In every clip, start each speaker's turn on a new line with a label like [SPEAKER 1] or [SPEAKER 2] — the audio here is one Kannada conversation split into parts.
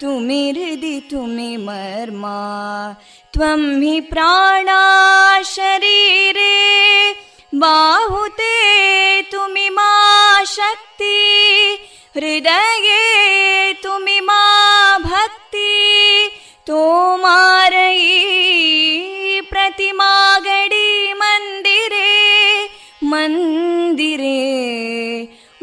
[SPEAKER 1] तुमि हृदि तुमि मर्मा। त्वं हि प्राणा शरीरे। बाहुते तुमि मा शक्ति। हृदये तुमि मा भक्ति। तोमारयी प्रतिमा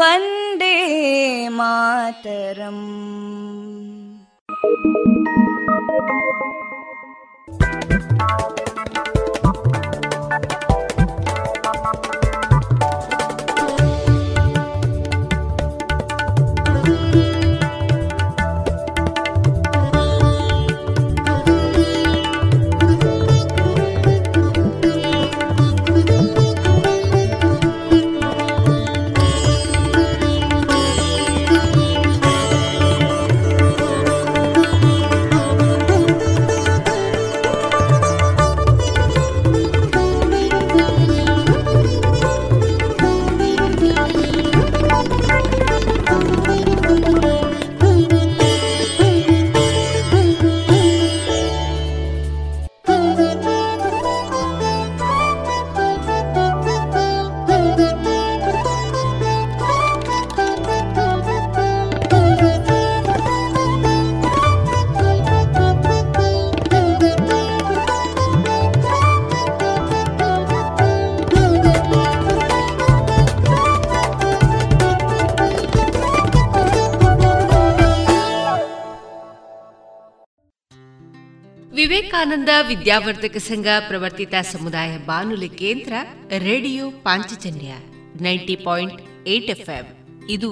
[SPEAKER 1] वन्दे मातरम्
[SPEAKER 2] ವಿವೇಕಾನಂದ ವಿದ್ಯಾವರ್ಧಕ ಸಂಘ ಪ್ರವರ್ತಿತ ಸಮುದಾಯ ಬಾನುಲಿ ಕೇಂದ್ರ radio Panchajanya ninety point eight F ಇದು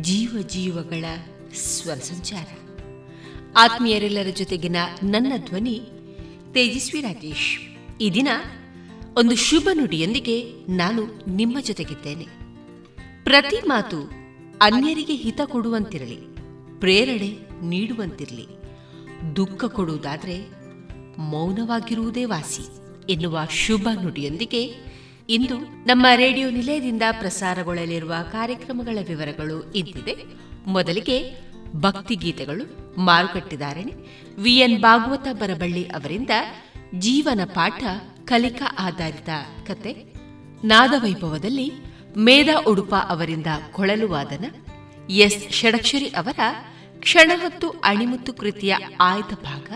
[SPEAKER 2] ಜೀವ ಜೀವಗಳ ಸ್ವರ ಸಂಚಾರ. ಆತ್ಮೀಯರೆಲ್ಲರ ಜೊತೆಗಿನ ನನ್ನ ಧ್ವನಿ ತೇಜಸ್ವಿ ರಾಜೇಶ್. ಈ ದಿನ ಒಂದು ಶುಭ ನುಡಿಯೊಂದಿಗೆ ನಾನು ನಿಮ್ಮ ಜೊತೆಗಿದ್ದೇನೆ. ಪ್ರತಿ ಮಾತು ಅನ್ಯರಿಗೆ ಹಿತ ಕೊಡುವಂತಿರಲಿ, ಪ್ರೇರಣೆ ನೀಡುವಂತಿರಲಿ. ದುಃಖ ಕೊಡುವುದಾದರೆ ಮೌನವಾಗಿರುವುದೇ ವಾಸಿ ಎನ್ನುವ ಶುಭ ನುಡಿಯೊಂದಿಗೆ ಇಂದು ನಮ್ಮ ರೇಡಿಯೋ ನಿಲಯದಿಂದ ಪ್ರಸಾರಗೊಳ್ಳಲಿರುವ ಕಾರ್ಯಕ್ರಮಗಳ ವಿವರಗಳು ಇದ್ದಿದೆ ಮೊದಲಿಗೆ ಭಕ್ತಿಗೀತೆಗಳು ಮಾರುಕಟ್ಟೆದಾರಣೆ ವಿಎನ್ ಭಾಗವತ ಬರಬಳ್ಳಿ ಅವರಿಂದ ಜೀವನ ಪಾಠ, ಕಲಿಕಾ ಆಧಾರಿತ ಕತೆ, ನಾದವೈಭವದಲ್ಲಿ ಮೇಧಾ ಉಡುಪ ಅವರಿಂದ ಕೊಳಲು ವಾದನ, ಎಸ್. ಷಡಕ್ಷರಿ ಅವರ ಕ್ಷಣ ಹೊತ್ತು ಅಣಿಮುತ್ತು ಕೃತಿಯ ಆಯ್ದ ಭಾಗ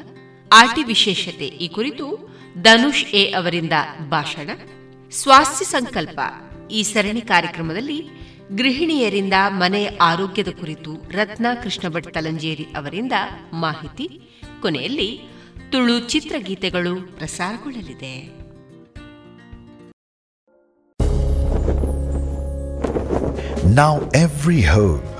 [SPEAKER 2] ಆಟಿ ವಿಶೇಷತೆ. ಈ ಕುರಿತು ಧನುಷ್ ಎ ಅವರಿಂದ ಭಾಷಣ. ಸ್ವಾಸ್ಥ್ಯ ಸಂಕಲ್ಪ. ಈ ಸರಣಿ ಕಾರ್ಯಕ್ರಮದಲ್ಲಿ ಗೃಹಿಣಿಯರಿಂದ ಮನೆಯ ಆರೋಗ್ಯದ ಕುರಿತು ರತ್ನಾ ಕೃಷ್ಣ ಭಟ್ ತಲಂಜೇರಿ ಅವರಿಂದ ಮಾಹಿತಿ. ಕೊನೆಯಲ್ಲಿ ತುಳು ಚಿತ್ರಗೀತೆಗಳು ಪ್ರಸಾರಗೊಳ್ಳಲಿದೆ.
[SPEAKER 3] Now every home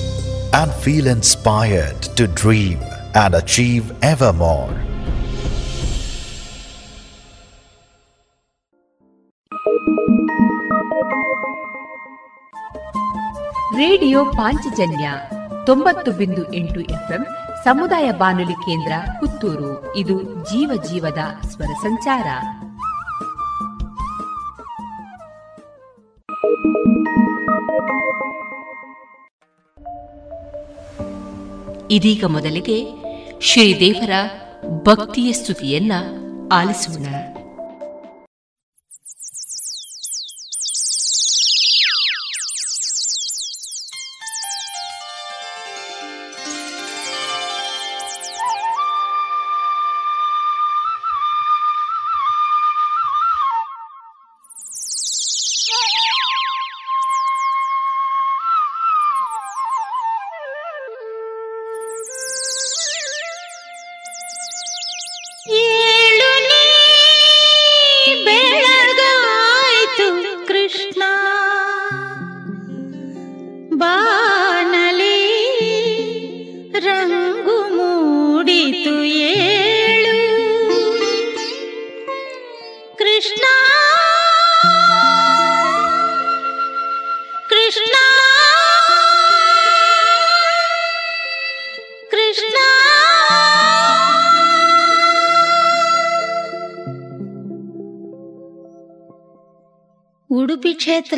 [SPEAKER 3] and feel inspired to dream and achieve ever more.
[SPEAKER 2] Radio Panchajanya ತೊಂಬತ್ತು ಬಿಂದು ಎಂಟು ಎಫ್ಎಂ ಸಮುದಾಯ ಬಾನುಲಿ ಕೇಂದ್ರ ಪುತ್ತೂರು ಇದು ಜೀವ ಜೀವದ ಸ್ವರ ಸಂಚಾರ ಇದೀಗ ಮೊದಲಿಗೆ ಶ್ರೀದೇವರ ಭಕ್ತಿಯ ಸ್ತುತಿಯನ್ನ ಆಲಿಸೋಣ.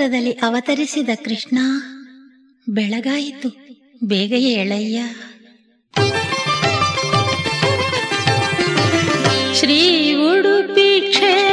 [SPEAKER 4] ಕ್ಷೇತ್ರದಲ್ಲಿ ಅವತರಿಸಿದ ಕೃಷ್ಣ ಬೆಳಗಾಯಿತು. ಬೇಗ ಎಳೆಯ ಶ್ರೀ ಉಡುಪಿ ಕ್ಷೇತ್ರದೇ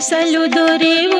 [SPEAKER 4] దశలు దొరివు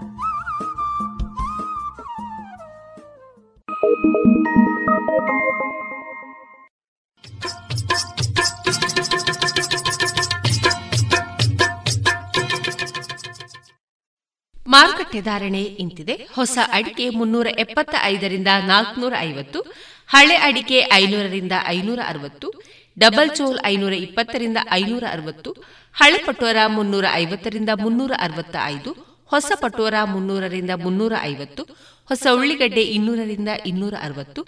[SPEAKER 4] ಧಾರಣೆ ಇಂತಿದೆ. ಹೊಸ ಅಡಿಕೆ ಮುನ್ನೂರ ಎಪ್ಪತ್ತ ಐದರಿಂದ ನಾಲ್ಕನೂರ ಐವತ್ತು, ಹಳೆ ಅಡಿಕೆ ಐನೂರರಿಂದ ಐನೂರ ಅರವತ್ತು, ಡಬಲ್ ಚೋಲ್ ಐನೂರ ಇಪ್ಪತ್ತರಿಂದ ಐನೂರ ಅರವತ್ತು, ಹಳೆ ಪಟೋರ ಮುನ್ನೂರ ಐವತ್ತರಿಂದ ಮುನ್ನೂರ ಅರವತ್ತ ಐದು ಹೊಸ ಪಟೋರ ಮುನ್ನೂರರಿಂದ ಮುನ್ನೂರ ಐವತ್ತು, ಹೊಸ ಉಳ್ಳಿಗಡ್ಡೆ ಇನ್ನೂರರಿಂದ ಇನ್ನೂರ ಅರವತ್ತು,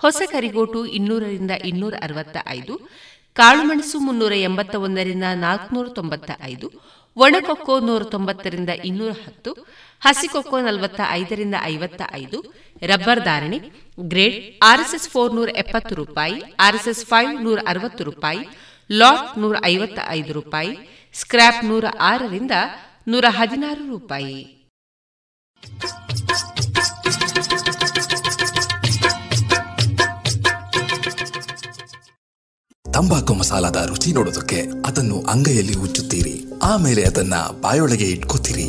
[SPEAKER 4] ಹೊಸ ಕರಿಗೋಟು ಇನ್ನೂರರಿಂದ ಇನ್ನೂರ ಅರವತ್ತ ಐದು ಕಾಳುಮೆಣಸು ಮುನ್ನೂರ ಎಂಬತ್ತ ಒಂದರಿಂದ ನಾಲ್ಕುನೂರ ತೊಂಬತ್ತ ಐದು ಒಣಕೊಕ್ಕೋ ನೂರ ತೊಂಬತ್ತರಿಂದ ಇನ್ನೂರ ಹತ್ತು ಹಸಿಕೊಕ್ಕೋ ನಲವತ್ತ ಐದರಿಂದ ಐವತ್ತ ಐದು, ರಬ್ಬರ್ ಧಾರಣೆ, ಗ್ರೇಡ್ ಆರ್ಎಸ್ಎಸ್ ಫೋರ್ ನೂರ ಎಪ್ಪತ್ತು ರೂಪಾಯಿ ಆರ್ಎಸ್ಎಸ್ ಫೈವ್ ನೂರ ಅರವತ್ತು ರೂಪಾಯಿ, ಲಾಟ್ ನೂರ ಐವತ್ತ ಐದು ರೂಪಾಯಿ ಸ್ಕ್ರಾಪ್ ನೂರ ಆರರಿಂದ ನೂರ ಹದಿನಾರು ರೂಪಾಯಿ.
[SPEAKER 5] ತಂಬಾಕು ಮಸಾಲದ ರುಚಿ ನೋಡೋದಕ್ಕೆ ಅದನ್ನು ಅಂಗೈಯಲ್ಲಿ ಉಚ್ಚುತ್ತೀರಿ ಆಮೇಲೆ ಅದನ್ನ ಬಾಯೊಳಗೆ ಇಟ್ಕೋತೀರಿ.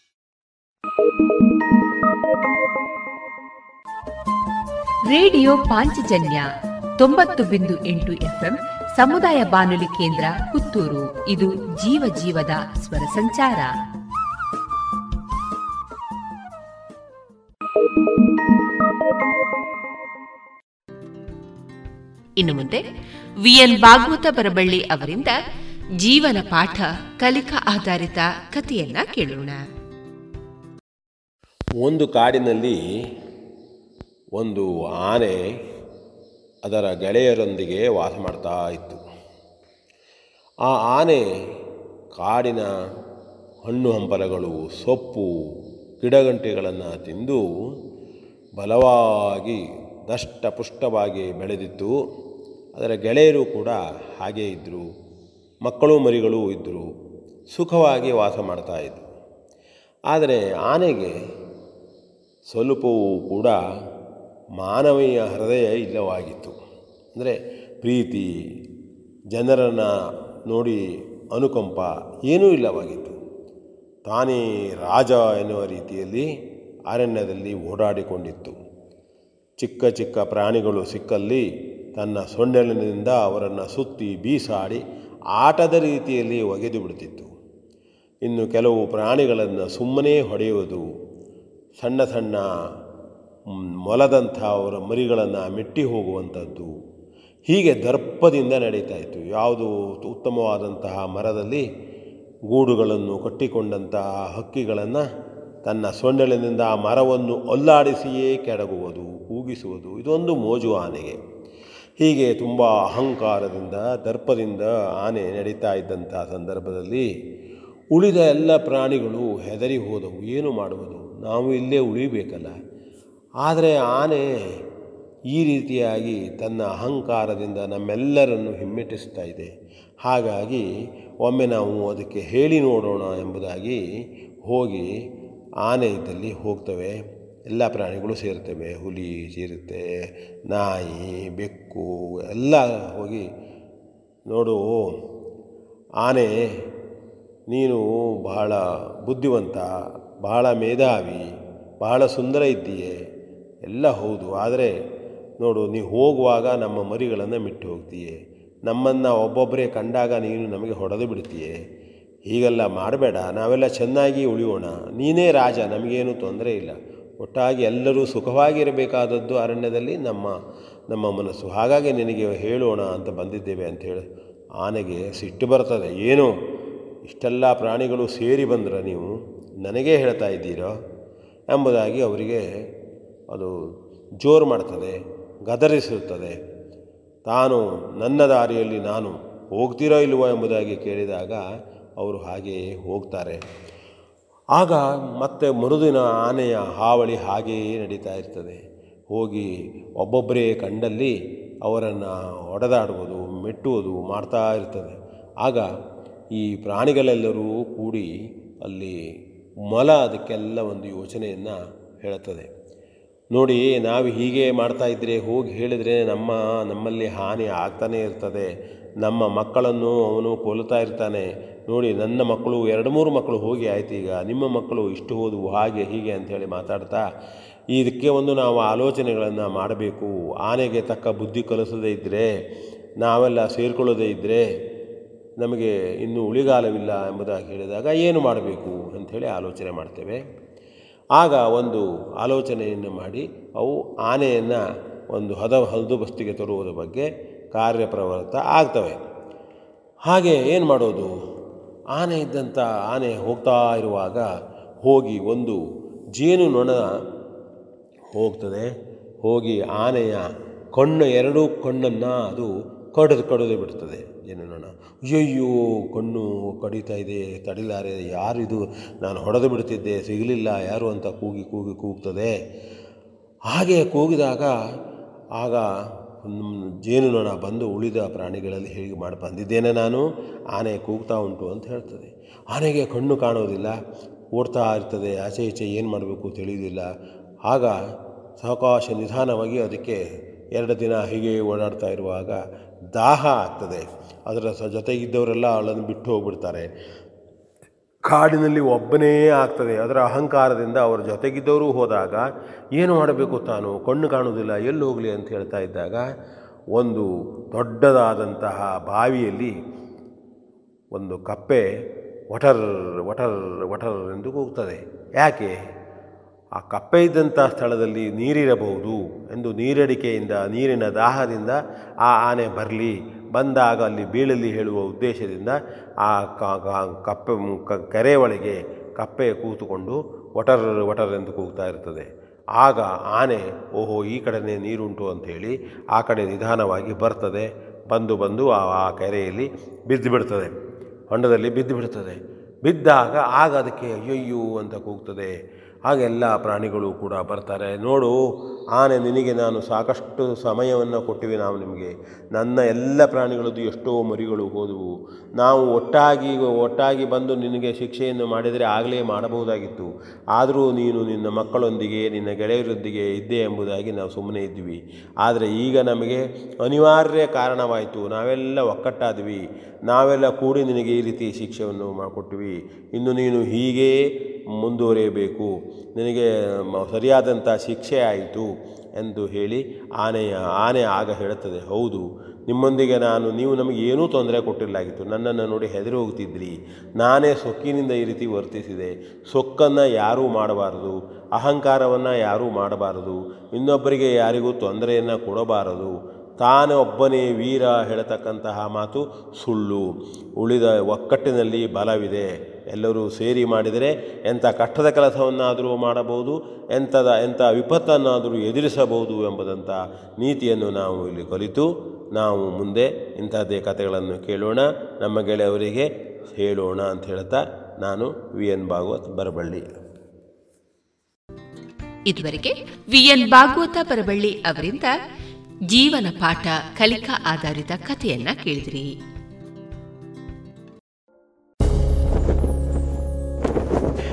[SPEAKER 2] ರೇಡಿಯೋ ಪಾಂಚಜನ್ಯ ತೊಂಬತ್ತು ಬಿಂದು ಎಂಟು ಎಫ್ಎಂ ಸಮುದಾಯ ಬಾನುಲಿ ಕೇಂದ್ರ ಪುತ್ತೂರು. ಇದು ಜೀವ ಜೀವದ ಸ್ವರ ಸಂಚಾರ. ಇನ್ನು ಮುಂದೆ ವಿಎನ್ ಭಾಗವತ ಬರಬಳ್ಳಿ ಅವರಿಂದ ಜೀವನ ಪಾಠ ಕಲಿಕಾ ಆಧಾರಿತ ಕಥೆಯನ್ನ ಕೇಳೋಣ.
[SPEAKER 6] ಒಂದು ಕಾಡಿನಲ್ಲಿ ಒಂದು ಆನೆ ಅದರ ಗೆಳೆಯರೊಂದಿಗೆ ವಾಸ ಮಾಡ್ತಾ ಇತ್ತು. ಆ ಆನೆ ಕಾಡಿನ ಹಣ್ಣು ಹಂಪಲಗಳು, ಸೊಪ್ಪು, ಗಿಡಗಂಟೆಗಳನ್ನು ತಿಂದು ಬಲವಾಗಿ ದಷ್ಟಪುಷ್ಟವಾಗಿ ಬೆಳೆದಿತ್ತು. ಅದರ ಗೆಳೆಯರು ಕೂಡ ಹಾಗೇ ಇದ್ದರು ಮಕ್ಕಳು, ಮರಿಗಳು ಇದ್ದರು ಸುಖವಾಗಿ ವಾಸ ಮಾಡ್ತಾಯಿದ್ರು ಆದರೆ ಆನೆಗೆ ಸ್ವಲ್ಪವೂ ಕೂಡ ಮಾನವೀಯ ಹೃದಯ ಇಲ್ಲವಾಗಿತ್ತು. ಅಂದರೆ ಪ್ರೀತಿ, ಜನರನ್ನು ನೋಡಿ ಅನುಕಂಪ ಏನೂ ಇಲ್ಲವಾಗಿತ್ತು. ತಾನೇ ರಾಜ ಎನ್ನುವ ರೀತಿಯಲ್ಲಿ ಅರಣ್ಯದಲ್ಲಿ ಓಡಾಡಿಕೊಂಡಿತ್ತು. ಚಿಕ್ಕ ಚಿಕ್ಕ ಪ್ರಾಣಿಗಳು ಸಿಕ್ಕಲ್ಲಿ ತನ್ನ ಸೊಂಡೆಲಿನಿಂದ ಅವರನ್ನು ಸುತ್ತಿ ಬೀಸಾಡಿ ಆಟದ ರೀತಿಯಲ್ಲಿ ಒಗೆದು ಬಿಡುತ್ತಿತ್ತು ಇನ್ನು ಕೆಲವು ಪ್ರಾಣಿಗಳನ್ನು ಸುಮ್ಮನೆ ಹೊಡೆಯುವುದು ಸಣ್ಣ ಸಣ್ಣ ಮೊಲದಂಥ ಅವರ ಮರಿಗಳನ್ನು ಮೆಟ್ಟಿ ಹೋಗುವಂಥದ್ದು. ಹೀಗೆ ದರ್ಪದಿಂದ ನಡೀತಾ ಇತ್ತು. ಯಾವುದು ಉತ್ತಮವಾದಂತಹ ಮರದಲ್ಲಿ ಗೂಡುಗಳನ್ನು ಕಟ್ಟಿಕೊಂಡಂತಹ ಹಕ್ಕಿಗಳನ್ನು ತನ್ನ ಸೊಂಡಲಿನಿಂದ ಆ ಮರವನ್ನು ಅಲ್ಲಾಡಿಸಿಯೇ ಕೆಡಗುವುದು ಕೂಗಿಸುವುದು ಇದೊಂದು ಮೋಜು ಆನೆಗೆ. ಹೀಗೆ ತುಂಬ ಅಹಂಕಾರದಿಂದ, ದರ್ಪದಿಂದ ಆನೆ ನಡೀತಾ ಇದ್ದಂಥ ಸಂದರ್ಭದಲ್ಲಿ ಉಳಿದ ಎಲ್ಲ ಪ್ರಾಣಿಗಳು ಹೆದರಿ ಹೋದವು. ಏನು ಮಾಡುವುದು? ನಾವು ಇಲ್ಲೇ ಉಳಿಬೇಕಲ್ಲ. ಆದರೆ ಆನೆ ಈ ರೀತಿಯಾಗಿ ತನ್ನ ಅಹಂಕಾರದಿಂದ ನಮ್ಮೆಲ್ಲರನ್ನು ಹಿಮ್ಮೆಟ್ಟಿಸ್ತಾ ಇದೆ. ಹಾಗಾಗಿ ಒಮ್ಮೆ ನಾವು ಅದಕ್ಕೆ ಹೇಳಿ ನೋಡೋಣ ಎಂಬುದಾಗಿ ಹೋಗಿ ಆನೆ ಇದ್ದಲ್ಲಿ ಹೋಗ್ತವೆ. ಎಲ್ಲ ಪ್ರಾಣಿಗಳು ಸೇರ್ತವೆ. ಹುಲಿ ಸೇರುತ್ತೆ ನಾಯಿ, ಬೆಕ್ಕು ಎಲ್ಲ ಹೋಗಿ ನೋಡು, ಆನೆ ನೀನು ಬಹಳ ಬುದ್ಧಿವಂತ, ಬಹಳ ಮೇಧಾವಿ, ಬಹಳ ಸುಂದರ ಇದ್ದೀಯೆ. ಎಲ್ಲ ಹೌದು. ಆದರೆ ನೋಡು ನೀವು ಹೋಗುವಾಗ ನಮ್ಮ ಮರಿಗಳನ್ನು ಮಿಟ್ಟು ಹೋಗ್ತೀಯೇ. ನಮ್ಮನ್ನು ಒಬ್ಬೊಬ್ಬರೇ ಕಂಡಾಗ ನೀನು ನಮಗೆ ಹೊಡೆದು ಬಿಡ್ತೀಯೇ. ಹೀಗೆಲ್ಲ ಮಾಡಬೇಡ. ನಾವೆಲ್ಲ ಚೆನ್ನಾಗಿ ಉಳಿಯೋಣ. ನೀನೇ ರಾಜ, ನಮಗೇನು ತೊಂದರೆ ಇಲ್ಲ. ಒಟ್ಟಾಗಿ ಎಲ್ಲರೂ ಸುಖವಾಗಿರಬೇಕಾದದ್ದು ಅರಣ್ಯದಲ್ಲಿ ನಮ್ಮ ನಮ್ಮ ಮನಸ್ಸು. ಹಾಗಾಗಿ ನಿನಗೆ ಹೇಳೋಣ ಅಂತ ಬಂದಿದ್ದೇವೆ ಅಂಥೇಳಿ ಆನೆಗೆ ಸಿಟ್ಟು ಬರ್ತದೆ. ಏನು? ಇಷ್ಟೆಲ್ಲ ಪ್ರಾಣಿಗಳು ಸೇರಿ ಬಂದ್ರೆ ನೀವು ನನಗೇ ಹೇಳ್ತಾ ಇದ್ದೀರೋ ಎಂಬುದಾಗಿ ಅವರಿಗೆ ಅದು ಜೋರು ಮಾಡ್ತದೆ ಗದರಿಸುತ್ತದೆ ತಾನು ನನ್ನ ದಾರಿಯಲ್ಲಿ ನಾನು ಹೋಗ್ತೀರೋ ಇಲ್ವೋ ಎಂಬುದಾಗಿ ಕೇಳಿದಾಗ ಅವರು ಹಾಗೆಯೇ ಹೋಗ್ತಾರೆ. ಆಗ ಮತ್ತೆ ಮರುದಿನ ಆನೆಯ ಹಾವಳಿ ಹಾಗೆಯೇ ನಡೀತಾ ಇರ್ತದೆ. ಹೋಗಿ ಒಬ್ಬೊಬ್ಬರೇ ಕಂಡಲ್ಲಿ ಅವರನ್ನು ಹೊಡೆದಾಡುವುದು ಮೆಟ್ಟುವುದು ಮಾಡ್ತಾ ಇರ್ತದೆ. ಆಗ ಈ ಪ್ರಾಣಿಗಳೆಲ್ಲರೂ ಕೂಡಿ ಅಲ್ಲಿ ಮೊಲ ಅದಕ್ಕೆಲ್ಲ ಒಂದು ಯೋಚನೆಯನ್ನು ಹೇಳುತ್ತದೆ ನೋಡಿ, ನಾವು ಹೀಗೆ ಮಾಡ್ತಾಯಿದ್ರೆ ಹೋಗಿ ಹೇಳಿದರೆ ನಮ್ಮ, ನಮ್ಮಲ್ಲಿ ಹಾನಿ ಆಗ್ತಾನೇ ಇರ್ತದೆ. ನಮ್ಮ ಮಕ್ಕಳನ್ನು ಅವನು ಕೊಲ್ತಾ ಇರ್ತಾನೆ. ನೋಡಿ, ನನ್ನ ಮಕ್ಕಳು, ಎರಡು ಮೂರು ಮಕ್ಕಳು ಹೋಗಿ ಆಯ್ತು ಈಗ. ನಿಮ್ಮ ಮಕ್ಕಳು ಇಷ್ಟು ಹೋದವು ಹಾಗೆ, ಹೀಗೆ ಅಂಥೇಳಿ ಮಾತಾಡ್ತಾ, ಇದಕ್ಕೆ ಒಂದು ನಾವು ಆಲೋಚನೆಗಳನ್ನು ಮಾಡಬೇಕು. ಆನೆಗೆ ತಕ್ಕ ಬುದ್ಧಿ ಕಲಿಸದೇ ಇದ್ದರೆ ನಾವೆಲ್ಲ ಸೇರಿಕೊಳ್ಳೋದೇ ಇದ್ದರೆ ನಮಗೆ ಇನ್ನೂ ಉಳಿಗಾಲವಿಲ್ಲ ಎಂಬುದಾಗಿ ಹೇಳಿದಾಗ, ಏನು ಮಾಡಬೇಕು ಅಂಥೇಳಿ ಆಲೋಚನೆ ಮಾಡ್ತೇವೆ. ಆಗ ಒಂದು ಆಲೋಚನೆಯನ್ನು ಮಾಡಿ ಅವು ಆನೆಯನ್ನು ಒಂದು ಹದ ಹಲ್ದುಬಸ್ತಿಗೆ ತರುವುದರ ಬಗ್ಗೆ ಕಾರ್ಯಪ್ರವೃತ್ತ ಆಗ್ತವೆ. ಹಾಗೆ ಏನು ಮಾಡೋದು? ಆನೆ ಇದ್ದಂಥ ಆನೆ ಹೋಗ್ತಾ ಇರುವಾಗ ಹೋಗಿ ಒಂದು ಜೇನು ನೊಣ ಹೋಗ್ತದೆ. ಹೋಗಿ ಆನೆಯ ಕಣ್ಣು ಎರಡೂ ಕಣ್ಣನ್ನು ಅದು ಕಡಿದು ಕಡಿದು ಬಿಡ್ತದೆ. ಜೇನುನೊಣ ಅಯ್ಯಯ್ಯೋ, ಕಣ್ಣು ಕಡಿತಾ ಇದೆ, ತಡಿಲಾರೆ, ಯಾರಿದು? ನಾನು ಹೊಡೆದು ಬಿಡ್ತಿದ್ದೆ, ಸಿಗಲಿಲ್ಲ, ಯಾರು ಅಂತ ಕೂಗಿ ಕೂಗಿ ಕೂಗ್ತದೆ. ಹಾಗೆ ಕೂಗಿದಾಗ ಆಗ ಜೇನುನೊಣ ಬಂದು ಉಳಿದ ಪ್ರಾಣಿಗಳಲ್ಲಿ ಹೇಗೆ ಮಾಡಿ ಬಂದಿದ್ದೇನೆ ನಾನು? ಆನೆ ಕೂಗ್ತಾ ಉಂಟು ಅಂತ ಹೇಳ್ತದೆ. ಆನೆಗೆ ಕಣ್ಣು ಕಾಣೋದಿಲ್ಲ, ಓಡ್ತಾ ಇರ್ತದೆ, ಆಚೆ ಈಚೆ ಏನು ಮಾಡಬೇಕು ತಿಳಿಯೋದಿಲ್ಲ ಆಗ ಸಾವಕಾಶ ನಿಧಾನವಾಗಿ ಅದಕ್ಕೆ ಎರಡು ದಿನ ಹೀಗೆ ಓಡಾಡ್ತಾ ಇರುವಾಗ ದಾಹ ಆಗ್ತದೆ. ಅದರ ಸ ಜೊತೆಗಿದ್ದವರೆಲ್ಲ ಅವಳನ್ನು ಬಿಟ್ಟು ಹೋಗ್ಬಿಡ್ತಾರೆ. ಕಾಡಿನಲ್ಲಿ ಒಬ್ಬನೇ ಆಗ್ತದೆ. ಅದರ ಅಹಂಕಾರದಿಂದ ಅವರ ಜೊತೆಗಿದ್ದವರು ಹೋದಾಗ ಏನು ಮಾಡಬೇಕು ತಾನು? ಕಣ್ಣು ಕಾಣುವುದಿಲ್ಲ, ಎಲ್ಲಿ ಹೋಗಲಿ ಅಂತ ಹೇಳ್ತಾ ಇದ್ದಾಗ ಒಂದು ದೊಡ್ಡದಾದಂತಹ ಬಾವಿಯಲ್ಲಿ ಒಂದು ಕಪ್ಪೆ ವಟರ್ ವಟರ್ ವಟರ್ ಎಂದು ಕೂಗ್ತದೆ. ಯಾಕೆ? ಆ ಕಪ್ಪೆ ಇದ್ದಂಥ ಸ್ಥಳದಲ್ಲಿ ನೀರಿರಬಹುದು ಎಂದು ನೀರಡಿಕೆಯಿಂದ, ನೀರಿನ ದಾಹದಿಂದ ಆ ಆನೆ ಬರಲಿ, ಬಂದಾಗ ಅಲ್ಲಿ ಬೀಳಲಿ ಹೇಳುವ ಉದ್ದೇಶದಿಂದ ಆ ಕಪ್ಪೆ ಕೆರೆ ಒಳಗೆ ಕಪ್ಪೆ ಕೂತುಕೊಂಡು ಒಟರ್ ಒಟರ್ ಎಂದು ಕೂಗ್ತಾ ಇರ್ತದೆ. ಆಗ ಆನೆ, ಓಹೋ, ಈ ಕಡೆನೇ ನೀರುಂಟು ಅಂಥೇಳಿ ಆ ಕಡೆ ನಿಧಾನವಾಗಿ ಬರ್ತದೆ. ಬಂದು ಬಂದು ಆ ಕೆರೆಯಲ್ಲಿ ಬಿದ್ದು ಬಿಡ್ತದೆ. ಹೊಂಡದಲ್ಲಿ ಬಿದ್ದು ಬಿಡ್ತದೆ. ಬಿದ್ದಾಗ ಆಗ ಅದಕ್ಕೆ ಅಯ್ಯಯ್ಯೋ ಅಂತ ಕೂಗ್ತದೆ. ಹಾಗೆಲ್ಲ ಪ್ರಾಣಿಗಳು ಕೂಡ ಬರ್ತಾರೆ. ನೋಡು, ಆನೆ ನಿನಗೆ ನಾನು ಸಾಕಷ್ಟು ಸಮಯವನ್ನು ಕೊಟ್ಟಿವೆ. ನಾವು ನಿಮಗೆ ನನ್ನ ಎಲ್ಲ ಪ್ರಾಣಿಗಳದ್ದು ಎಷ್ಟೋ ಮರಿಗಳು ಹೋದವು. ನಾವು ಒಟ್ಟಾಗಿ ಒಟ್ಟಾಗಿ ಬಂದು ನಿನಗೆ ಶಿಕ್ಷೆಯನ್ನು ಮಾಡಿದರೆ ಆಗಲೇ ಮಾಡಬಹುದಾಗಿತ್ತು. ಆದರೂ ನೀನು ನಿನ್ನ ಮಕ್ಕಳೊಂದಿಗೆ, ನಿನ್ನ ಗೆಳೆಯರೊಂದಿಗೆ ಇದ್ದೆ ಎಂಬುದಾಗಿ ನಾವು ಸುಮ್ಮನೆ ಇದ್ವಿ ಆದರೆ ಈಗ ನಮಗೆ ಅನಿವಾರ್ಯ ಕಾರಣವಾಯಿತು. ನಾವೆಲ್ಲ ಒಕ್ಕಟ್ಟಾದ್ವಿ. ನಾವೆಲ್ಲ ಕೂಡಿ ನಿನಗೆ ಈ ರೀತಿ ಶಿಕ್ಷೆಯನ್ನು ಮಾಡಿಕೊಟ್ವಿ ಇನ್ನು ನೀನು ಹೀಗೇ ಮುಂದುವರಿಯಬೇಕು. ನಿನಗೆ ಸರಿಯಾದಂಥ ಶಿಕ್ಷೆ ಆಯಿತು ಎಂದು ಹೇಳಿ ಆನೆಯ, ಆನೆ ಆಗ ಹೇಳುತ್ತದೆ, ಹೌದು, ನಿಮ್ಮೊಂದಿಗೆ ನಾನು, ನೀವು ನಮಗೆ ಏನೂ ತೊಂದರೆ ಕೊಟ್ಟಿರಲಾಗಿತ್ತು. ನನ್ನನ್ನು ನೋಡಿ ಹೆದರಿ ಹೋಗ್ತಿದ್ರಿ ನಾನೇ ಸೊಕ್ಕಿನಿಂದ ಈ ರೀತಿ ವರ್ತಿಸಿದೆ. ಸೊಕ್ಕನ್ನು ಯಾರೂ ಮಾಡಬಾರದು. ಅಹಂಕಾರವನ್ನು ಯಾರೂ ಮಾಡಬಾರದು. ಇನ್ನೊಬ್ಬರಿಗೆ ಯಾರಿಗೂ ತೊಂದರೆಯನ್ನು ಕೊಡಬಾರದು. ತಾನೇ ಒಬ್ಬನೇ ವೀರ, ಹೇಳತಕ್ಕಂತಹ ಮಾತು ಸುಳ್ಳು. ಉಳಿದ ಒಕ್ಕಟ್ಟಿನಲ್ಲಿ ಬಲವಿದೆ. ಎಲ್ಲರೂ ಸೇರಿ ಮಾಡಿದರೆ ಎಂಥ ಕಷ್ಟದ ಕೆಲಸವನ್ನಾದರೂ ಮಾಡಬಹುದು, ಎಂಥದ, ಎಂಥ ವಿಪತ್ತನ್ನಾದರೂ ಎದುರಿಸಬಹುದು ಎಂಬುದಂಥ ನೀತಿಯನ್ನು ನಾವು ಇಲ್ಲಿ ಕಲಿತು, ನಾವು ಮುಂದೆ ಇಂಥದ್ದೇ ಕಥೆಗಳನ್ನು ಕೇಳೋಣ, ನಮ್ಮ ಗೆಳೆಯವರಿಗೆ ಹೇಳೋಣ ಅಂತ ಹೇಳ್ತಾ ನಾನು ವಿ ಎನ್ ಭಾಗವತ್ ಬರಬಳ್ಳಿ.
[SPEAKER 2] ಇದುವರೆಗೆ ವಿ ಎನ್ ಭಾಗವತ ಬರಬಳ್ಳಿ ಅವರಿಂದ ಜೀವನ ಪಾಠ ಕಲಿಕಾ ಆಧಾರಿತ ಕಥೆಯನ್ನ ಕೇಳಿದ್ರಿ.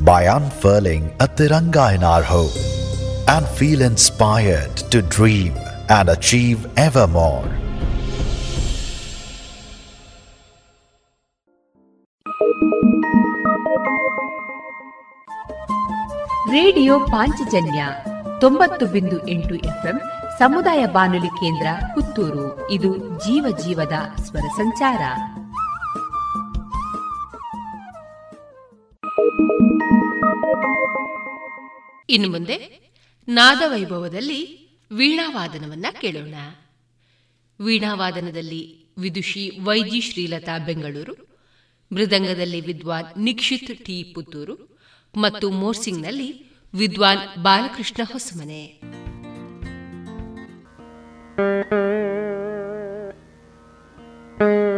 [SPEAKER 3] by unfurling a Tiranga in our home and feel inspired to dream and achieve ever more.
[SPEAKER 2] Radio Panchajanya ತೊಂಬತ್ತು ಬಿಂದು ಎಂಟು ಎಫ್ಎಂ ಸಮುದಾಯ ಬಾನುಲಿ ಕೇಂದ್ರ ಪುತ್ತೂರು ಇದು ಜೀವ ಜೀವದ ಸ್ವರ ಸಂಚಾರ ಇನ್ನು ಮುಂದೆ ನಾದವೈಭವದಲ್ಲಿ ವೀಣಾವಾದನವನ್ನ ಕೇಳೋಣ ವೀಣಾವಾದನದಲ್ಲಿ ವಿದುಷಿ ವೈಜಿ ಶ್ರೀಲತಾ ಬೆಂಗಳೂರು, ಮೃದಂಗದಲ್ಲಿ ವಿದ್ವಾನ್ ನಿಕ್ಷಿತ್ ಟಿ ಪುತ್ತೂರು ಮತ್ತು ಮೋರ್ಸಿಂಗ್ನಲ್ಲಿ ವಿದ್ವಾನ್ ಬಾಲಕೃಷ್ಣ ಹೊಸಮನೆ Thank.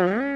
[SPEAKER 2] Mm-hmm.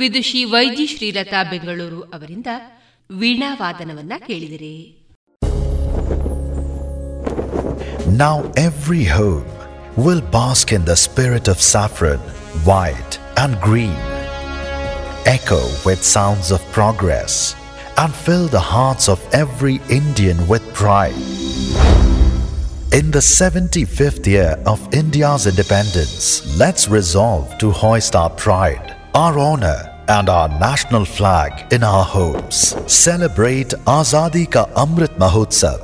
[SPEAKER 2] ವಿದುಷಿ ವೈಜಿ ಶ್ರೀಲತಾ ಬೆಂಗಳೂರು ಅವರಿಂದ ವೀಣಾವಾದನವನ್ನ ಕೇಳಿದಿರಿ
[SPEAKER 3] Now every home will bask in the spirit of saffron, white and green. Echo with sounds of progress and fill the hearts of every Indian with pride. In the 75th year of India's independence, let's resolve to hoist our pride our honor and our national flag in our homes. Celebrate Azadi Ka Amrit Mahotsav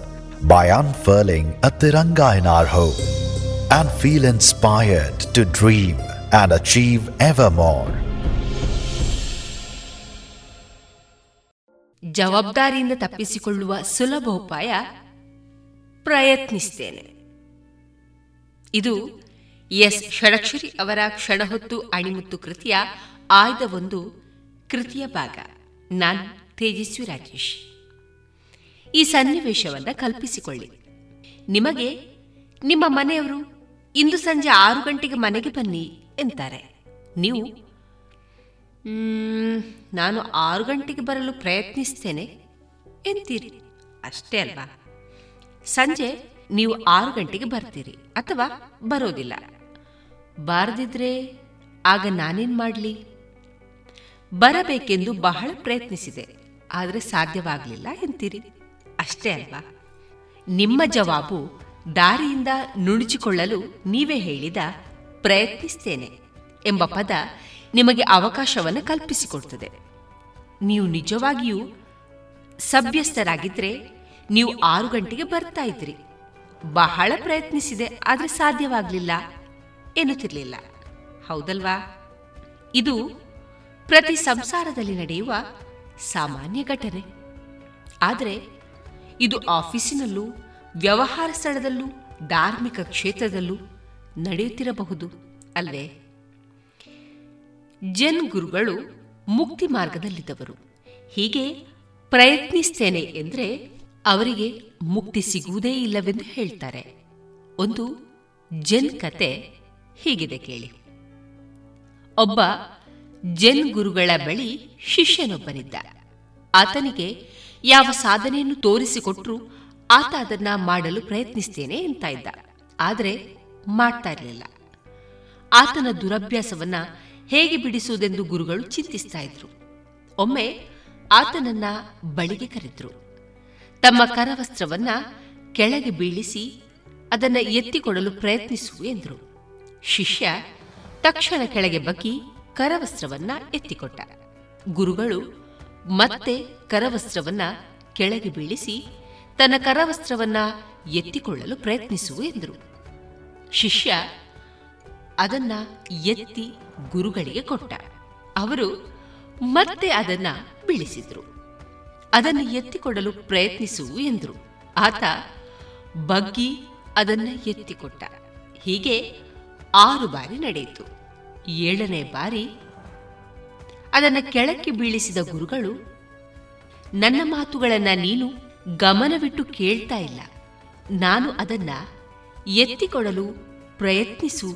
[SPEAKER 3] by unfurling a Tiranga in our home and feel inspired to dream and achieve ever more.
[SPEAKER 2] ಜವಾಬ್ದಾರಿಯಿಂದ ತಪ್ಪಿಸಿಕೊಳ್ಳುವ ಸುಲಭ ಉಪಾಯ ಪ್ರಯತ್ನಿಸ್ತೇನೆ ಇದು ಎಸ್ ಷಡಕ್ಷರಿ ಅವರ ಕ್ಷಣಹೊತ್ತು ಅಣಿಮುತ್ತು ಕೃತಿಯ ಆಯ್ದ ಒಂದು ಕೃತಿಯ ಭಾಗ. ನಾನು ತೇಜಸ್ವಿ ರಾಜೇಶ್. ಈ ಸನ್ನಿವೇಶವನ್ನು ಕಲ್ಪಿಸಿಕೊಳ್ಳಿ. ನಿಮಗೆ ನಿಮ್ಮ ಮನೆಯವರು ಇಂದು ಸಂಜೆ ಆರು ಗಂಟೆಗೆ ಮನೆಗೆ ಬನ್ನಿ ಎಂತಾರೆ. ನೀವು? ನಾನು ಆರು ಗಂಟೆಗೆ ಬರಲು ಪ್ರಯತ್ನಿಸ್ತೇನೆ ಎಂತೀರಿ. ಅಷ್ಟೇ ಅಲ್ವಾ? ಸಂಜೆ ನೀವು ಆರು ಗಂಟೆಗೆ ಬರ್ತೀರಿ ಅಥವಾ ಬರೋದಿಲ್ಲ. ಬಾರದಿದ್ರೆ ಆಗ ನಾನೇನು ಮಾಡಲಿ? ಬರಬೇಕೆಂದು ಬಹಳ ಪ್ರಯತ್ನಿಸಿದೆ. ಆದರೆ ಸಾಧ್ಯವಾಗಲಿಲ್ಲ ಎಂತೀರಿ. ಅಷ್ಟೇ ಅಲ್ವಾ? ನಿಮ್ಮ ಜವಾಬು ದಾರಿಯಿಂದ ನುಣುಚಿಕೊಳ್ಳಲು ನೀವೇ ಹೇಳಿದ ಪ್ರಯತ್ನಿಸ್ತೇನೆ ಎಂಬ ಪದ ನಿಮಗೆ ಅವಕಾಶವನ್ನು ಕಲ್ಪಿಸಿಕೊಡ್ತದೆ. ನೀವು ನಿಜವಾಗಿಯೂ ಸಭ್ಯಸ್ಥರಾಗಿದ್ದರೆ ನೀವು ಆರು ಗಂಟೆಗೆ ಬರ್ತಾ ಇದ್ರಿ ಬಹಳ ಪ್ರಯತ್ನಿಸಿದೆ, ಆದರೆ ಸಾಧ್ಯವಾಗಲಿಲ್ಲ ಎನ್ನುತ್ತಿರಲಿಲ್ಲ. ಹೌದಲ್ವಾ? ಇದು ಪ್ರತಿ ಸಂಸಾರದಲ್ಲಿ ನಡೆಯುವ ಸಾಮಾನ್ಯ ಘಟನೆ. ಆದರೆ ಇದು ಆಫೀಸಿನಲ್ಲೂ, ವ್ಯವಹಾರ ಸ್ಥಳದಲ್ಲೂ, ಧಾರ್ಮಿಕ ಕ್ಷೇತ್ರದಲ್ಲೂ ನಡೆಯುತ್ತಿರಬಹುದು ಅಲ್ವೇ? ಜನ್ ಗುರುಗಳು ಮುಕ್ತಿ ಮಾರ್ಗದಲ್ಲಿದ್ದವರು. ಹೀಗೆ ಪ್ರಯತ್ನಿಸ್ತೇನೆ ಎಂದರೆ ಅವರಿಗೆ ಮುಕ್ತಿ ಸಿಗುವುದೇ ಇಲ್ಲವೆಂದು ಹೇಳ್ತಾರೆ. ಒಂದು ಜನ್ ಕತೆ ಹೀಗಿದೆ ಕೇಳಿ. ಒಬ್ಬ ಜನ್ ಗುರುಗಳ ಬಳಿ ಶಿಷ್ಯನೊಬ್ಬನಿದ್ದ. ಆತನಿಗೆ, ಯಾವ ಸಾಧನೆಯನ್ನು ತೋರಿಸಿಕೊಟ್ರೂ ಆತ ಅದನ್ನ ಮಾಡಲು ಪ್ರಯತ್ನಿಸ್ತೇನೆ ಅಂತ ಇದ್ದ ಆದರೆ ಮಾಡ್ತಾ ಇರಲಿಲ್ಲ. ಆತನ ದುರಭ್ಯಾಸವನ್ನ ಹೇಗೆ ಬಿಡಿಸುವುದೆಂದು ಗುರುಗಳು ಚಿಂತಿಸ್ತಾ ಇದ್ರು. ಒಮ್ಮೆ ಆತನನ್ನ ಬಳಿಗೆ ಕರೆದ್ರು. ತಮ್ಮ ಕರವಸ್ತ್ರವನ್ನ ಕೆಳಗೆ ಬೀಳಿಸಿ ಅದನ್ನ ಎತ್ತಿಕೊಡಲು ಪ್ರಯತ್ನಿಸು ಎಂದರು. ಶಿಷ್ಯ ತಕ್ಷಣ ಕೆಳಗೆ ಬಗ್ಗಿ ಕರವಸ್ತ್ರವನ್ನ ಎತ್ತಿಕೊಟ್ಟ. ಗುರುಗಳು ಮತ್ತೆ ಕರವಸ್ತ್ರವನ್ನ ಕೆಳಗೆ ಬೀಳಿಸಿ ತನ್ನ ಕರವಸ್ತ್ರವನ್ನ ಎತ್ತಿಕೊಳ್ಳಲು ಪ್ರಯತ್ನಿಸು ಎಂದರು. ಶಿಷ್ಯ ಅದನ್ನ ಎತ್ತಿ ಗುರುಗಳಿಗೆ ಕೊಟ್ಟ. ಅವರು ಮತ್ತೆ ಅದನ್ನ ಬೀಳಿಸಿದ್ರು. ಅದನ್ನು ಎತ್ತಿಕೊಡಲು ಪ್ರಯತ್ನಿಸು ಎಂದರು. ಆತ ಬಗ್ಗಿ ಅದನ್ನ ಎತ್ತಿಕೊಟ್ಟ. ಹೀಗೆ ಆರು ಬಾರಿ ನಡೆಯಿತು. ಏಳನೇ ಬಾರಿ ಅದನ್ನು ಕೆಳಕ್ಕೆ ಬೀಳಿಸಿದ ಗುರುಗಳು, ನನ್ನ ಮಾತುಗಳನ್ನು ನೀನು ಗಮನವಿಟ್ಟು ಕೇಳ್ತಾ ಇಲ್ಲ. ನಾನು ಅದನ್ನ ಎತ್ತಿಕೊಡಲು ಪ್ರಯತ್ನಿಸು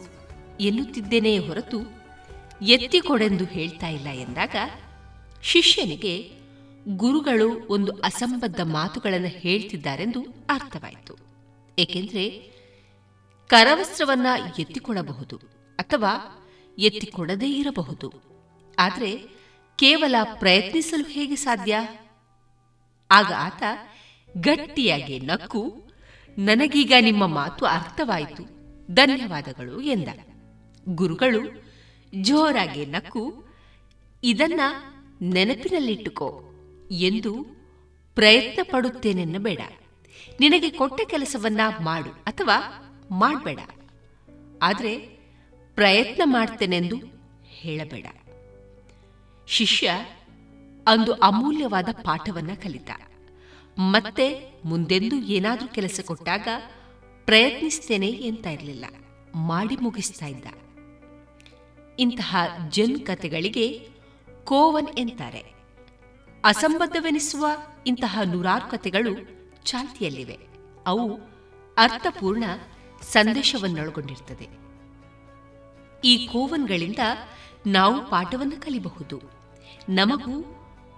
[SPEAKER 2] ಎನ್ನುತ್ತಿದ್ದೇನೆ ಹೊರತು ಎತ್ತಿಕೊಡೆಂದು ಹೇಳ್ತಾ ಇಲ್ಲ ಎಂದಾಗ ಶಿಷ್ಯನಿಗೆ ಗುರುಗಳು ಒಂದು ಅಸಂಬದ್ಧ ಮಾತುಗಳನ್ನು ಹೇಳ್ತಿದ್ದಾರೆಂದು ಅರ್ಥವಾಯಿತು. ಏಕೆಂದರೆ ಕರವಸ್ತ್ರವನ್ನು ಎತ್ತಿಕೊಳ್ಳಬಹುದು ಅಥವಾ ಎತ್ತಿಕೊಡದೇ ಇರಬಹುದು. ಆದರೆ ಕೇವಲ ಪ್ರಯತ್ನಿಸಲು ಹೇಗೆ ಸಾಧ್ಯ? ಆಗ ಆತ ಗಟ್ಟಿಯಾಗಿ ನಕ್ಕು, ನನಗೀಗ ನಿಮ್ಮ ಮಾತು ಅರ್ಥವಾಯಿತು. ಧನ್ಯವಾದಗಳು ಎಂದ. ಗುರುಗಳು ಜೋರಾಗಿ ನಕ್ಕು, ಇದನ್ನ ನೆನಪಿನಲ್ಲಿಟ್ಟುಕೋ ಎಂದು ಪ್ರಯತ್ನ ಪಡುತ್ತೇನೆನ್ನಬೇಡ. ನಿನಗೆ ಕೊಟ್ಟ ಕೆಲಸವನ್ನ ಮಾಡು ಅಥವಾ ಮಾಡಬೇಡ. ಆದರೆ ಪ್ರಯತ್ನ ಮಾಡ್ತೇನೆಂದು ಹೇಳಬೇಡ. ಶಿಷ್ಯ ಅಂದು ಅಮೂಲ್ಯವಾದ ಪಾಠವನ್ನ ಕಲಿತ. ಮತ್ತೆ ಮುಂದೆಂದು ಏನಾದರೂ ಕೆಲಸ ಕೊಟ್ಟಾಗ ಪ್ರಯತ್ನಿಸ್ತೇನೆ ಅಂತ ಇರಲಿಲ್ಲ. ಮಾಡಿ ಮುಗಿಸ್ತಾ ಇದ್ದ. ಇಂತಹ ಜನ್ ಕಥೆಗಳಿಗೆ ಕೋವನ್ ಎಂತಾರೆ. ಅಸಂಬದ್ಧವೆನಿಸುವ ಇಂತಹ ನೂರಾರು ಕಥೆಗಳು ಚಾಲ್ತಿಯಲ್ಲಿವೆ. ಅವು ಅರ್ಥಪೂರ್ಣ ಸಂದೇಶವನ್ನೊಳಗೊಂಡಿರ್ತದೆ. ಈ ಕೋವನ್ಗಳಿಂದ ನಾವು ಪಾಠವನ್ನು ಕಲಿಬಹುದು. ನಮಗೂ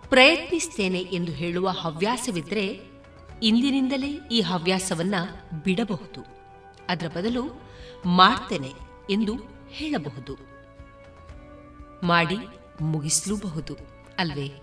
[SPEAKER 2] ಪ್ರಯತ್ನಿಸ್ತೇನೆ ಎಂದು ಹೇಳುವ ಹವ್ಯಾಸವಿದ್ದರೆ ಇಂದಿನಿಂದಲೇ ಈ ಹವ್ಯಾಸವನ್ನ ಬಿಡಬಹುದು. ಅದರ ಬದಲು ಮಾಡ್ತೇನೆ ಎಂದು ಹೇಳಬಹುದು. ಮಾಡಿ ಮುಗಿಸಲೂಬಹುದು, ಅಲ್ವೇ?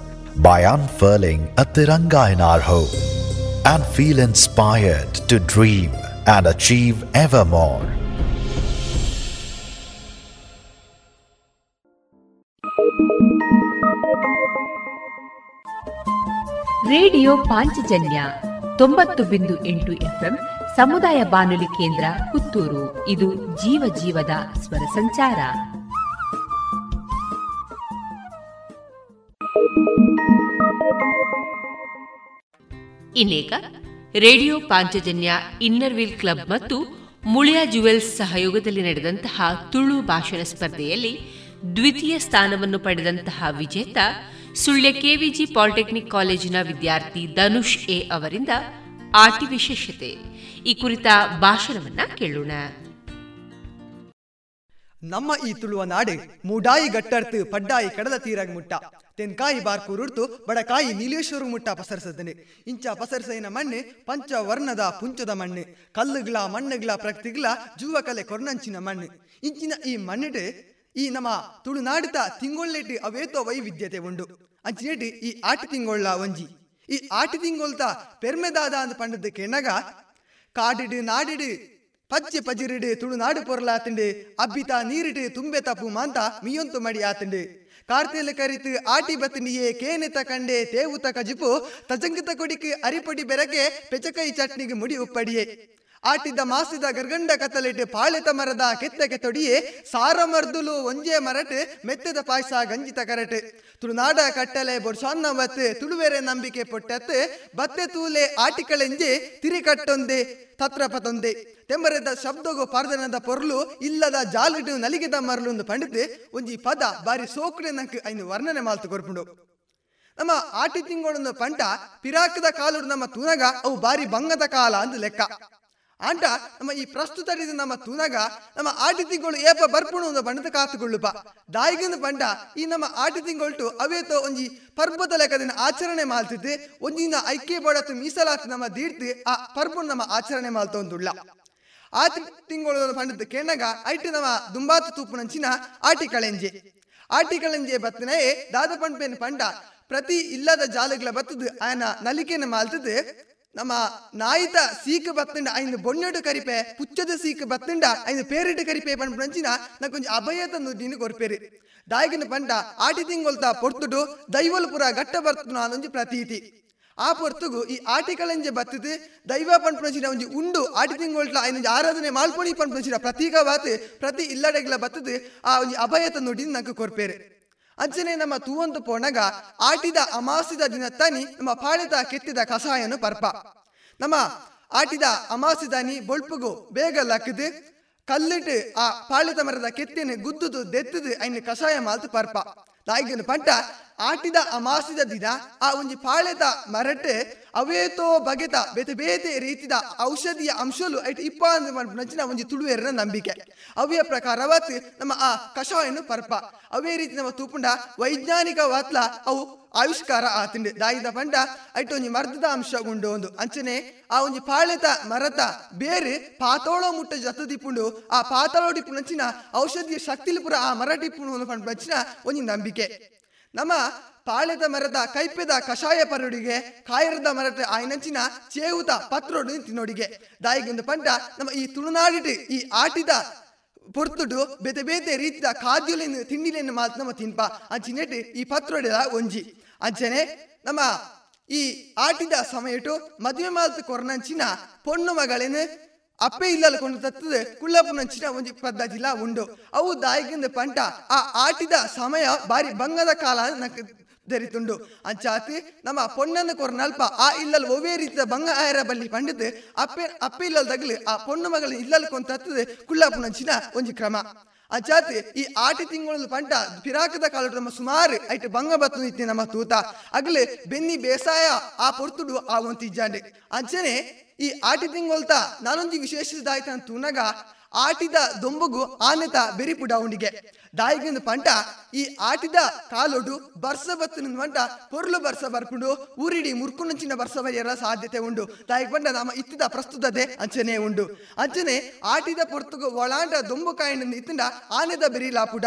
[SPEAKER 3] by unfurling a tiranga in our home and feel inspired to dream and achieve ever more.
[SPEAKER 2] Radio Panchajanya ತೊಂಬತ್ತು ಬಿಂದು ಎಂಟು ಎಫ್ಎಂ ಸಮುದಾಯ ಬಾನುಲಿ ಕೇಂದ್ರ ಪುತ್ತೂರು ಇದು ಜೀವ ಜೀವದ ಸ್ವರ ಸಂಚಾರ ಇನ್ನೇಕ radio Panchajanya inner wheel club ಮತ್ತು ಮುಳಿಯ ಜುವೆಲ್ಸ್ ಸಹಯೋಗದಲ್ಲಿ ನಡೆದಂತಹ ತುಳು ಭಾಷಣ ಸ್ಪರ್ಧೆಯಲ್ಲಿ ದ್ವಿತೀಯ ಸ್ಥಾನವನ್ನು ಪಡೆದಂತಹ ವಿಜೇತ ಸುಳ್ಯ ಕೆವಿಜಿ ಪಾಲಿಟೆಕ್ನಿಕ್ ಕಾಲೇಜಿನ ವಿದ್ಯಾರ್ಥಿ ಧನುಷ್ ಎ ಅವರಿಂದ ಆಟಿ ವಿಶೇಷತೆ. ಈ ಕುರಿತ ಭಾಷಣವನ್ನ ಕೇಳೋಣ.
[SPEAKER 7] ನಮ್ಮ ಈ ತುಳುವ ನಾಡೆ ಮೂಡಾಯಿ ಗಟ್ಟರ್ತು ಪಡ್ಡಾಯಿ ಕಡಲ ತೀರಾಗ ಮುಟ್ಟ. ತೆನ್ಕಾಯಿ ಬಾರ್ಕೂರುಡ್ತು ಬಡಕಾಯಿ ನೀಲೇಶ್ವರ ಮುಟ್ಟ ಪಸರಿಸದನೆ. ಇಂಚ ಪಸರಿಸೈನ ಮಣ್ಣೆ ಪಂಚ ವರ್ಣದ ಪುಂಚದ ಮಣ್ಣೆ. ಕಲ್ಲುಗಳ ಮಣ್ಣುಗಳ ಪ್ರಕೃತಿಗಳ ಜೂವಕಲೆ ಕೊರ್ನಂಚಿನ ಮಣ್ಣು. ಇಂಚಿನ ಈ ಮಣ್ಣಿಡು ಈ ನಮ್ಮ ತುಳುನಾಡಿತ ತಿಂಗೊಳ್ಳೆಟಿ ಅವೇತೋ ವೈವಿಧ್ಯತೆ ಉಂಡು. ಅಂಚಿನೇಟಿ ಈ ಆಟ ತಿಂಗೊಳ್ಳ ಒಂಜಿ. ಈ ಆಟ ತಿಂಗೊಳ್ತ ಪೆರ್ಮೆದಾದ ಅಂತ ಪಂಡದ ಕೆಣಗ ಕಾಡಿಡು ನಾಡಿಡು ಪಜ್ಜೆ ಪಜಿರಿಡೆ ತುಳುನಾಡು ಪೊರಲಾತಿಂಡೆ, ಅಬ್ಬಿತ ನೀರಿಡೆ ತುಂಬೆ ತಪ್ಪು ಮಾಂತ ಮಿಯೊಂತು ಮಡಿ ಆತಿಂಡೆ ಕಾರ್ತೆಲ ಕರಿತು ಆಟಿ ಬತ್ತನಿಯೇ ತಕಂಡೆ ತೇವು ತಕ ಜಿಪು ತಜಂಗಿತ ಕೊಡಿಕೆ ಅರಿಪಡಿ ಬೆರಕೆ, ಪೆಚಕೈ ಚಟ್ನಿಗೆ ಮುಡಿ ಉಪ್ಪಡಿಯೇ. ಆಟಿದ್ದ ಮಾಸಿದ ಗರ್ಗಂಡ ಕತ್ತಲಿಟ್ಟು ಪಾಳೆತ ಮರದ ಕೆತ್ತಗೆ ತೊಡಿಯೇ ಸಾರ ಮರ್ದುಲು ಒಂಜೆ ಮರಟ್ ಮೆತ್ತದ ಪಾಯಸ ಗಂಜಿತ ಕರಟ್. ತುಳುನಾಡ ಕಟ್ಟಲೆ ಬೊಡ್ಸೊನ್ನವತ್ತು ತುಳುವೆರೆ ನಂಬಿಕೆ ಪೊಟ್ಟತ್ತೆ, ಬತ್ತೆ ತೂಲೆ ಆಟಿಕಳೆಂಜೆ ತಿರಿ ಕಟ್ಟೊಂದೆ ತತ್ರಪತೊಂದೆ. ತೆಂಬರೆದ ಶಬ್ದಗು ಪಾರ್ದನದ ಪೊರ್ಲು, ಇಲ್ಲದ ಜಾಲಿಟು ನಲಿಗೆದ ಮರಲು ಪಂಡಿತೆ, ಒಂಜಿ ಪದ ಬಾರಿ ಸೋಕುಡೆ ನಂಕ್ ಐನು ವರ್ಣನೆ ಮಾಲ್ತು ಕೊರ್ಪುಂಡು. ನಮ್ಮ ಆಟಿ ತಿಂಗಳೊಂದು ಪಂಟ ಪಿರಾಕದ ಕಾಲು ನಮ್ಮ ತುನಗ ಅವು ಬಾರಿ ಬಂಗದ ಕಾಲ ಅಂದು ಲೆಕ್ಕ. ಅಂಟ ನಮ್ಮ ಈ ಪ್ರಸ್ತುತ ನಮ್ಮ ತುನಗ, ನಮ್ಮ ಆಟಿ ತಿಂಗಳು ಏಪ ಬರ್ಪುಣ ಒಂದು ಬಣ್ಣದ ಕಾತುಕೊಳ್ಳುಪ ದಾಯಿಗಿನ ಬಂಡ, ಈ ನಮ್ಮ ಆಟಿ ತಿಂಗೊಳ್ಟು ಅವೇತೋ ಒಂಜಿ ಪರ್ಬದ ಲೆಕ್ಕದಿನ ಆಚರಣೆ ಮಾಲ್ತಿದ್ದೆ, ಒಂಜಿನ ಐಕ್ಯ ಬಡತು ಮೀಸಲಾತಿ ನಮ್ಮ ದೀಡ್ತಿ ಆ ಪರ್ಬು ನಮ್ಮ ಆಚರಣೆ ಮಾಲ್ತೊಂದುಳ್ಳ ಆಟಿ ತಿಂಗಳು ಪಂಡದ ಕೆಣಗ ಐಟಿ ನಮ್ಮ ದುಂಬಾತು ತೂಪುನಂಚಿನ ಆಟಿ ಕಳೆಂಜೆ. ಆಟಿ ಕಳೆಂಜೆ ಬತ್ತನೇ ದಾದ ಪಂಪೇನ್ ಪಂಡ, ಪ್ರತಿ ಇಲ್ಲದ ಜಾಲಗಳ ಬತ್ತದು ಆಯನ ನಲಿಕೆನ ನಮ್ಮ ನಾಯಿತ ಸೀಕ ಬತ್ತಂಡ, ಐದು ಬೊಣ್ಣೆಡು ಕರಿಪೆ, ಪುಚ್ಚದ ಸೀಕ ಬತ್ತಂಡ, ಐದು ಪೇರಿಟ್ಟು ಕರಿಪೆ ಪಂಡ ನಂಚಿನ ನಾ ಕೊಂಚ ಅಭಯತ ನುಡಿನ ಕೊರ್ಪೇರಿ. ದಾಯಿಗಿನ ಪಂಡ ಆಟಿ ತಿಂಗೊಲ್ತ ಪೊರ್ತುಡು, ದೈವಲ್ ಪುರ ಗಟ್ಟ ಬರ್ತುನ ಅನ್ನೊಂಜಿ ಪ್ರತೀತಿ. ಆ ಪೊರ್ತುಗು ಈ ಆಟಿಕಳಂಜೆ ಬತ್ತಿದೆ, ದೈವ ಪಂಪನಚಿನ ಒಂಜಿ ಉಂಡು ಆಟಿ ತಿಂಗೊಳ್ಟ ಐನೊಂಜಿ ಆರಾಧನೆ ಮಾಲ್ಪೊಣಿ ಪಂಪನಚಿನ ಪ್ರತೀಕವಾತಿ ಪ್ರತಿ ಇಲ್ಲಡೆಗಳ ಬತ್ತದೆ ಆ ಒಂಜಿ ಅಭಯತ ನಂಗೆ ಕೊರ್ಪೇರೆ. ಅಂಚನೆ ನಮ್ಮ ತೂವಂತು ಪೋಣಗ ಆಟಿದ ಅಮಾಸಿದ ದಿನ ತನಿ ನಮ್ಮ ಪಾಳಿದ ಕೆತ್ತಿದ ಕಸಾಯನು ಪರ್ಪ. ನಮ್ಮ ಆಟಿದ ಅಮಾಸಿದಾನಿ ಬೊಳ್ಪುಗು ಬೇಗ ಲಕ್ಕದೆ ಕಲ್ಲಿಟ್ಟು ಆ ಪಾಳಿದ ಮರದ ಕೆತ್ತಿನ ಗುದ್ದುದು ದೆತ್ತದು ಅಯ್ನ ಕಷಾಯ ಮಾಲ್ತು ಪರ್ಪ. ದಾಯಿಗನು ಪಂಟ ಆಟಿದ, ಅಮಾಸಿದ ದಿನ ಆ ಒಂಜಿ ಪಾಳೆದ ಮರಟೆ ಅವೇತೋ ಬಗೆತ ಬೇತೆ ಬೇತೆ ರೀತಿದ ಔಷಧಿಯ ಅಂಶಲು ಐಟ್ ಇಪ್ಪ ನಂಚಿನ ಒಂಜಿ ತುಳುವೇರಿನ ನಂಬಿಕೆ. ಅವಿಯ ಪ್ರಕಾರವತ್ ನಮ್ಮ ಆ ಕಷಾಯನು ಪರ್ಪ. ಅವೇ ರೀತಿ ನಮ್ಮ ತೂಪುಂಡ ವೈಜ್ಞಾನಿಕ ವಾತ್ಲ ಅವು ಆವಿಷ್ಕಾರ ಆತಿಂಡೆ. ದಾಯಿದ ಪಂಡ ಐಟ್ ಒಂಜಿ ಮರ್ದದ ಅಂಶ ಉಂಡು ಒಂದು. ಅಂಚನೆ ಆ ಒಂಜಿ ಪಾಳೆತ ಮರತ ಬೇರೆ ಪಾತೋಳ ಮುಟ್ಟ ಜತ ದಿಪ್ಪುಂಡು ಆ ಪಾತಾಳ ಡಿಪ್ಪು ನಂಚಿನ ಔಷಧಿಯ ಶಕ್ತಿಲಿ ಪುರ ಆ ಮರ ಡಿಪ್ಪುಂಡು ಪಂಚಿನ ಒಂಜಿ ನಂಬಿಕೆ. ನಮ್ಮ ಪಾಳೆದ ಮರದ ಕೈಪೆದ ಕಷಾಯ ಪರುಡಿಗೆ, ಕಾಯರದ ಮರದ ಆಯ್ನಂಚಿನ ಚೇವುತ ಪತ್ರೋಡು ತಿನ್ನೋಡಿಗೆ ದಾಯಿಗೆಂದು ಪಂಡ ನಮ್ಮ ಈ ತುಳುನಾಡಿಟ್ಟು ಈ ಆಟಿದ ಪೊರ್ತುಡು ಬೇತೆ ಬೇತೆ ರೀತಿದ ಖಾದ್ಯಲೆನ್ ತಿಂಡಿಲೆನ್ ಮಾತ್ರ ನಮ್ಮ ತಿನ್ಪ. ಅಂಚಿನೆಟ್ ಈ ಪತ್ರೊಡೆದ ಒಂಜಿ. ಅಂಚನೆ, ನಮ್ಮ ಈ ಆಟಿದ ಸಮಯಟು ಮದುವೆ ಮಾತು ಕೊರನಂಚಿನ ಪೊಣ್ಣು ಮಗಳೇನು ಅಪ್ಪೆ ಇಲ್ಲಲ್ಲ ಕೊಂಡು ತತ್ತದೆ ಕುಳ್ಳಪ್ಪನಂಚಿನ ಒಂಜಿ ಪದ್ಧತಿಲ ಉಂಡು. ಅವು ದಾಯಿಗಿಂದ ಪಂಟ ಆ ಆಟಿದ ಸಮಯ ಬಾರಿ ಬಂಗದ ಕಾಲ ನಕ್ ಧರಿತುಂಡು. ಅಂಚಾತಿ, ನಮ್ಮ ಪೊಣ್ಣನ್ನು ಕೊರ ನಲ್ಪ ಆ ಇಲ್ಲಲ್ ಒವೇ ರೀತಿಯ ಬಂಗ ಆಯರ ಬಲ್ಲಿ ಪಂಡಿತ್, ಅಪ್ಪೆ ಅಪ್ಪೆ ಇಲ್ಲಲ್ ಆ ಪೊಣ್ಣು ಮಗಳ ಇಲ್ಲಲ್ ಕೊಂತ ಕುಳ್ಳಾಪುಣಂಚಿನ ಒಂಜಿ ಕ್ರಮ. ಅಂಚಾತಿ, ಈ ಆಟಿ ತಿಂಗಳಲ್ಲಿ ಪಂಟ ಪಿರಾಕದ ಕಾಲ ನಮ್ಮ ಸುಮಾರು ಐಟ್ ಬಂಗ ಬತ್ತು ಇತ್ತಿ ನಮ್ಮ ತೂತ. ಅಗಲೇ ಬೆನ್ನಿ ಬೇಸಾಯ ಆ ಪೊರ್ತುಡು ಆ ಒಂತಿಜ್ಜಾಂಡೆ ಅಂಚನೆ, ಈ ಆಟಿ ತಿಂಗೊಳ್ತ ನಾನೊಂದು ವಿಶೇಷದಾಯ್ತು ಅಂತ ತೂನಗ ಆಟಿದ ದೊಂಬುಗು ಆನೆತ ಬೆರಿಪುಡ ಉಂಡಿಗೆ ದಾಯಿಗಿಂದ ಪಂಟ, ಈ ಆಟಿದ ಕಾಲೊಡು ಬರ್ಸ ಬತ್ತಿನ ಪಂಟ ಪೊರ್ಲು ಬರ್ಸ ಬರ್ಪುಂಡು, ಊರಿಡಿ ಮುರ್ಕುನಂಚಿನ ಬರ್ಸ ಬರೆಯರ ಸಾಧ್ಯತೆ ಉಂಡು. ದಾಯಿಗೆ ಪಂಡ ನಮ್ಮ ಇತ್ತಿದ ಪ್ರಸ್ತುತತೆ ಅಂಚನೆ ಉಂಡು. ಅಂಚನೆ ಆಟಿದ ಪೊರ್ತುಗು ಒಳಾಂಡ ದೊಂಬು ಕಾಯಿನ ಇತ್ತಿಂದ ಆನೆದ ಬೆರಿಲ ಪುಡ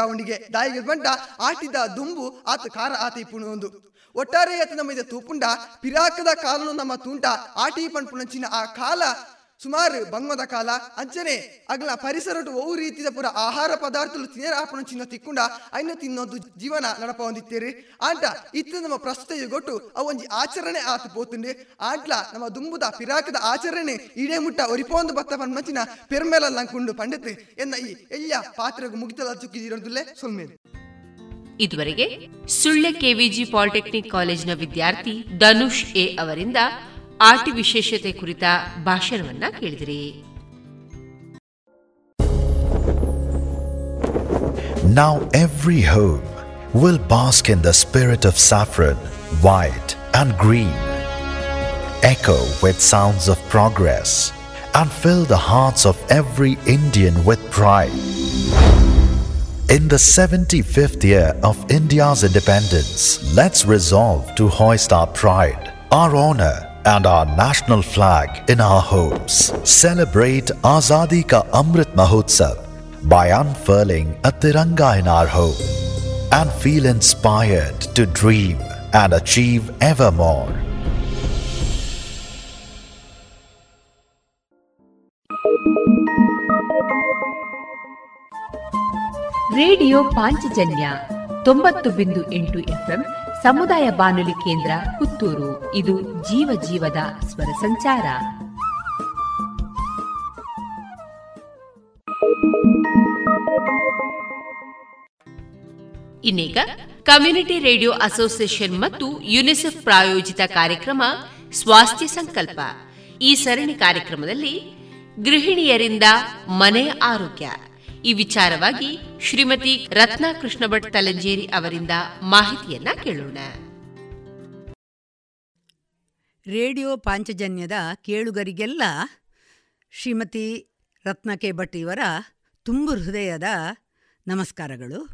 [SPEAKER 7] ದಾಯಿಗೆ ಪಂಟ ಆಟಿದ ದುಂಬು ಆತ ಕಾರ ಆತ ಇಪ್ಪುಣು ಒಂದು ಒಟ್ಟಾರೆ ಆತ ನಮ್ಮ ಇದು ತೂಪುಂಡ, ಪಿರಾಕದ ಕಾಲನು ನಮ್ಮ ತುಂಟ, ಆಟಿ ಪನ್ಪುನಂಚಿನ ಆ ಕಾಲ ಸುಮಾರು ಬಂಗದ ಕಾಲ, ಅಂಚನೆ, ಅಗ್ಲ ಪರಿಸರಟು ಓ ರೀತಿದ ಪುರ ಆಹಾರ ಪದಾರ್ಥಲು ತಿನ್ನರಾಪಣ ಚಿನ್ನ ತಿಕ್ಕುಂಡ ಐನ ತಿನ್ನೋದು ಜೀವನ ನಡಪ ಹೊಂದಿತ್ತೇರಿ. ಆಂಟ ಇತ್ತ ನಮ್ಮ ಪ್ರಸ್ತುತ ಯುಗೊಟ್ಟು ಅವೊಂಜಿ ಆಚರಣೆ ಆತು ಪೋತುಂಡೆ. ಆಂಟ್ಲ, ನಮ್ಮ ದುಂಬುದ ಪಿರಾಕದ ಆಚರಣೆ ಇಡೇ ಮುಟ್ಟ ಒರಿಪೋಂದು ಬತ್ತ ಪನ್ಮಂಚಿನ ಪೆರ್ಮೆಲ ಕುಂಡು ಪಂಡಿತ್ ಎನ್ನ ಈ ಎಲ್ಲ ಪಾತ್ರೆಗೂ ಮುಗಿತದ ಚುಕ್ಕಿದಿರೋದುಲ್ಲೇ ಸೊಲ್ಮೇಲೆ.
[SPEAKER 2] ಇದುವರೆಗೆ ಸುಳ್ಳೆ ಕೆವಿಜಿ ಪಾಲಿಟೆಕ್ನಿಕ್ ಕಾಲೇಜಿನ ವಿದ್ಯಾರ್ಥಿ ಧನುಷ್ ಎ ಅವರಿಂದ ಆಟಿ ವಿಶೇಷತೆ ಕುರಿತ ಭಾಷಣವನ್ನ ಕೇಳಿದಿರಿ
[SPEAKER 3] Now every home will bask in the spirit of saffron, white and green, echo with sounds of progress, and fill the hearts of every Indian with pride. In the 75th year of India's independence, let's resolve to hoist our pride, our honor, and our national flag in our homes. Celebrate Azadi Ka Amrit Mahotsav by unfurling a Tiranga in our home and feel inspired to dream and achieve ever more.
[SPEAKER 2] Radio Panchajanya ತೊಂಬತ್ತು ಬಿಂದು ಎಂಟು ಎಫ್ಎಂ ಸಮುದಾಯ ಬಾನುಲಿ ಕೇಂದ್ರ ಪುತ್ತೂರು. ಇದು ಜೀವ ಜೀವದ ಸ್ವರ ಸಂಚಾರ. ಇನ್ನೀಗ ಕಮ್ಯುನಿಟಿ ರೇಡಿಯೋ ಅಸೋಸಿಯೇಷನ್ ಮತ್ತು ಯುನಿಸೆಫ್ ಪ್ರಾಯೋಜಿತ ಕಾರ್ಯಕ್ರಮ ಸ್ವಾಸ್ಥ್ಯ ಸಂಕಲ್ಪ. ಈ ಸರಣಿ ಕಾರ್ಯಕ್ರಮದಲ್ಲಿ ಗೃಹಿಣಿಯರಿಂದ ಮನೆ ಆರೋಗ್ಯ. ಈ ವಿಚಾರವಾಗಿ ಶ್ರೀಮತಿ ರತ್ನಾ ಕೃಷ್ಣ ಭಟ್ ತಲಂಜೇರಿ ಅವರಿಂದ ಮಾಹಿತಿಯನ್ನ ಕೇಳೋಣ.
[SPEAKER 8] ರೇಡಿಯೋ ಪಾಂಚಜನ್ಯದ ಕೇಳುಗರಿಗೆಲ್ಲ ಶ್ರೀಮತಿ ರತ್ನಕೆ ಭಟ್ ಇವರ ತುಂಬು ಹೃದಯದ ನಮಸ್ಕಾರಗಳು.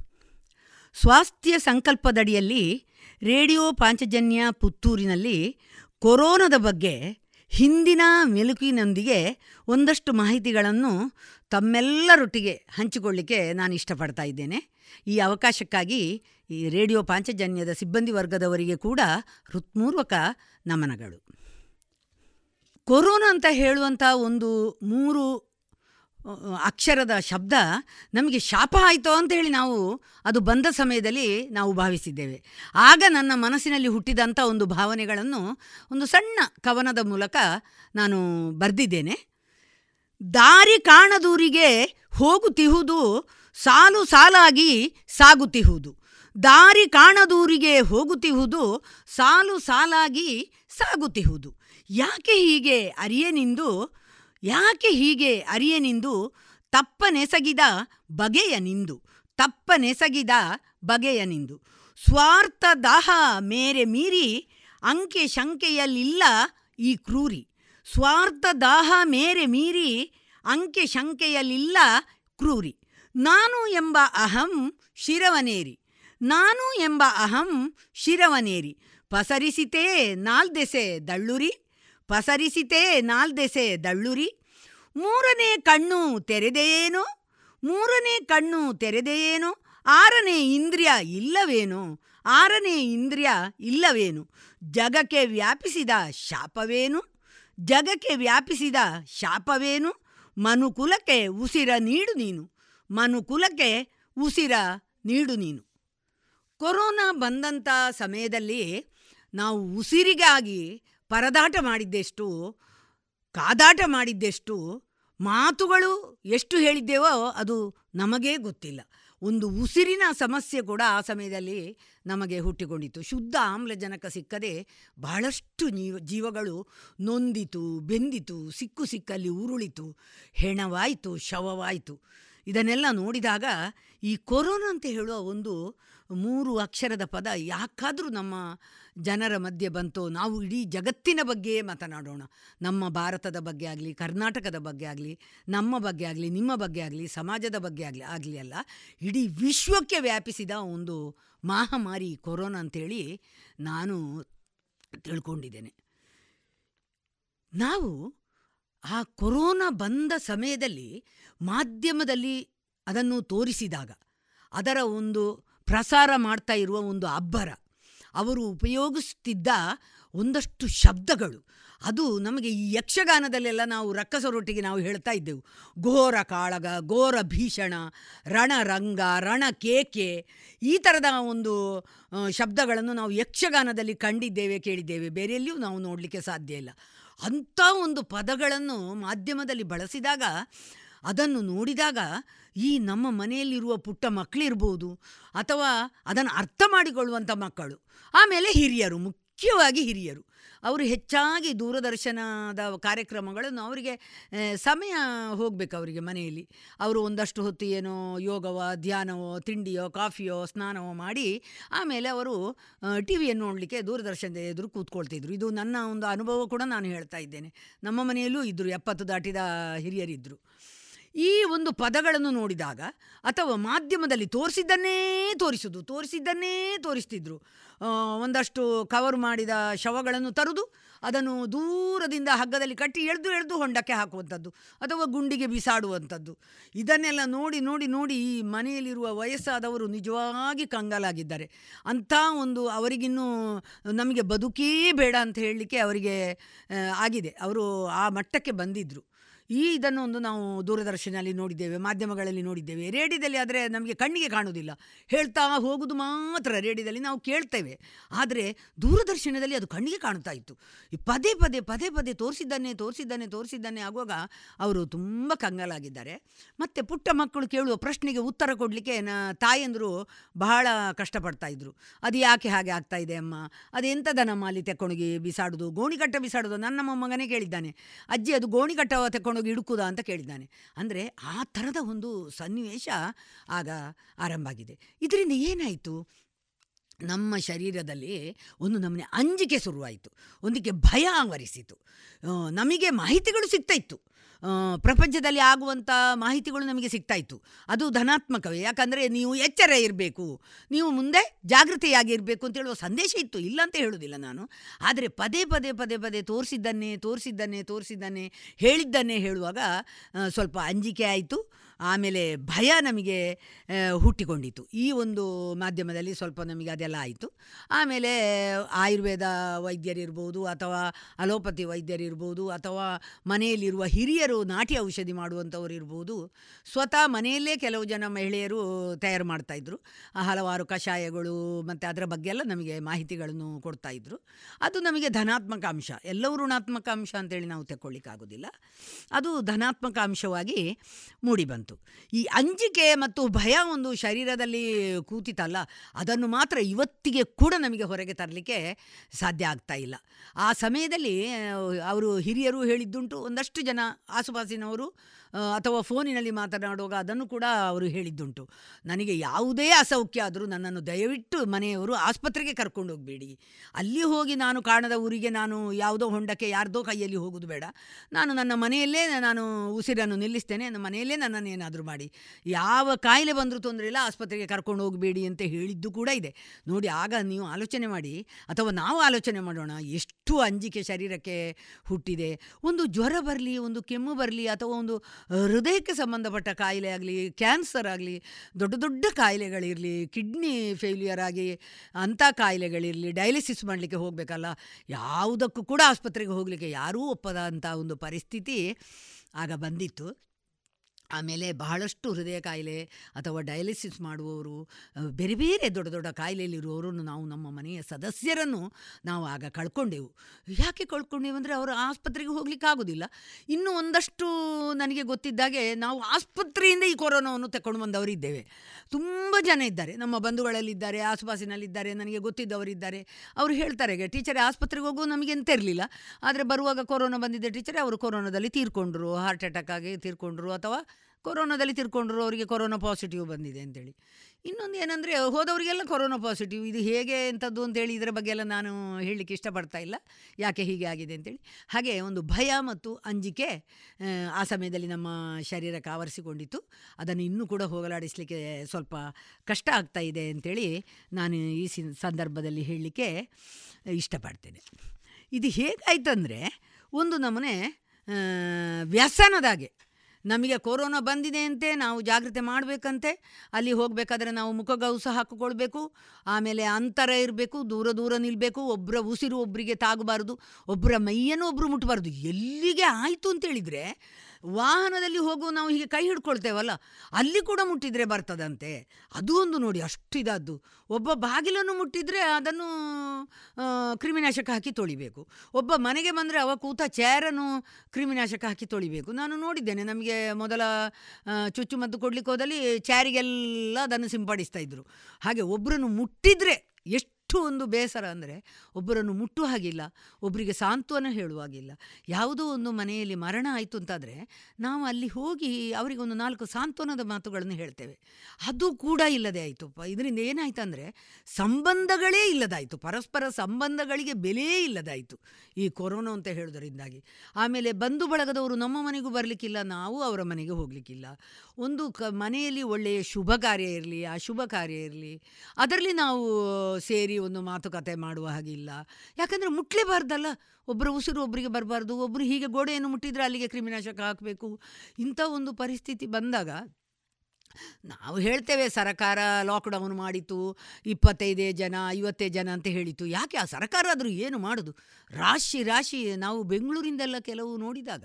[SPEAKER 8] ಸ್ವಾಸ್ಥ್ಯ ಸಂಕಲ್ಪದಡಿಯಲ್ಲಿ ರೇಡಿಯೋ ಪಾಂಚಜನ್ಯ ಪುತ್ತೂರಿನಲ್ಲಿ ಕೊರೋನಾದ ಬಗ್ಗೆ ಹಿಂದಿನ ಮೆಲುಕಿನೊಂದಿಗೆ ಒಂದಷ್ಟು ಮಾಹಿತಿಗಳನ್ನು ತಮ್ಮೆಲ್ಲರೊಟ್ಟಿಗೆ ಹಂಚಿಕೊಳ್ಳಿಕ್ಕೆ ನಾನು ಇಷ್ಟಪಡ್ತಾ ಇದ್ದೇನೆ. ಈ ಅವಕಾಶಕ್ಕಾಗಿ ಈ ರೇಡಿಯೋ ಪಾಂಚಜನ್ಯದ ಸಿಬ್ಬಂದಿ ವರ್ಗದವರಿಗೆ ಕೂಡ ಹೃತ್ಪೂರ್ವಕ ನಮನಗಳು. ಕೊರೋನಾ ಅಂತ ಹೇಳುವಂಥ ಒಂದು ಮೂರು ಅಕ್ಷರದ ಶಬ್ದ ನಮಗೆ ಶಾಪ ಆಯಿತೋ ಅಂತೇಳಿ ನಾವು ಅದು ಬಂದ ಸಮಯದಲ್ಲಿ ನಾವು ಭಾವಿಸಿದ್ದೇವೆ. ಆಗ ನನ್ನ ಮನಸ್ಸಿನಲ್ಲಿ ಹುಟ್ಟಿದಂಥ ಒಂದು ಭಾವನೆಗಳನ್ನು ಒಂದು ಸಣ್ಣ ಕವನದ ಮೂಲಕ ನಾನು ಬರೆದಿದ್ದೇನೆ. ದಾರಿ ಕಾಣದೂರಿಗೆ ಹೋಗುತ್ತಿಹುದು, ಸಾಲು ಸಾಲಾಗಿ ಸಾಗುತ್ತಿಹುದು. ದಾರಿ ಕಾಣದೂರಿಗೆ ಹೋಗುತ್ತಿಹುದು, ಸಾಲು ಸಾಲಾಗಿ ಸಾಗುತ್ತಿಹುದು. ಯಾಕೆ ಹೀಗೆ ಅರಿಯನಿಂದು, ಯಾಕೆ ಹೀಗೆ ಅರಿಯನಿಂದು, ತಪ್ಪನೆಸಗಿದ ಬಗೆಯ ನಿಂದು ತಪ್ಪನೆಸಗಿದ ಬಗೆಯ ನಿಂದು ಸ್ವಾರ್ಥ ದಾಹ ಮೇರೆ ಮೀರಿ ಅಂಕೆ ಶಂಕೆಯಲ್ಲಿಲ್ಲ ಈ ಕ್ರೂರಿ. ಸ್ವಾರ್ಥ ದಾಹ ಮೇರೆ ಮೀರಿ ಅಂಕೆ ಶಂಕೆಯಲ್ಲಿಲ್ಲ ಕ್ರೂರಿ. ನಾನು ಎಂಬ ಅಹಂ ಶಿರವನೇರಿ. ನಾನು ಎಂಬ ಅಹಂ ಶಿರವನೇರಿ. ಪಸರಿಸಿತೇ ನಾಲ್ದೆಸೆ ದಳ್ಳುರಿ. ಪಸರಿಸಿತೇ ನಾಲ್ದೆಸೆ ದಳ್ಳುರಿ. ಮೂರನೇ ಕಣ್ಣು ತೆರೆದೆಯೇನೋ? ಮೂರನೇ ಕಣ್ಣು ತೆರೆದೆಯೇನೋ? ಆರನೇ ಇಂದ್ರಿಯ ಇಲ್ಲವೇನು? ಆರನೇ ಇಂದ್ರಿಯ ಇಲ್ಲವೇನು? ಜಗಕ್ಕೆ ವ್ಯಾಪಿಸಿದ ಶಾಪವೇನು? ಜಗಕ್ಕೆ ವ್ಯಾಪಿಸಿದ ಶಾಪವೇನು? ಮನುಕುಲಕ್ಕೆ ಉಸಿರ ನೀಡು ನೀನು. ಮನುಕುಲಕ್ಕೆ ಉಸಿರ ನೀಡು ನೀನು. ಕೊರೋನಾ ಬಂದಂಥ ಸಮಯದಲ್ಲಿ ನಾವು ಉಸಿರಿಗಾಗಿ ಪರದಾಟ ಮಾಡಿದ್ದೆಷ್ಟು, ಕಾದಾಟ ಮಾಡಿದ್ದೆಷ್ಟು, ಮಾತುಗಳು ಎಷ್ಟು ಹೇಳಿದ್ದೇವೋ ಅದು ನಮಗೇ ಗೊತ್ತಿಲ್ಲ. ಒಂದು ಉಸಿರಿನ ಸಮಸ್ಯೆ ಕೂಡ ಆ ಸಮಯದಲ್ಲಿ ನಮಗೆ ಹುಟ್ಟಿಕೊಂಡಿತು ಶುದ್ಧ ಆಮ್ಲಜನಕ ಸಿಕ್ಕದೆ ಬಹಳಷ್ಟು ಜೀವ ಜೀವಗಳು ನೊಂದಿತು, ಬೆಂದಿತು, ಸಿಕ್ಕು ಸಿಕ್ಕಲ್ಲಿ ಉರುಳಿತು, ಹೆಣವಾಯಿತು, ಶವವಾಯಿತು. ಇದನ್ನೆಲ್ಲ ನೋಡಿದಾಗ ಈ ಕೊರೋನಾ ಅಂತ ಹೇಳುವ ಒಂದು ಮೂರು ಅಕ್ಷರದ ಪದ ಯಾಕಾದರೂ ನಮ್ಮ ಜನರ ಮಧ್ಯೆ ಬಂತು ನಾವು ಇಡೀ ಜಗತ್ತಿನ ಬಗ್ಗೆಯೇ ಮಾತನಾಡೋಣ. ನಮ್ಮ ಭಾರತದ ಬಗ್ಗೆ ಆಗಲಿ, ಕರ್ನಾಟಕದ ಬಗ್ಗೆ ಆಗಲಿ, ನಮ್ಮ ಬಗ್ಗೆ ಆಗಲಿ, ನಿಮ್ಮ ಬಗ್ಗೆ ಆಗಲಿ, ಸಮಾಜದ ಬಗ್ಗೆ ಆಗಲಿ ಆಗಲಿ ಅಲ್ಲ, ಇಡೀ ವಿಶ್ವಕ್ಕೆ ವ್ಯಾಪಿಸಿದ ಒಂದು ಮಹಾಮಾರಿ ಕೊರೋನಾ ಅಂತೇಳಿ ನಾನು ತಿಳ್ಕೊಂಡಿದ್ದೇನೆ. ನಾವು ಆ ಕೊರೋನಾ ಬಂದ ಸಮಯದಲ್ಲಿ ಮಾಧ್ಯಮದಲ್ಲಿ ಅದನ್ನು ತೋರಿಸಿದಾಗ, ಅದರ ಒಂದು ಪ್ರಸಾರ ಮಾಡ್ತಾ ಇರುವ ಒಂದು ಅಬ್ಬರ ಅವರು ಉಪಯೋಗಿಸುತ್ತಿದ್ದ ಒಂದಷ್ಟು ಶಬ್ದಗಳು. ಅದು ನಮಗೆ ಈ ಯಕ್ಷಗಾನದಲ್ಲೆಲ್ಲ ನಾವು ರಕ್ಕಸರೊಟ್ಟಿಗೆ ನಾವು ಹೇಳ್ತಾ ಇದ್ದೆವು. ಘೋರ ಕಾಳಗ, ಘೋರ ಭೀಷಣ, ರಣರಂಗ ರಣ ಕೇಕೆ ಈ ಥರದ ಒಂದು ಶಬ್ದಗಳನ್ನು ನಾವು ಯಕ್ಷಗಾನದಲ್ಲಿ ಕಂಡಿದ್ದೇವೆ, ಕೇಳಿದ್ದೇವೆ. ಬೇರೆಯಲ್ಲಿಯೂ ನಾವು ನೋಡಲಿಕ್ಕೆ ಸಾಧ್ಯ ಇಲ್ಲ. ಅಂಥ ಒಂದು ಪದಗಳನ್ನು ಮಾಧ್ಯಮದಲ್ಲಿ ಬಳಸಿದಾಗ ಅದನ್ನು ನೋಡಿದಾಗ ಈ ನಮ್ಮ ಮನೆಯಲ್ಲಿರುವ ಪುಟ್ಟ ಮಕ್ಕಳಿರ್ಬೋದು ಅಥವಾ ಅದನ್ನು ಅರ್ಥ ಮಾಡಿಕೊಳ್ಳುವಂಥ ಮಕ್ಕಳು, ಆಮೇಲೆ ಹಿರಿಯರು, ಮುಖ್ಯವಾಗಿ ಹಿರಿಯರು. ಅವರು ಹೆಚ್ಚಾಗಿ ದೂರದರ್ಶನದ ಕಾರ್ಯಕ್ರಮಗಳನ್ನು ಅವರಿಗೆ ಸಮಯ ಹೋಗಬೇಕು ಅವರಿಗೆ ಮನೆಯಲ್ಲಿ. ಅವರು ಒಂದಷ್ಟು ಹೊತ್ತು ಏನೋ ಯೋಗವೋ, ಧ್ಯಾನವೋ, ತಿಂಡಿಯೋ, ಕಾಫಿಯೋ, ಸ್ನಾನವೋ ಮಾಡಿ ಆಮೇಲೆ ಅವರು ಟಿ ವಿಯನ್ನು ನೋಡಲಿಕ್ಕೆ ದೂರದರ್ಶನದ ಎದುರು ಕೂತ್ಕೊಳ್ತಿದ್ರು. ಇದು ನನ್ನ ಒಂದು ಅನುಭವ ಕೂಡ ನಾನು ಹೇಳ್ತಾ ಇದ್ದೇನೆ. ನಮ್ಮ ಮನೆಯಲ್ಲೂ ಇದ್ದರು ಎಪ್ಪತ್ತು ದಾಟಿದ ಹಿರಿಯರಿದ್ದರು ಈ ಒಂದು ಪದಗಳನ್ನು ನೋಡಿದಾಗ ಅಥವಾ ಮಾಧ್ಯಮದಲ್ಲಿ ತೋರಿಸಿದ್ದನ್ನೇ ತೋರಿಸುವುದು ತೋರಿಸಿದ್ದನ್ನೇ ತೋರಿಸ್ತಿದ್ರು. ಒಂದಷ್ಟು ಕವರ್ ಮಾಡಿದ ಶವಗಳನ್ನು ತರುವುದು ಅದನ್ನು ದೂರದಿಂದ ಹಗ್ಗದಲ್ಲಿ ಕಟ್ಟಿ ಎಳೆದು ಎಳೆದು ಹೊಂಡಕ್ಕೆ ಹಾಕುವಂಥದ್ದು ಅಥವಾ ಗುಂಡಿಗೆ ಬಿಸಾಡುವಂಥದ್ದು. ಇದನ್ನೆಲ್ಲ ನೋಡಿ ನೋಡಿ ನೋಡಿ ಈ ಮನೆಯಲ್ಲಿರುವ ವಯಸ್ಸಾದವರು ನಿಜವಾಗಿ ಕಂಗಾಲಾಗಿದ್ದಾರೆ. ಅಂಥ ಒಂದು ಅವರಿಗಿನ್ನೂ ನಮಗೆ ಬದುಕೇ ಬೇಡ ಅಂತ ಹೇಳಲಿಕ್ಕೆ ಅವರಿಗೆ ಆಗಿದೆ. ಅವರು ಆ ಮಟ್ಟಕ್ಕೆ ಬಂದಿದ್ದರು ಈ ಇದನ್ನು ಒಂದು ನಾವು ದೂರದರ್ಶನಲ್ಲಿ ನೋಡಿದ್ದೇವೆ, ಮಾಧ್ಯಮಗಳಲ್ಲಿ ನೋಡಿದ್ದೇವೆ. ರೇಡಿಯೋದಲ್ಲಿ ಆದರೆ ನಮಗೆ ಕಣ್ಣಿಗೆ ಕಾಣುವುದಿಲ್ಲ. ಹೇಳ್ತಾ ಹೋಗುದು ಮಾತ್ರ ರೇಡಿಯೋದಲ್ಲಿ ನಾವು ಕೇಳ್ತೇವೆ. ಆದರೆ ದೂರದರ್ಶನದಲ್ಲಿ ಅದು ಕಣ್ಣಿಗೆ ಕಾಣ್ತಾ ಇತ್ತು. ಪದೇ ಪದೇ ಪದೇ ಪದೇ ತೋರಿಸಿದ್ದಾನೆ ತೋರಿಸಿದ್ದಾನೆ ತೋರಿಸಿದ್ದಾನೆ ಆಗುವಾಗ ಅವರು ತುಂಬ ಕಂಗಾಲಾಗಿದ್ದಾರೆ. ಮತ್ತು ಪುಟ್ಟ ಮಕ್ಕಳು ಕೇಳುವ ಪ್ರಶ್ನೆಗೆ ಉತ್ತರ ಕೊಡಲಿಕ್ಕೆ ನ ತಾಯಂದರು ಬಹಳ ಕಷ್ಟಪಡ್ತಾ ಇದ್ರು. ಅದು ಯಾಕೆ ಹಾಗೆ ಆಗ್ತಾ ಇದೆ ಅಮ್ಮ? ಅದೆಂಥದ ನಮ್ಮ ಅಲ್ಲಿ ತೆಕ್ಕೊಂಡೋಗಿ ಬಿಸಾಡೋದು? ಗೋಣಿಕಟ್ಟ ಬಿಸಾಡೋದು? ನನ್ನ ಮೊಮ್ಮಗನೇ ಕೇಳಿದ್ದಾನೆ. ಅಜ್ಜಿ, ಅದು ಗೋಣಿಕಟ್ಟ ತೆಕ್ಕೊಂಡು ಹೋಗಿ ಇಡುಕುದ ಅಂತ ಕೇಳಿದ್ದಾನೆ. ಅಂದರೆ ಆ ಥರದ ಒಂದು ಸನ್ನಿವೇಶ ಆಗ ಆರಂಭ ಆಗಿದೆ. ಇದರಿಂದ ಏನಾಯಿತು? ನಮ್ಮ ಶರೀರದಲ್ಲಿ ಒಂದು ನಮ್ಮನೆ ಅಂಜಿಕೆ ಶುರುವಾಯಿತು. ಒಂದಕ್ಕೆ ಭಯ ಆವರಿಸಿತು. ನಮಗೆ ಮಾಹಿತಿಗಳು ಸಿಗ್ತಾ ಇತ್ತು ಪ್ರಪಂಚದಲ್ಲಿ ಆಗುವಂಥ ಮಾಹಿತಿಗಳು ನಮಗೆ ಸಿಗ್ತಾ ಇತ್ತು ಅದು ಧನಾತ್ಮಕವೇ. ಯಾಕಂದರೆ ನೀವು ಎಚ್ಚರ ಇರಬೇಕು. ನೀವು ಮುಂದೆ ಜಾಗೃತಿಯಾಗಿರಬೇಕು ಅಂತ ಹೇಳುವ ಸಂದೇಶ ಇತ್ತು. ಇಲ್ಲ ಅಂತ ಹೇಳುವುದಿಲ್ಲ ನಾನು. ಆದರೆ ಪದೇ ಪದೇ ಪದೇ ಪದೇ ತೋರಿಸಿದ್ದನ್ನೇ ತೋರಿಸಿದ್ದನ್ನೇ ತೋರಿಸಿದ್ದನ್ನೇ, ಹೇಳಿದ್ದನ್ನೇ ಹೇಳುವಾಗ ಸ್ವಲ್ಪ ಅಂಜಿಕೆ ಆಯಿತು. ಆಮೇಲೆ ಭಯ ನಮಗೆ ಹುಟ್ಟಿಕೊಂಡಿತು ಈ ಒಂದು ಮಾಧ್ಯಮದಲ್ಲಿ ಸ್ವಲ್ಪ ನಮಗೆ ಅದೆಲ್ಲ ಆಯಿತು. ಆಮೇಲೆ, ಆಯುರ್ವೇದ ವೈದ್ಯರಿರ್ಬೋದು ಅಥವಾ ಅಲೋಪತಿ ವೈದ್ಯರಿರ್ಬೋದು ಅಥವಾ ಮನೆಯಲ್ಲಿರುವ ಹಿರಿಯರು ನಾಟಿ ಔಷಧಿ ಮಾಡುವಂಥವ್ರು ಇರ್ಬೋದು ಸ್ವತಃ ಮನೆಯಲ್ಲೇ ಕೆಲವು ಜನ ಮಹಿಳೆಯರು ತಯಾರು ಮಾಡ್ತಾಯಿದ್ರು ಹಲವಾರು ಕಷಾಯಗಳು ಮತ್ತು ಅದರ ಬಗ್ಗೆ ಎಲ್ಲ ನಮಗೆ ಮಾಹಿತಿಗಳನ್ನು ಕೊಡ್ತಾಯಿದ್ರು ಅದು ನಮಗೆ ಧನಾತ್ಮಕ ಅಂಶ. ಎಲ್ಲವೂ ಋಣಾತ್ಮಕ ಅಂಶ ಅಂತೇಳಿ ನಾವು ತಗೊಳ್ಳಿಕ್ಕಾಗೋದಿಲ್ಲ ಅದು ಧನಾತ್ಮಕ ಅಂಶವಾಗಿ ಮೂಡಿಬಂತು. ಈ ಅಂಜಿಕೆ ಮತ್ತು ಭಯ ಒಂದು ಶರೀರದಲ್ಲಿ ಕೂತಿತಲ್ಲ ಅದನ್ನು ಮಾತ್ರ ಇವತ್ತಿಗೆ ಕೂಡ ನಮಗೆ ಹೊರಗೆ ತರಲಿಕ್ಕೆ ಸಾಧ್ಯ ಆಗ್ತಾ ಇಲ್ಲ. ಆ ಸಮಯದಲ್ಲಿ ಅವರು ಹಿರಿಯರು ಹೇಳಿದ್ದುಂಟು, ಒಂದಷ್ಟು ಜನ ಆಸುಪಾಸಿನವರು ಅಥವಾ ಫೋನಿನಲ್ಲಿ ಮಾತನಾಡುವಾಗ ಅದನ್ನು ಕೂಡ ಅವರು ಹೇಳಿದ್ದುಂಟು. ನನಗೆ ಯಾವುದೇ ಅಸೌಖ್ಯ ಆದರೂ ನನ್ನನ್ನು ದಯವಿಟ್ಟು ಮನೆಯವರು ಆಸ್ಪತ್ರೆಗೆ ಕರ್ಕೊಂಡು ಹೋಗಬೇಡಿ. ಅಲ್ಲಿ ಹೋಗಿ ನಾನು ಕಾಣದ ಊರಿಗೆ ನಾನು ಯಾವುದೋ ಹೊಂಡಕ್ಕೆ ಯಾರ್ದೋ ಕೈಯಲ್ಲಿ ಹೋಗೋದು ಬೇಡ. ನಾನು ನನ್ನ ಮನೆಯಲ್ಲೇ ನಾನು ಉಸಿರನ್ನು ನಿಲ್ಲಿಸ್ತೇನೆ. ನನ್ನ ಮನೆಯಲ್ಲೇ ನನ್ನನ್ನು ಏನಾದರೂ ಮಾಡಿ. ಯಾವ ಕಾಯಿಲೆ ಬಂದರೂ ತೊಂದರೆ ಇಲ್ಲ, ಆಸ್ಪತ್ರೆಗೆ ಕರ್ಕೊಂಡು ಹೋಗಬೇಡಿ ಅಂತ ಹೇಳಿದ್ದು ಕೂಡ ಇದೆ. ನೋಡಿ, ಆಗ ನೀವು ಆಲೋಚನೆ ಮಾಡಿ, ಅಥವಾ ನಾವು ಆಲೋಚನೆ ಮಾಡೋಣ, ಎಷ್ಟು ಅಂಜಿಕೆ ಶರೀರಕ್ಕೆ ಹುಟ್ಟಿದೆ. ಒಂದು ಜ್ವರ ಬರಲಿ, ಒಂದು ಕೆಮ್ಮು ಬರಲಿ, ಅಥವಾ ಒಂದು ಹೃದಯಕ್ಕೆ ಸಂಬಂಧಪಟ್ಟ ಕಾಯಿಲೆ ಆಗಲಿ, ಕ್ಯಾನ್ಸರ್ ಆಗಲಿ, ದೊಡ್ಡ ದೊಡ್ಡ ಕಾಯಿಲೆಗಳಿರಲಿ, ಕಿಡ್ನಿ ಫೇಲ್ಯೂರ್ ಆಗಿ ಅಂಥ ಕಾಯಿಲೆಗಳಿರಲಿ, ಡಯಾಲಿಸಿಸ್ ಮಾಡಲಿಕ್ಕೆ ಹೋಗಬೇಕಲ್ಲ, ಯಾವುದಕ್ಕೂ ಕೂಡ ಆಸ್ಪತ್ರೆಗೆ ಹೋಗಲಿಕ್ಕೆ ಯಾರೂ ಒಪ್ಪದ ಅಂಥ ಒಂದು ಪರಿಸ್ಥಿತಿ ಆಗ ಬಂದಿತ್ತು. ಆಮೇಲೆ ಬಹಳಷ್ಟು ಹೃದಯ ಕಾಯಿಲೆ ಅಥವಾ ಡಯಾಲಿಸಿಸ್ ಮಾಡುವವರು ಬೇರೆ ಬೇರೆ ದೊಡ್ಡ ದೊಡ್ಡ ಕಾಯಿಲೆಯಲ್ಲಿರುವವರನ್ನು ನಾವು ನಮ್ಮ ಮನೆಯ ಸದಸ್ಯರನ್ನು ನಾವು ಆಗ ಕಳ್ಕೊಂಡೆವು. ಯಾಕೆ ಕಳ್ಕೊಂಡೆವು ಅಂದರೆ ಅವರು ಆಸ್ಪತ್ರೆಗೆ ಹೋಗ್ಲಿಕ್ಕೆ ಆಗೋದಿಲ್ಲ. ಇನ್ನೂ ಒಂದಷ್ಟು ನನಗೆ ಗೊತ್ತಿದ್ದಾಗೆ ನಾವು ಆಸ್ಪತ್ರೆಯಿಂದ ಈ ಕೊರೋನಾವನ್ನು ತಗೊಂಡು ಬಂದವರಿದ್ದೇವೆ. ತುಂಬ ಜನ ಇದ್ದಾರೆ. ನಮ್ಮ ಬಂಧುಗಳಲ್ಲಿದ್ದಾರೆ, ಆಸುಪಾಸಿನಲ್ಲಿದ್ದಾರೆ, ನನಗೆ ಗೊತ್ತಿದ್ದವರಿದ್ದಾರೆ. ಅವರು ಹೇಳ್ತಾರೆ ಟೀಚರೇ, ಆಸ್ಪತ್ರೆಗೆ ಹೋಗುವ ನಮಗೆ ಎಂತ ಇರಲಿಲ್ಲ. ಆದರೆ ಬರುವಾಗ ಕೊರೋನಾ ಬಂದಿದ್ದ ಟೀಚರೇ, ಅವರು ಕೊರೋನಾದಲ್ಲಿ ತೀರ್ಕೊಂಡ್ರು, ಹಾರ್ಟ್ ಅಟ್ಯಾಕ್ ಆಗಿ ತೀರ್ಕೊಂಡ್ರು ಅಥವಾ ಕೊರೋನಾದಲ್ಲಿ ತಿರ್ಕೊಂಡ್ರು ಅವರಿಗೆ ಕೊರೋನಾ ಪಾಸಿಟಿವ್ ಬಂದಿದೆ ಅಂತೇಳಿ. ಇನ್ನೊಂದು ಏನಂದರೆ ಹೋದವರಿಗೆಲ್ಲ ಕೊರೋನಾ ಪಾಸಿಟಿವ್ ಇದು ಹೇಗೆ ಎಂಥದ್ದು ಅಂತೇಳಿ ಇದರ ಬಗ್ಗೆ ಎಲ್ಲ ನಾನು ಹೇಳಲಿಕ್ಕೆ ಇಷ್ಟಪಡ್ತಾ ಇಲ್ಲ. ಯಾಕೆ ಹೀಗೆ ಆಗಿದೆ ಅಂತೇಳಿ. ಹಾಗೆ ಒಂದು ಭಯ ಮತ್ತು ಅಂಜಿಕೆ ಆ, ಸಮಯದಲ್ಲಿ ನಮ್ಮ ಶರೀರಕ್ಕೆ ಆವರಿಸಿಕೊಂಡಿತ್ತು. ಅದನ್ನು ಇನ್ನೂ ಕೂಡ ಹೋಗಲಾಡಿಸಲಿಕ್ಕೆ ಸ್ವಲ್ಪ ಕಷ್ಟ ಆಗ್ತಾ ಇದೆ ಅಂತೇಳಿ ನಾನು ಈ ಸಂದರ್ಭದಲ್ಲಿ ಹೇಳಲಿಕ್ಕೆ ಇಷ್ಟಪಡ್ತೇನೆ. ಇದು ಹೇಗಾಯ್ತಂದರೆ ಒಂದು ನಮೂನೆ ವ್ಯಸನದಾಗೆ ನಮಗೆ ಕೊರೋನಾ ಬಂದಿದೆ ಅಂತೆ, ನಾವು ಜಾಗ್ರತೆ ಮಾಡಬೇಕಂತೆ. ಅಲ್ಲಿ ಹೋಗಬೇಕಾದ್ರೆ ನಾವು ಮುಖಗವಸು ಹಾಕಿಕೊಳ್ಬೇಕು, ಆಮೇಲೆ ಅಂತರ ಇರಬೇಕು, ದೂರ ದೂರ ನಿಲ್ಲಬೇಕು ಒಬ್ಬರ ಉಸಿರು ಒಬ್ಬರಿಗೆ ತಾಗಬಾರ್ದು ಒಬ್ಬರ ಮೈಯನ್ನು ಒಬ್ಬರು ಮುಟ್ಟಬಾರ್ದು ಎಲ್ಲಿಗೆ ಆಯಿತು ಅಂತೇಳಿದರೆ ವಾಹನದಲ್ಲಿ ಹೋಗುವ ನಾವು ಹೀಗೆ ಕೈ ಹಿಡ್ಕೊಳ್ತೇವಲ್ಲ, ಅಲ್ಲಿ ಕೂಡ ಮುಟ್ಟಿದರೆ ಬರ್ತದಂತೆ. ಅದು ಒಂದು ನೋಡಿ, ಅಷ್ಟು ಇದಾದ್ದು. ಒಬ್ಬ ಬಾಗಿಲನ್ನು ಮುಟ್ಟಿದರೆ ಅದನ್ನು ಕ್ರಿಮಿನಾಶಕ ಹಾಕಿ ತೊಳಿಬೇಕು. ಒಬ್ಬ ಮನೆಗೆ ಬಂದರೆ ಅವ ಕೂತ ಚೇರನ್ನು ಕ್ರಿಮಿನಾಶಕ ಹಾಕಿ ತೊಳಿಬೇಕು. ನಾನು ನೋಡಿದ್ದೇನೆ, ನಮಗೆ ಮೊದಲ ಚುಚ್ಚು ಚುಚ್ಚುಮದ್ದು ಕೊಡ್ಲಿಕ್ಕೆ ಹೋದಲ್ಲಿ ಚೇರಿಗೆಲ್ಲ ಅದನ್ನು ಸಿಂಪಡಿಸ್ತಾ ಇದ್ರು. ಹಾಗೆ ಒಬ್ಬರನ್ನು ಮುಟ್ಟಿದರೆ ಎಷ್ಟು ಒಂದು ಬೇಸರ ಅಂದರೆ ಒಬ್ಬರನ್ನು ಮುಟ್ಟು ಹಾಗಿಲ್ಲ ಒಬ್ಬರಿಗೆ ಸಾಂತ್ವನ ಹೇಳುವಾಗಿಲ್ಲ ಯಾವುದೋ ಒಂದು ಮನೆಯಲ್ಲಿ ಮರಣ ಆಯಿತು ಅಂತಾದರೆ ನಾವು ಅಲ್ಲಿ ಹೋಗಿ ಅವರಿಗೆ ಒಂದು ನಾಲ್ಕು ಸಾಂತ್ವನದ ಮಾತುಗಳನ್ನು ಹೇಳ್ತೇವೆ. ಅದು ಕೂಡ ಇಲ್ಲದೆ ಆಯಿತು ಇದರಿಂದ ಏನಾಯ್ತಂದರೆ ಸಂಬಂಧಗಳೇ ಇಲ್ಲದಾಯಿತು. ಪರಸ್ಪರ ಸಂಬಂಧಗಳಿಗೆ ಬೆಲೆಯೇ ಇಲ್ಲದಾಯಿತು ಈ ಕೊರೋನಾ ಅಂತ ಹೇಳೋದರಿಂದಾಗಿ ಆಮೇಲೆ ಬಂಧು ಬಳಗದವರು ನಮ್ಮ ಮನೆಗೂ ಬರಲಿಕ್ಕಿಲ್ಲ, ನಾವು ಅವರ ಮನೆಗೆ ಹೋಗಲಿಕ್ಕಿಲ್ಲ. ಒಂದು ಕ ಮನೆಯಲ್ಲಿ ಒಳ್ಳೆಯ ಶುಭ ಕಾರ್ಯ ಇರಲಿ, ಅಶುಭ ಕಾರ್ಯ ಇರಲಿ, ಅದರಲ್ಲಿ ನಾವು ಸೇರಿ ಒಂದು ಮಾತುಕತೆ ಮಾಡುವ ಹಾಗಿಲ್ಲ. ಯಾಕಂದರೆ ಮುಟ್ಲೇಬಾರ್ದಲ್ಲ ಒಬ್ಬರ ಉಸಿರು ಒಬ್ಬರಿಗೆ ಬರಬಾರ್ದು ಒಬ್ಬರು ಹೀಗೆ ಗೋಡೆಯನ್ನು ಮುಟ್ಟಿದರೆ ಅಲ್ಲಿಗೆ ಕ್ರಿಮಿನಾಶಕ ಹಾಕಬೇಕು. ಇಂಥ ಒಂದು ಪರಿಸ್ಥಿತಿ ಬಂದಾಗ ನಾವು ಹೇಳ್ತೇವೆ, ಸರಕಾರ ಲಾಕ್ಡೌನ್ ಮಾಡಿತು ಇಪ್ಪತ್ತೈದೇ ಜನ, ಐವತ್ತೇ ಜನ ಅಂತ ಹೇಳಿತು ಯಾಕೆ ಆ ಸರ್ಕಾರ ಆದರೂ ಏನು ಮಾಡೋದು? ರಾಶಿ ರಾಶಿ ನಾವು ಬೆಂಗಳೂರಿಂದೆಲ್ಲ ಕೆಲವು ನೋಡಿದಾಗ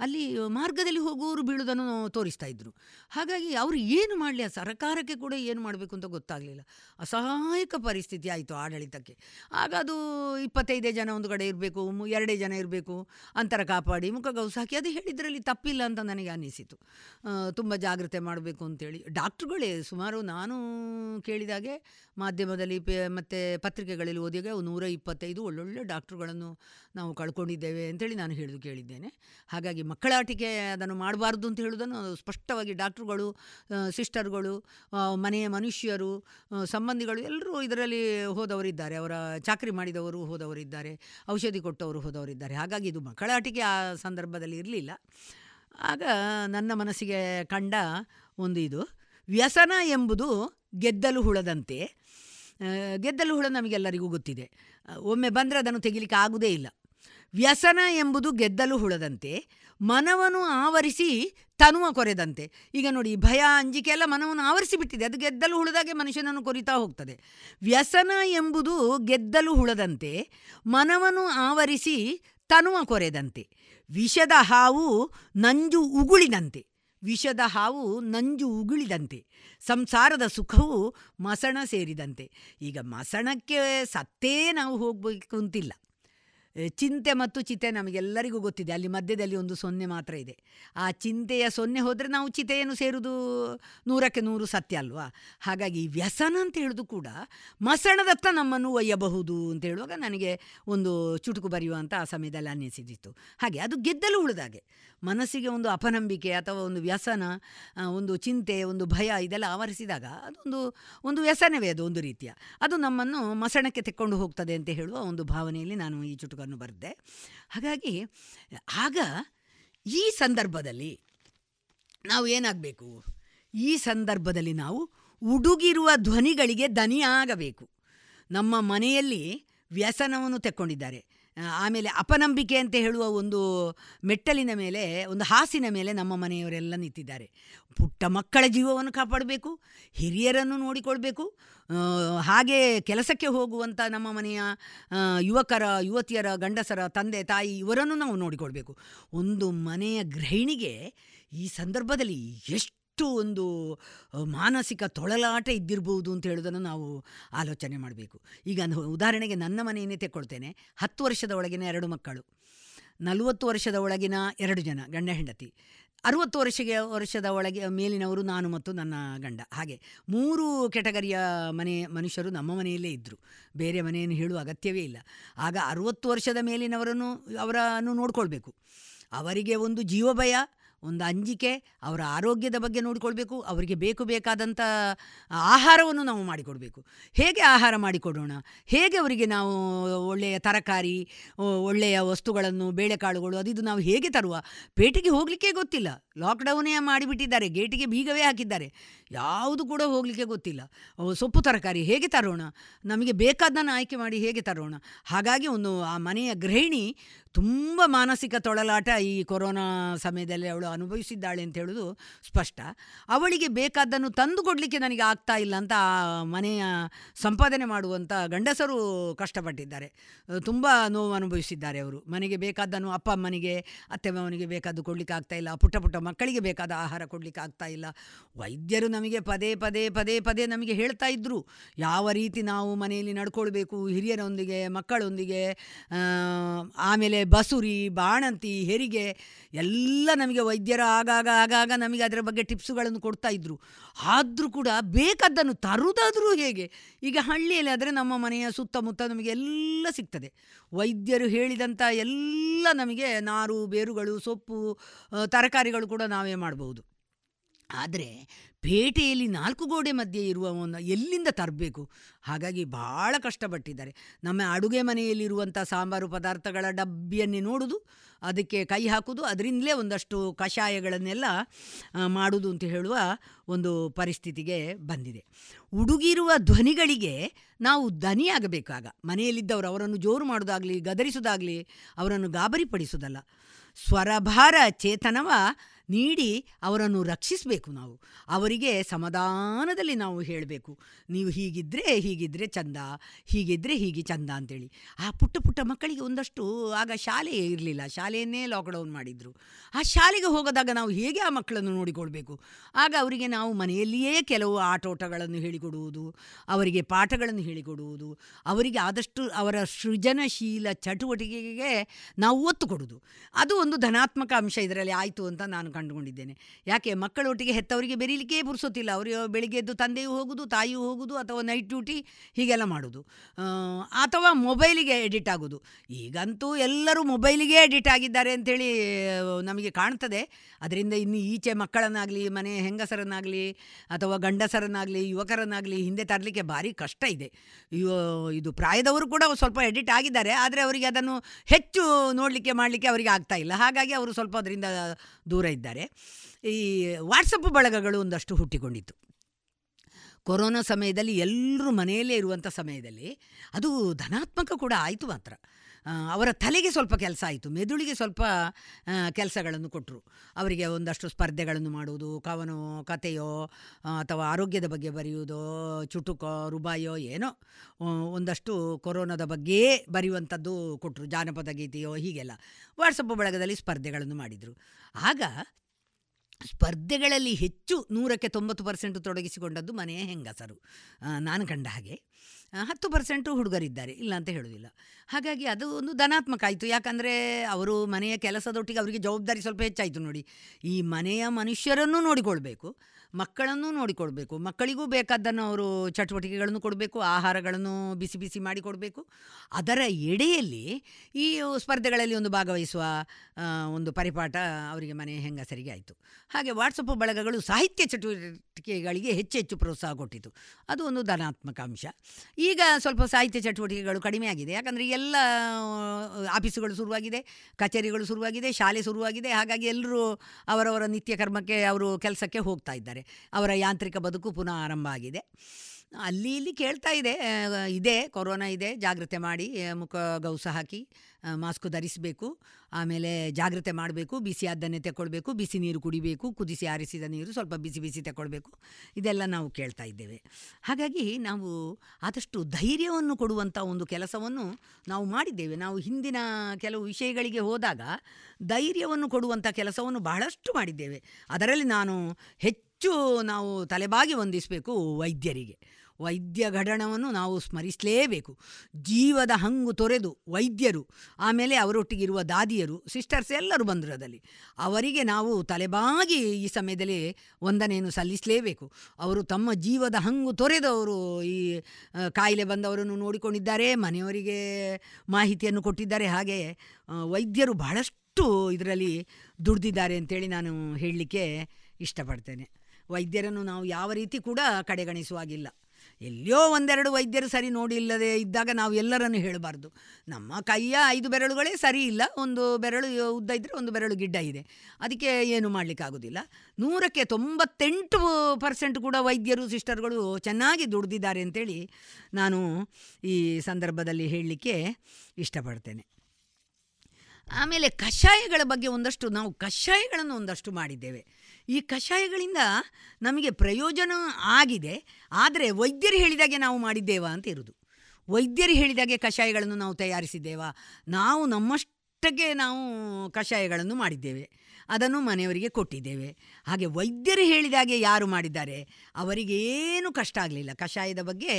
[SPEAKER 8] ಅಲ್ಲಿ ಮಾರ್ಗದಲ್ಲಿ ಹೋಗುವವರು ಬೀಳುವುದನ್ನು ತೋರಿಸ್ತಾ ಇದ್ರು. ಹಾಗಾಗಿ ಅವರು ಏನು ಮಾಡಲಿ ಸರ್ಕಾರಕ್ಕೆ ಕೂಡ ಏನು ಮಾಡಬೇಕು ಅಂತ ಗೊತ್ತಾಗಲಿಲ್ಲ. ಅಸಹಾಯಕ ಪರಿಸ್ಥಿತಿ ಆಯಿತು ಆಡಳಿತಕ್ಕೆ. ಆಗ ಅದು ಇಪ್ಪತ್ತೈದೇ ಜನ ಒಂದು ಕಡೆ ಇರಬೇಕು ಎರಡೇ ಜನ ಇರಬೇಕು, ಅಂತರ ಕಾಪಾಡಿ ಮುಖಗೌಸು ಹಾಕಿ, ಅದು ಹೇಳಿದ್ರಲ್ಲಿ ತಪ್ಪಿಲ್ಲ ಅಂತ ನನಗೆ ಅನ್ನಿಸಿತು. ತುಂಬ ಜಾಗ್ರತೆ ಮಾಡಬೇಕು ಅಂತೇಳಿ. ಡಾಕ್ಟ್ರುಗಳೇ, ಸುಮಾರು ನಾನು ಕೇಳಿದಾಗೆ ಮಾಧ್ಯಮದಲ್ಲಿ ಪೇ, ಮತ್ತು ಪತ್ರಿಕೆಗಳಲ್ಲಿ ಓದಿದಾಗ ನೂರ ಇಪ್ಪತ್ತೈದು ಒಳ್ಳೊಳ್ಳೆ ಡಾಕ್ಟ್ರುಗಳನ್ನು ನಾವು ಕಳ್ಕೊಂಡಿದ್ದೇವೆ ಅಂತೇಳಿ ನಾನು ಹೇಳಿದು ಕೇಳಿದ್ದೇನೆ. ಹಾಗಾಗಿ ಮಕ್ಕಳಾಟಿಕೆ ಅದನ್ನು ಮಾಡಬಾರ್ದು ಅಂತ ಹೇಳುವುದನ್ನು ಸ್ಪಷ್ಟವಾಗಿ ಡಾಕ್ಟ್ರುಗಳು ಸಿಸ್ಟರ್ಗಳು ಮನೆಯ ಮನುಷ್ಯರು ಸಂಬಂಧಿಗಳು ಎಲ್ಲರೂ ಇದರಲ್ಲಿ ಹೋದವರಿದ್ದಾರೆ. ಅವರ ಚಾಕರಿ ಮಾಡಿದವರು ಹೋದವರಿದ್ದಾರೆ. ಔಷಧಿ ಕೊಟ್ಟವರು ಹೋದವರಿದ್ದಾರೆ. ಹಾಗಾಗಿ ಇದು ಮಕ್ಕಳಾಟಿಕೆ ಆ ಸಂದರ್ಭದಲ್ಲಿ ಇರಲಿಲ್ಲ. ಆಗ ನನ್ನ ಮನಸ್ಸಿಗೆ ಕಂಡ ಒಂದು ಇದು, ವ್ಯಸನ ಎಂಬುದು ಗೆದ್ದಲು ಹುಳದಂತೆ. ಗೆದ್ದಲು ಹುಳ ನಮಗೆಲ್ಲರಿಗೂ ಗೊತ್ತಿದೆ. ಒಮ್ಮೆ ಬಂದರೆ ಅದನ್ನು ತೆಗಿಲಿಕ್ಕೆ ಆಗುವುದೇ ಇಲ್ಲ. ವ್ಯಸನ ಎಂಬುದು ಗೆದ್ದಲು ಹುಳದಂತೆ. ಮನವನ್ನು ಆವರಿಸಿ ತನುವ ಕೊರೆದಂತೆ. ಈಗ ನೋಡಿ ಭಯ, ಅಂಜಿಕೆ ಎಲ್ಲ ಮನವನ್ನು ಆವರಿಸಿ ಬಿಟ್ಟಿದೆ. ಅದು ಗೆದ್ದಲು ಹುಳದಾಗೆ ಮನುಷ್ಯನನ್ನು ಕೊರಿತಾ ಹೋಗ್ತದೆ. ವ್ಯಸನ ಎಂಬುದು ಗೆದ್ದಲು ಹುಳದಂತೆ ಮನವನ್ನು ಆವರಿಸಿ ತನುವ ಕೊರೆದಂತೆ. ವಿಷದ ಹಾವು ನಂಜು ಉಗುಳಿದಂತೆ. ವಿಷದ ಹಾವು ನಂಜು ಉಗುಳಿದಂತೆ. ಸಂಸಾರದ ಸುಖವು ಮಸಣ ಸೇರಿದಂತೆ. ಈಗ ಮಸಣಕ್ಕೆ ಸತ್ತೇ ನಾವು ಹೋಗಬೇಕು ಅಂತಿಲ್ಲ. ಚಿಂತೆ ಮತ್ತು ಚಿತೆ ನಮಗೆಲ್ಲರಿಗೂ ಗೊತ್ತಿದೆ. ಅಲ್ಲಿ ಮಧ್ಯದಲ್ಲಿ ಒಂದು ಸೊನ್ನೆ ಮಾತ್ರ ಇದೆ. ಆ ಚಿಂತೆಯ ಸೊನ್ನೆ ಹೋದರೆ ನಾವು ಚಿತೆಯನ್ನು ಸೇರುವುದು ನೂರಕ್ಕೆ ನೂರು ಸತ್ಯ ಅಲ್ವಾ? ಹಾಗಾಗಿ ವ್ಯಸನ ಅಂತ ಹೇಳೋದು ಕೂಡ ಮಸಣದತ್ತ ನಮ್ಮನ್ನು ಒಯ್ಯಬಹುದು ಅಂತ ಹೇಳುವಾಗ ನನಗೆ ಒಂದು ಚುಟುಕು ಬರೆಯುವಂಥ ಆ ಸಮಯದಲ್ಲಿ ಅನ್ನಿಸಿದಿತ್ತು. ಹಾಗೆ ಅದು ಗೆದ್ದಲು ಉಳಿದಾಗೆ. ಮನಸ್ಸಿಗೆ ಒಂದು ಅಪನಂಬಿಕೆ ಅಥವಾ ಒಂದು ವ್ಯಸನ ಒಂದು ಚಿಂತೆ, ಒಂದು ಭಯ ಇದೆಲ್ಲ ಆವರಿಸಿದಾಗ ಅದೊಂದು, ಒಂದು ವ್ಯಸನವೇ ಅದು ಒಂದು ರೀತಿಯ. ಅದು ನಮ್ಮನ್ನು ಮಸಣಕ್ಕೆ ತೆಕ್ಕೊಂಡು ಹೋಗ್ತದೆ ಅಂತ ಹೇಳುವ ಒಂದು ಭಾವನೆಯಲ್ಲಿ ನಾನು ಈ ಚುಟುಕನ್ನು ಬರೆದೆ. ಹಾಗಾಗಿ, ಆಗ ಈ ಸಂದರ್ಭದಲ್ಲಿ ನಾವು ಏನಾಗಬೇಕು? ಈ ಸಂದರ್ಭದಲ್ಲಿ ನಾವು ಉಡುಗಿರುವ ಧ್ವನಿಗಳಿಗೆ ದನಿಯಾಗಬೇಕು ನಮ್ಮ ಮನೆಯಲ್ಲಿ ವ್ಯಸನವನ್ನು ತೆಕ್ಕೊಂಡಿದ್ದಾರೆ. ಆಮೇಲೆ ಅಪನಂಬಿಕೆ ಅಂತ ಹೇಳುವ ಒಂದು ಮೆಟ್ಟಲಿನ ಮೇಲೆ, ಒಂದು ಹಾಸಿನ ಮೇಲೆ ನಮ್ಮ ಮನೆಯವರೆಲ್ಲ ನಿಂತಿದ್ದಾರೆ. ಪುಟ್ಟ ಮಕ್ಕಳ ಜೀವವನ್ನು ಕಾಪಾಡಬೇಕು, ಹಿರಿಯರನ್ನು ನೋಡಿಕೊಳ್ಬೇಕು ಹಾಗೆ ಕೆಲಸಕ್ಕೆ ಹೋಗುವಂಥ ನಮ್ಮ ಮನೆಯ ಯುವಕರ, ಯುವತಿಯರ, ಗಂಡಸರ, ತಂದೆ, ತಾಯಿ ಇವರನ್ನು ನಾವು ನೋಡಿಕೊಳ್ಬೇಕು. ಒಂದು ಮನೆಯ ಗೃಹಿಣಿಗೆ ಈ ಸಂದರ್ಭದಲ್ಲಿ ಎಷ್ಟು ಒಂದು ಮಾನಸಿಕ ತೊಳಲಾಟ ಇದ್ದಿರಬಹುದು ಅಂತ ಹೇಳೋದನ್ನು ನಾವು ಆಲೋಚನೆ ಮಾಡಬೇಕು. ಈಗ ಉದಾಹರಣೆಗೆ ನನ್ನ ಮನೆಯನ್ನೇ ತೆಕ್ಕೊಳ್ತೇನೆ. ಹತ್ತು ವರ್ಷದ ಒಳಗಿನ ಎರಡು ಮಕ್ಕಳು. ನಲವತ್ತು ವರ್ಷದ ಒಳಗಿನ ಎರಡು ಜನ, ಗಂಡ, ಹೆಂಡತಿ. ಅರುವತ್ತು ವರ್ಷಗೆ, ವರ್ಷದ ಒಳಗೆ, ಮೇಲಿನವರು ನಾನು ಮತ್ತು ನನ್ನ ಗಂಡ. ಹಾಗೆ ಮೂರು ಕೆಟಗರಿಯ ಮನೆ, ಮನುಷ್ಯರು ನಮ್ಮ ಮನೆಯಲ್ಲೇ ಇದ್ದರು ಬೇರೆ ಮನೆಯನ್ನು ಹೇಳುವ ಅಗತ್ಯವೇ ಇಲ್ಲ. ಆಗ ಅರುವತ್ತು ವರ್ಷದ ಮೇಲಿನವರನ್ನು, ಅವರನ್ನು ನೋಡ್ಕೊಳ್ಬೇಕು. ಅವರಿಗೆ ಒಂದು ಜೀವಭಯ ಒಂದು ಅಂಜಿಕೆ, ಅವರ ಆರೋಗ್ಯದ ಬಗ್ಗೆ ನೋಡಿಕೊಳ್ಬೇಕು, ಅವರಿಗೆ ಬೇಕು ಬೇಕಾದಂಥ ಆಹಾರವನ್ನು ನಾವು ಮಾಡಿಕೊಡಬೇಕು. ಹೇಗೆ ಆಹಾರ ಮಾಡಿಕೊಡೋಣ? ಹೇಗೆ ಅವರಿಗೆ ನಾವು ಒಳ್ಳೆಯ ತರಕಾರಿ ಒಳ್ಳೆಯ ವಸ್ತುಗಳನ್ನು, ಬೇಳೆಕಾಳುಗಳು, ಅದು ಇದು ನಾವು ಹೇಗೆ ತರುವ? ಪೇಟೆಗೆ ಹೋಗಲಿಕ್ಕೆ ಗೊತ್ತಿಲ್ಲ. ಲಾಕ್ಡೌನೇ ಮಾಡಿಬಿಟ್ಟಿದ್ದಾರೆ, ಗೇಟಿಗೆ ಬೀಗವೇ ಹಾಕಿದ್ದಾರೆ. ಯಾವುದು ಕೂಡ ಹೋಗಲಿಕ್ಕೆ ಗೊತ್ತಿಲ್ಲ. ಸೊಪ್ಪು ತರಕಾರಿ ಹೇಗೆ ತರೋಣ? ನಮಗೆ ಬೇಕಾದ್ದನ್ನು ಆಯ್ಕೆ ಮಾಡಿ ಹೇಗೆ ತರೋಣ? ಹಾಗಾಗಿ ಒಂದು, ಆ ಮನೆಯ ಗೃಹಿಣಿ ತುಂಬ ಮಾನಸಿಕ ತೊಳಲಾಟ ಈ ಕೊರೋನಾ ಸಮಯದಲ್ಲಿ ಅವಳು ಅನುಭವಿಸಿದ್ದಾಳೆ ಅಂತ ಹೇಳೋದು ಸ್ಪಷ್ಟ. ಅವಳಿಗೆ ಬೇಕಾದ್ದನ್ನು ತಂದು ಕೊಡಲಿಕ್ಕೆ ನನಗೆ ಆಗ್ತಾ ಇಲ್ಲ ಅಂತ ಆ ಮನೆಯ ಸಂಪಾದನೆ ಮಾಡುವಂಥ ಗಂಡಸರು ಕಷ್ಟಪಟ್ಟಿದ್ದಾರೆ. ತುಂಬ ನೋವು ಅನುಭವಿಸಿದ್ದಾರೆ ಅವರು. ಮನೆಗೆ ಬೇಕಾದ್ದನ್ನು ಅಪ್ಪ ಅಮ್ಮನಿಗೆ, ಅತ್ತೆ ಮಾವನಿಗೆ ಬೇಕಾದ್ದು ಕೊಡಲಿಕ್ಕೆ ಆಗ್ತಾ ಇಲ್ಲ. ಪುಟ್ಟ ಪುಟ್ಟ ಮಕ್ಕಳಿಗೆ ಬೇಕಾದ ಆಹಾರ ಕೊಡಲಿಕ್ಕೆ ಆಗ್ತಾ ಇಲ್ಲ. ವೈದ್ಯರು ಪದೇ ಪದೇ ಪದೇ ಪದೇ ನಮಗೆ ಹೇಳ್ತಾ ಇದ್ದರು ಯಾವ ರೀತಿ ನಾವು ಮನೆಯಲ್ಲಿ ನಡ್ಕೊಳ್ಬೇಕು, ಹಿರಿಯರೊಂದಿಗೆ, ಮಕ್ಕಳೊಂದಿಗೆ ಆಮೇಲೆ ಬಸುರಿ, ಬಾಣಂತಿ, ಹೆರಿಗೆ, ಎಲ್ಲ ನಮಗೆ ವೈದ್ಯರ ಆಗಾಗ ಆಗಾಗ ನಮಗೆ ಅದರ ಬಗ್ಗೆ ಟಿಪ್ಸುಗಳನ್ನು ಕೊಡ್ತಾ ಇದ್ದರು ಆದರೂ ಕೂಡ ಬೇಕಾದ್ದನ್ನು ತರುವುದಾದರೂ ಹೇಗೆ, ಈಗ ಹಳ್ಳಿಯಲ್ಲಿ ಆದರೆ ನಮ್ಮ ಮನೆಯ ಸುತ್ತಮುತ್ತ ನಮಗೆ ಎಲ್ಲ ಸಿಗ್ತದೆ. ವೈದ್ಯರು ಹೇಳಿದಂಥ ಎಲ್ಲ ನಮಗೆ ನಾರು, ಬೇರುಗಳು, ಸೊಪ್ಪು ತರಕಾರಿಗಳು ಕೂಡ ನಾವೇ ಮಾಡ್ಬೋದು. ಆದರೆ ಪೇಟೆಯಲ್ಲಿ ನಾಲ್ಕು ಗೋಡೆ ಮಧ್ಯೆ ಇರುವ ಒಂದು ಎಲ್ಲಿಂದ ತರಬೇಕು? ಹಾಗಾಗಿ ಭಾಳ ಕಷ್ಟಪಟ್ಟಿದ್ದಾರೆ. ನಮ್ಮ ಅಡುಗೆ ಮನೆಯಲ್ಲಿರುವಂಥ ಸಾಂಬಾರು ಪದಾರ್ಥಗಳ ಡಬ್ಬಿಯನ್ನೇ ನೋಡೋದು, ಅದಕ್ಕೆ ಕೈ ಹಾಕೋದು, ಅದರಿಂದಲೇ ಒಂದಷ್ಟು ಕಷಾಯಗಳನ್ನೆಲ್ಲ ಮಾಡೋದು ಅಂತ ಹೇಳುವ ಒಂದು ಪರಿಸ್ಥಿತಿಗೆ ಬಂದಿದೆ. ಉಡುಗಿರುವ ಧ್ವನಿಗಳಿಗೆ ನಾವು ದನಿಯಾಗಬೇಕಾಗ ಮನೆಯಲ್ಲಿದ್ದವರು ಅವರನ್ನು ಜೋರು ಮಾಡೋದಾಗಲಿ, ಗದರಿಸೋದಾಗಲಿ, ಅವರನ್ನು ಗಾಬರಿಪಡಿಸೋದಲ್ಲ ಸ್ವರಭಾರ ಚೇತನವ ನೀಡಿ ಅವರನ್ನು ರಕ್ಷಿಸಬೇಕು ನಾವು. ಅವರಿಗೆ ಸಮಾಧಾನದಲ್ಲಿ ನಾವು ಹೇಳಬೇಕು. ನೀವು ಹೀಗಿದ್ದರೆ ಹೀಗಿದ್ದರೆ ಚಂದ ಹೀಗಿದ್ದರೆ ಹೀಗೆ ಚಂದ ಅಂತೇಳಿ. ಆ ಪುಟ್ಟ ಪುಟ್ಟ ಮಕ್ಕಳಿಗೆ ಒಂದಷ್ಟು ಆಗ ಶಾಲೆ ಇರಲಿಲ್ಲ. ಶಾಲೆಯನ್ನೇ ಲಾಕ್ಡೌನ್ ಮಾಡಿದ್ರು. ಆ ಶಾಲೆಗೆ ಹೋಗೋದಾಗ ನಾವು ಹೇಗೆ ಆ ಮಕ್ಕಳನ್ನು ನೋಡಿಕೊಳ್ಬೇಕು? ಆಗ ಅವರಿಗೆ ನಾವು ಮನೆಯಲ್ಲಿಯೇ ಕೆಲವು ಆಟೋಟಗಳನ್ನು ಹೇಳಿಕೊಡುವುದು, ಅವರಿಗೆ ಪಾಠಗಳನ್ನು ಹೇಳಿಕೊಡುವುದು, ಅವರಿಗೆ ಆದಷ್ಟು ಅವರ ಸೃಜನಶೀಲ ಚಟುವಟಿಕೆಗೆ ನಾವು ಒತ್ತು ಕೊಡುವುದು. ಅದು ಒಂದು ಧನಾತ್ಮಕ ಅಂಶ ಇದರಲ್ಲಿ ಆಯಿತು ಅಂತ ನಾನು ಕಂಡುಕೊಂಡಿದ್ದೇನೆ. ಯಾಕೆ ಮಕ್ಕಳೊಟ್ಟಿಗೆ ಹೆತ್ತವರಿಗೆ ಬೆರೀಲಿಕ್ಕೆ ಪುರ್ಸೊತ್ತಿಲ್ಲ. ಅವರು ಬೆಳಿಗ್ಗೆ ಎದ್ದು ತಂದೆಯೂ ಹೋಗುದು ತಾಯಿಯೂ ಹೋಗುದು ಅಥವಾ ನೈಟ್ ಡ್ಯೂಟಿ ಹೀಗೆಲ್ಲ ಮಾಡೋದು. ಅಥವಾ ಮೊಬೈಲಿಗೆ ಎಡಿಟ್ ಆಗೋದು. ಈಗಂತೂ ಎಲ್ಲರೂ ಮೊಬೈಲಿಗೆ ಎಡಿಟ್ ಆಗಿದ್ದಾರೆ ಅಂತೇಳಿ ಆ, ನಮಗೆ ಕಾಣ್ತದೆ. ಅದರಿಂದ ಇನ್ನು ಈಚೆ ಮಕ್ಕಳನ್ನಾಗಲಿ ಮನೆ ಹೆಂಗಸರನ್ನಾಗಲಿ ಅಥವಾ ಗಂಡಸರನ್ನಾಗಲಿ ಯುವಕರನ್ನಾಗಲಿ ಹಿಂದೆ ತರಲಿಕ್ಕೆ ಭಾರಿ ಕಷ್ಟ ಇದೆ. ಇದು ಪ್ರಾಯದವರು ಕೂಡ ಸ್ವಲ್ಪ ಎಡಿಟ್ ಆಗಿದ್ದಾರೆ. ಆದರೆ ಅವರಿಗೆ ಅದನ್ನು ಹೆಚ್ಚು ನೋಡಲಿಕ್ಕೆ ಮಾಡಲಿಕ್ಕೆ ಅವರಿಗೆ ಆಗ್ತಾ ಇಲ್ಲ. ಹಾಗಾಗಿ ಅವರು ಸ್ವಲ್ಪ ಅದರಿಂದ ದೂರ ಈ ವಾಟ್ಸಪ್ ಬಳಗಗಳು ಒಂದಷ್ಟು ಹುಟ್ಟಿಕೊಂಡಿತ್ತು. ಕೊರೋನಾ ಸಮಯದಲ್ಲಿ ಎಲ್ಲರೂ ಮನೆಯಲ್ಲೇ ಇರುವಂಥ ಸಮಯದಲ್ಲಿ ಅದು ಧನಾತ್ಮಕ ಕೂಡ ಆಯಿತು ಮಾತ್ರ. ಅವರ ತಲೆಗೆ ಸ್ವಲ್ಪ ಕೆಲಸ ಆಯಿತು. ಮೆದುಳಿಗೆ ಸ್ವಲ್ಪ ಕೆಲಸಗಳನ್ನು ಕೊಟ್ಟರು ಅವರಿಗೆ ಒಂದಷ್ಟು ಸ್ಪರ್ಧೆಗಳನ್ನು ಮಾಡುವುದು, ಕವನೋ, ಕಥೆಯೋ ಅಥವಾ ಆರೋಗ್ಯದ ಬಗ್ಗೆ ಬರೆಯುವುದೋ, ಚುಟುಕೋ, ರುಬಾಯೋ, ಏನೋ ಒಂದಷ್ಟು ಕೊರೋನಾದ ಬಗ್ಗೆಯೇ ಬರೆಯುವಂಥದ್ದು ಕೊಟ್ಟರು ಜಾನಪದ ಗೀತೆಯೋ, ಹೀಗೆಲ್ಲ. ವಾಟ್ಸಪ್ ಬಳಗದಲ್ಲಿ ಸ್ಪರ್ಧೆಗಳನ್ನು ಮಾಡಿದರು. ಆಗ ಸ್ಪರ್ಧೆಗಳಲ್ಲಿ ಹೆಚ್ಚು ನೂರಕ್ಕೆ ತೊಂಬತ್ತು ಪರ್ಸೆಂಟ್ ತೊಡಗಿಸಿಕೊಂಡದ್ದು ಮನೆಯ ಹೆಂಗಸರು. ನಾನು ಕಂಡ ಹಾಗೆ. ಹತ್ತು ಪರ್ಸೆಂಟು ಹುಡುಗರಿದ್ದಾರೆ, ಇಲ್ಲ ಅಂತ ಹೇಳೋದಿಲ್ಲ. ಹಾಗಾಗಿ ಅದು ಒಂದು ಧನಾತ್ಮಕ ಆಯಿತು. ಯಾಕಂದರೆ ಅವರು ಮನೆಯ ಕೆಲಸದೊಟ್ಟಿಗೆ ಅವರಿಗೆ ಜವಾಬ್ದಾರಿ ಸ್ವಲ್ಪ ಹೆಚ್ಚಾಯಿತು ನೋಡಿ. ಈ ಮನೆಯ ಮನುಷ್ಯರನ್ನು ನೋಡಿಕೊಳ್ಬೇಕು, ಮಕ್ಕಳನ್ನು ನೋಡಿಕೊಳ್ಬೇಕು, ಮಕ್ಕಳಿಗೂ ಬೇಕಾದ್ದನ್ನು ಅವರು ಚಟುವಟಿಕೆಗಳನ್ನು ಕೊಡಬೇಕು, ಆಹಾರಗಳನ್ನು ಬಿಸಿ ಬಿಸಿ ಮಾಡಿಕೊಡಬೇಕು ಅದರ ಎಡೆಯಲ್ಲಿ ಈ ಸ್ಪರ್ಧೆಗಳಲ್ಲಿ ಒಂದು ಭಾಗವಹಿಸುವ ಒಂದು ಪರಿಪಾಠ ಅವರಿಗೆ ಮನೆ ಹೆಂಗಸರಿಗೆ ಆಯಿತು. ಹಾಗೆ ವಾಟ್ಸಪ್ ಬಳಗಗಳು ಸಾಹಿತ್ಯ ಚಟುವಟಿಕೆಗಳಿಗೆ ಹೆಚ್ಚು ಹೆಚ್ಚು ಪ್ರೋತ್ಸಾಹ ಕೊಟ್ಟಿತು. ಅದು ಒಂದು ಧನಾತ್ಮಕ ಅಂಶ. ಈಗ ಸ್ವಲ್ಪ ಸಾಹಿತ್ಯ ಚಟುವಟಿಕೆಗಳು ಕಡಿಮೆ ಆಗಿದೆ. ಯಾಕಂದರೆ ಎಲ್ಲ ಆಫೀಸುಗಳು ಶುರುವಾಗಿದೆ, ಕಚೇರಿಗಳು ಶುರುವಾಗಿದೆ, ಶಾಲೆ ಶುರುವಾಗಿದೆ. ಹಾಗಾಗಿ ಎಲ್ಲರೂ ಅವರವರ ನಿತ್ಯ ಕರ್ಮಕ್ಕೆ ಅವರು ಕೆಲಸಕ್ಕೆ ಹೋಗ್ತಾ ಇದ್ದಾರೆ. ಅವರ ಯಾಂತ್ರಿಕ ಬದುಕು ಪುನಃ ಆರಂಭ ಆಗಿದೆ. ಅಲ್ಲಿ ಇಲ್ಲಿ ಕೇಳ್ತಾ ಇದೆ ಇದೆ, ಕೊರೋನಾ ಇದೆ, ಜಾಗ್ರತೆ ಮಾಡಿ ಮುಖ ಗೌಸ ಹಾಕಿ ಮಾಸ್ಕ್ ಧರಿಸಬೇಕು, ಆಮೇಲೆ ಜಾಗ್ರತೆ ಮಾಡಬೇಕು, ಬಿಸಿ ಆದ್ದನ್ನೇ ತಗೊಳ್ಬೇಕು ಬಿಸಿ ನೀರು ಕುಡಿಬೇಕು, ಕುದಿಸಿ ಆರಿಸಿದ ನೀರು ಸ್ವಲ್ಪ ಬಿಸಿ ಬಿಸಿ ತಗೊಳ್ಬೇಕು ಇದೆಲ್ಲ ನಾವು ಕೇಳ್ತಾ ಇದ್ದೇವೆ. ಹಾಗಾಗಿ ನಾವು ಆದಷ್ಟು ಧೈರ್ಯವನ್ನು ಕೊಡುವಂಥ ಒಂದು ಕೆಲಸವನ್ನು ನಾವು ಮಾಡಿದ್ದೇವೆ. ನಾವು ಹಿಂದಿನ ಕೆಲವು ವಿಷಯಗಳಿಗೆ ಹೋದಾಗ ಧೈರ್ಯವನ್ನು ಕೊಡುವಂಥ ಕೆಲಸವನ್ನು ಬಹಳಷ್ಟು ಮಾಡಿದ್ದೇವೆ. ಅದರಲ್ಲಿ ನಾನು ಹೆಚ್ಚು ನಾವು ತಲೆಬಾಗಿ ಹೊಂದಿಸಬೇಕು ವೈದ್ಯರಿಗೆ. ವೈದ್ಯ ಘಟನವನ್ನು ನಾವು ಸ್ಮರಿಸಲೇಬೇಕು. ಜೀವದ ಹಂಗು ತೊರೆದು ವೈದ್ಯರು, ಆಮೇಲೆ ಅವರೊಟ್ಟಿಗಿರುವ ದಾದಿಯರು, ಸಿಸ್ಟರ್ಸ್ ಎಲ್ಲರೂ ಬಂದರು ಅದರಲ್ಲಿ. ಅವರಿಗೆ ನಾವು ತಲೆಬಾಗಿ ಈ ಸಮಯದಲ್ಲಿ ವಂದನೆಯನ್ನು ಸಲ್ಲಿಸಲೇಬೇಕು. ಅವರು ತಮ್ಮ ಜೀವದ ಹಂಗು ತೊರೆದು ಅವರು ಈ ಕಾಯಿಲೆ ಬಂದವರನ್ನು ನೋಡಿಕೊಂಡಿದ್ದಾರೆ, ಮನೆಯವರಿಗೆ ಮಾಹಿತಿಯನ್ನು ಕೊಟ್ಟಿದ್ದಾರೆ. ಹಾಗೆ ವೈದ್ಯರು ಬಹಳಷ್ಟು ಇದರಲ್ಲಿ ದುಡ್ದಿದ್ದಾರೆ ಅಂತೇಳಿ ನಾನು ಹೇಳಲಿಕ್ಕೆ ಇಷ್ಟಪಡ್ತೇನೆ. ವೈದ್ಯರನ್ನು ನಾವು ಯಾವ ರೀತಿ ಕೂಡ ಕಡೆಗಣಿಸುವಾಗಿಲ್ಲ ಎಲ್ಲಿಯೋ ಒಂದೆರಡು ವೈದ್ಯರು ಸರಿ ನೋಡಿಲ್ಲದೆ ಇದ್ದಾಗ ನಾವು ಎಲ್ಲರನ್ನು ಹೇಳಬಾರ್ದು. ನಮ್ಮ ಕೈಯ ಐದು ಬೆರಳುಗಳೇ ಸರಿ ಇಲ್ಲ, ಒಂದು ಬೆರಳು ಉದ್ದ ಇದ್ದರೆ ಒಂದು ಬೆರಳು ಗಿಡ್ಡ ಇದೆ. ಅದಕ್ಕೆ ಏನು ಮಾಡಲಿಕ್ಕಾಗೋದಿಲ್ಲ. ನೂರಕ್ಕೆ ತೊಂಬತ್ತೆಂಟು ಪರ್ಸೆಂಟ್ ಕೂಡ ವೈದ್ಯರು, ಸಿಸ್ಟರ್ಗಳು ಚೆನ್ನಾಗಿ ದುಡ್ದಿದ್ದಾರೆ ಅಂತೇಳಿ ನಾನು ಈ ಸಂದರ್ಭದಲ್ಲಿ ಹೇಳಲಿಕ್ಕೆ ಇಷ್ಟಪಡ್ತೇನೆ. ಆಮೇಲೆ ಕಷಾಯಗಳ ಬಗ್ಗೆ ಒಂದಷ್ಟು, ನಾವು ಕಷಾಯಗಳನ್ನು ಒಂದಷ್ಟು ಮಾಡಿದ್ದೇವೆ. ಈ ಕಷಾಯಗಳಿಂದ ನಮಗೆ ಪ್ರಯೋಜನ ಆಗಿದೆ, ಆದರೆ ವೈದ್ಯರು ಹೇಳಿದಾಗೆ ನಾವು ಮಾಡಿದ್ದೇವಾ ಅಂತ ಇರುವುದು ವೈದ್ಯರು ಹೇಳಿದಾಗೆ ಕಷಾಯಗಳನ್ನು ನಾವು ತಯಾರಿಸಿದ್ದೇವಾ? ನಾವು ನಮ್ಮಷ್ಟಕ್ಕೆ ನಾವು ಕಷಾಯಗಳನ್ನು ಮಾಡಿದ್ದೇವೆ. ಅದನ್ನು ಮನೆಯವರಿಗೆ ಕೊಟ್ಟಿದ್ದೇವೆ. ಹಾಗೆ ವೈದ್ಯರು ಹೇಳಿದಾಗೆ ಯಾರು ಮಾಡಿದ್ದಾರೆ, ಅವರಿಗೇನು ಕಷ್ಟ ಆಗಲಿಲ್ಲ. ಕಷಾಯದ ಬಗ್ಗೆ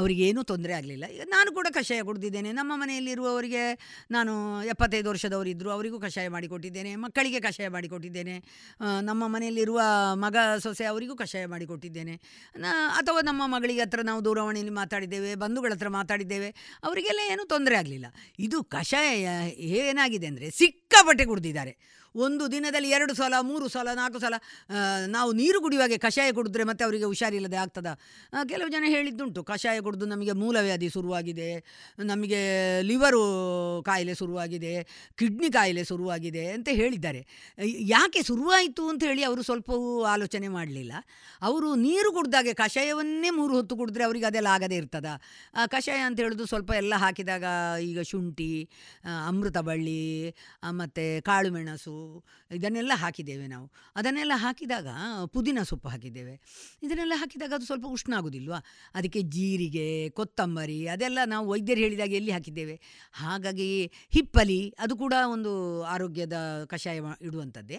[SPEAKER 8] ಅವರಿಗೇನು ತೊಂದರೆ ಆಗಲಿಲ್ಲ. ನಾನು ಕೂಡ ಕಷಾಯ ಕುಡ್ದಿದ್ದೇನೆ. ನಮ್ಮ ಮನೆಯಲ್ಲಿರುವವರಿಗೆ ನಾನು ಎಪ್ಪತ್ತೈದು ವರ್ಷದವರಿದ್ದರು ಅವರಿಗೂ ಕಷಾಯ ಮಾಡಿಕೊಟ್ಟಿದ್ದೇನೆ ಮಕ್ಕಳಿಗೆ ಕಷಾಯ ಮಾಡಿಕೊಟ್ಟಿದ್ದೇನೆ ನಮ್ಮ ಮನೆಯಲ್ಲಿರುವ ಮಗ ಸೊಸೆ ಅವರಿಗೂ ಕಷಾಯ ಮಾಡಿಕೊಟ್ಟಿದ್ದೇನೆ ಅಥವಾ ನಮ್ಮ ಮಗಳಿಗೆ ಹತ್ರ ನಾವು ದೂರವಾಣಿಯಲ್ಲಿ ಮಾತಾಡಿದ್ದೇವೆ, ಬಂಧುಗಳ ಹತ್ರ ಮಾತಾಡಿದ್ದೇವೆ. ಅವರಿಗೆಲ್ಲ ಏನೂ ತೊಂದರೆ ಆಗಲಿಲ್ಲ. ಇದು ಕಷಾಯ ಏನಾಗಿದೆ ಅಂದರೆ ಸಿಕ್ಕಾಪಟ್ಟೆ ಕುಡ್ದಿದ್ದಾರೆ. ಒಂದು ದಿನದಲ್ಲಿ ಎರಡು ಸಲ, ಮೂರು ಸಲ, ನಾಲ್ಕು ಸಲ ನಾವು ನೀರು ಕುಡಿಯುವಾಗೆ ಕಷಾಯ ಕುಡಿದ್ರೆ ಮತ್ತೆ ಅವರಿಗೆ ಹುಷಾರಿಲ್ಲದೆ ಆಗ್ತದ? ಕೆಲವು ಜನ ಹೇಳಿದ್ದುಂಟು, ಕಷಾಯ ಕುಡಿದು ನಮಗೆ ಮೂಲವ್ಯಾಧಿ ಶುರುವಾಗಿದೆ, ನಮಗೆ ಲಿವರು ಕಾಯಿಲೆ ಶುರುವಾಗಿದೆ, ಕಿಡ್ನಿ ಕಾಯಿಲೆ ಶುರುವಾಗಿದೆ ಅಂತ ಹೇಳಿದ್ದಾರೆ. ಯಾಕೆ ಶುರುವಾಯಿತು ಅಂತ ಹೇಳಿ ಅವರು ಸ್ವಲ್ಪವೂ ಆಲೋಚನೆ ಮಾಡಲಿಲ್ಲ. ಅವರು ನೀರು ಕುಡ್ದಾಗೆ ಕಷಾಯವನ್ನೇ ಮೂರು ಹೊತ್ತು ಕುಡಿದ್ರೆ ಅವರಿಗೆ ಅದೆಲ್ಲ ಆಗದೇ ಇರ್ತದ. ಕಷಾಯ ಅಂತ ಹೇಳೋದು ಸ್ವಲ್ಪ ಎಲ್ಲ ಹಾಕಿದಾಗ ಈಗ ಶುಂಠಿ ಅಮೃತ ಬಳ್ಳಿ ಮತ್ತು ಕಾಳುಮೆಣಸು ಇದನ್ನೆಲ್ಲ ಹಾಕಿದ್ದೇವೆ ನಾವು. ಅದನ್ನೆಲ್ಲ ಹಾಕಿದಾಗ, ಪುದೀನ ಸೊಪ್ಪು ಹಾಕಿದ್ದೇವೆ. ಇದನ್ನೆಲ್ಲ ಹಾಕಿದಾಗ ಅದು ಸ್ವಲ್ಪ ಉಷ್ಣ ಆಗೋದಿಲ್ವಾ ಅದಕ್ಕೆ ಜೀರಿಗೆ, ಕೊತ್ತಂಬರಿ ಅದೆಲ್ಲ ನಾವು ವೈದ್ಯರು ಹೇಳಿದಾಗ ಎಲ್ಲಿ ಹಾಕಿದ್ದೇವೆ? ಹಾಗಾಗಿ ಹಿಪ್ಪಲಿ ಅದು ಕೂಡ ಒಂದು ಆರೋಗ್ಯದ ಕಷಾಯ ಇಡುವಂಥದ್ದೇ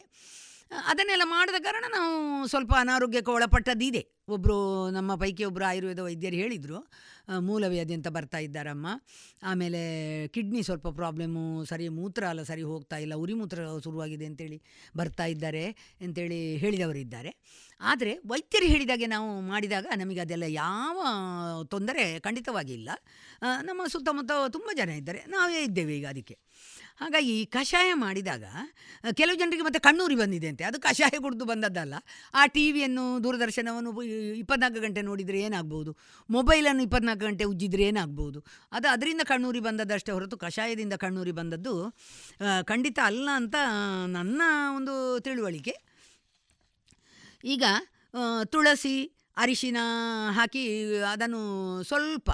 [SPEAKER 8] ಅದನ್ನೆಲ್ಲ ಮಾಡಿದ ಕಾರಣ ನಾವು ಸ್ವಲ್ಪ ಅನಾರೋಗ್ಯಕ್ಕೆ ಒಳಪಟ್ಟದ್ದಿದೆ. ಒಬ್ಬರು ನಮ್ಮ ಪೈಕಿ ಒಬ್ಬರು ಆಯುರ್ವೇದ ವೈದ್ಯರು ಹೇಳಿದರು ಮೂಲವ್ಯಾಧಿ ಅಂತ ಬರ್ತಾ ಇದ್ದಾರಮ್ಮ. ಆಮೇಲೆ ಕಿಡ್ನಿ ಸ್ವಲ್ಪ ಪ್ರಾಬ್ಲಮ್ಮು ಸರಿ ಮೂತ್ರ ಅಲ್ಲ ಸರಿ ಹೋಗ್ತಾ ಇಲ್ಲ, ಉರಿ ಮೂತ್ರ ಶುರುವಾಗಿದೆ ಅಂತೇಳಿ ಬರ್ತಾ ಇದ್ದಾರೆ ಅಂತೇಳಿ ಹೇಳಿದವರಿದ್ದಾರೆ ಆದರೆ ವೈದ್ಯರು ಹೇಳಿದಾಗೆ ನಾವು ಮಾಡಿದಾಗ ನಮಗೆ ಅದೆಲ್ಲ ಯಾವ ತೊಂದರೆ ಖಂಡಿತವಾಗಿ ಇಲ್ಲ. ನಮ್ಮ ಸುತ್ತಮುತ್ತ ತುಂಬ ಜನ ಇದ್ದಾರೆ. ನಾವೇ ಇದ್ದೇವೆ ಈಗ ಅದಕ್ಕೆ. ಹಾಗಾಗಿ ಈ ಕಷಾಯ ಮಾಡಿದಾಗ ಕೆಲವು ಜನರಿಗೆ ಮತ್ತೆ ಕಣ್ಣೂರಿ ಬಂದಿದೆ ಅಂತೆ ಅದು ಕಷಾಯ ಕುಡಿದು ಬಂದದ್ದಲ್ಲ. ಆ ಟಿ ವಿಯನ್ನು, ದೂರದರ್ಶನವನ್ನು ಇಪ್ಪತ್ನಾಲ್ಕು ಗಂಟೆ ನೋಡಿದರೆ ಏನಾಗ್ಬೋದು ಮೊಬೈಲನ್ನು ಇಪ್ಪತ್ನಾಲ್ಕು ಗಂಟೆ ಉಜ್ಜಿದ್ರೆ ಏನಾಗ್ಬೋದು ಅದು ಅದರಿಂದ ಕಣ್ಣೂರಿ ಬಂದದ್ದಷ್ಟೇ ಹೊರತು ಕಷಾಯದಿಂದ ಕಣ್ಣೂರಿ ಬಂದದ್ದು ಖಂಡಿತ ಅಲ್ಲ ಅಂತ ನನ್ನ ಒಂದು ತಿಳುವಳಿಕೆ. ಈಗ ತುಳಸಿ, ಅರಿಶಿನ ಹಾಕಿ ಅದನ್ನು ಸ್ವಲ್ಪ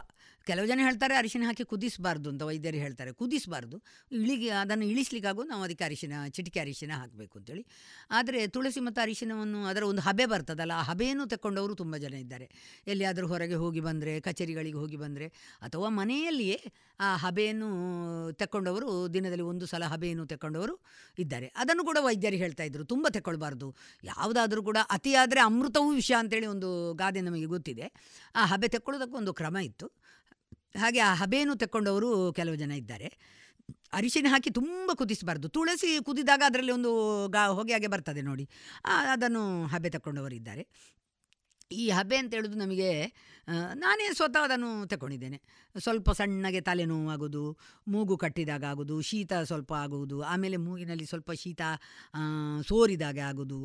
[SPEAKER 8] ಕೆಲವು ಜನ ಹೇಳ್ತಾರೆ ಅರಿಶಿನ ಹಾಕಿ ಕುದಿಸಬಾರ್ದು ಅಂತ ವೈದ್ಯರು ಹೇಳ್ತಾರೆ. ಕುದಿಸಬಾರ್ದು. ಇಳಿಗೆ, ಅದನ್ನು ಇಳಿಸ್ಲಿಕ್ಕಾಗೋ ನಾವು ಅದಕ್ಕೆ ಅರಿಶಿನ, ಚಿಟಿಕೆ ಅರಿಶಿನ ಹಾಕಬೇಕು ಅಂತೇಳಿ. ಆದರೆ ತುಳಸಿ ಮತ್ತು ಅರಿಶಿನವನ್ನು ಅದರ ಒಂದು ಹಬೆ ಬರ್ತದಲ್ಲ, ಆ ಹಬೆಯನ್ನು ತಕ್ಕೊಂಡವರು ತುಂಬ ಜನ ಇದ್ದಾರೆ. ಎಲ್ಲಿಯಾದರೂ ಹೊರಗೆ ಹೋಗಿ ಬಂದರೆ, ಕಚೇರಿಗಳಿಗೆ ಹೋಗಿ ಬಂದರೆ, ಅಥವಾ ಮನೆಯಲ್ಲಿಯೇ ಆ ಹಬೆಯನ್ನು ತಕ್ಕೊಂಡವರು, ದಿನದಲ್ಲಿ ಒಂದು ಸಲ ಹಬೆಯನ್ನು ತಕ್ಕೊಂಡವರು ಇದ್ದಾರೆ. ಅದನ್ನು ಕೂಡ ವೈದ್ಯರು ಹೇಳ್ತಾ ಇದ್ದರು ತುಂಬ ತಕ್ಕೊಳ್ಬಾರ್ದು. ಯಾವುದಾದ್ರೂ ಕೂಡ ಅತಿಯಾದರೆ ಅಮೃತವೂ ವಿಷ ಅಂತೇಳಿ ಒಂದು ಗಾದೆ ನಮಗೆ ಗೊತ್ತಿದೆ. ಆ ಹಬೆ ತಗೊಳ್ಳೋದಕ್ಕೊಂದು ಕ್ರಮ ಇತ್ತು. ಹಾಗೆ ಆ ಹಬೆಯನ್ನು ತಕ್ಕೊಂಡವರು ಕೆಲವು ಜನ ಇದ್ದಾರೆ. ಅರಿಶಿನ ಹಾಕಿ ತುಂಬ ಕುದಿಸಬಾರ್ದು. ತುಳಸಿ ಕುದಿದಾಗ ಅದರಲ್ಲಿ ಒಂದು ಗಾ ಹೊಗೆ ಹಾಗೆ ಬರ್ತದೆ ನೋಡಿ. ಅದನ್ನು ಹಬೆ ತಗೊಂಡವರು ಇದ್ದಾರೆ. ಈ ಹಬೆ ಅಂತ ಹೇಳೋದು ನಮಗೆ ನಾನೇ ಸ್ವತಃ ಅದನ್ನು ತಗೊಂಡಿದ್ದೇನೆ ಸ್ವಲ್ಪ ಸಣ್ಣಗೆ ತಲೆನೋವಾಗೋದು ಮೂಗು ಕಟ್ಟಿದಾಗ ಆಗೋದು ಶೀತ ಸ್ವಲ್ಪ ಆಗುವುದು, ಆಮೇಲೆ ಮೂಗಿನಲ್ಲಿ ಸ್ವಲ್ಪ ಶೀತ ಸೋರಿದಾಗ ಆಗೋದು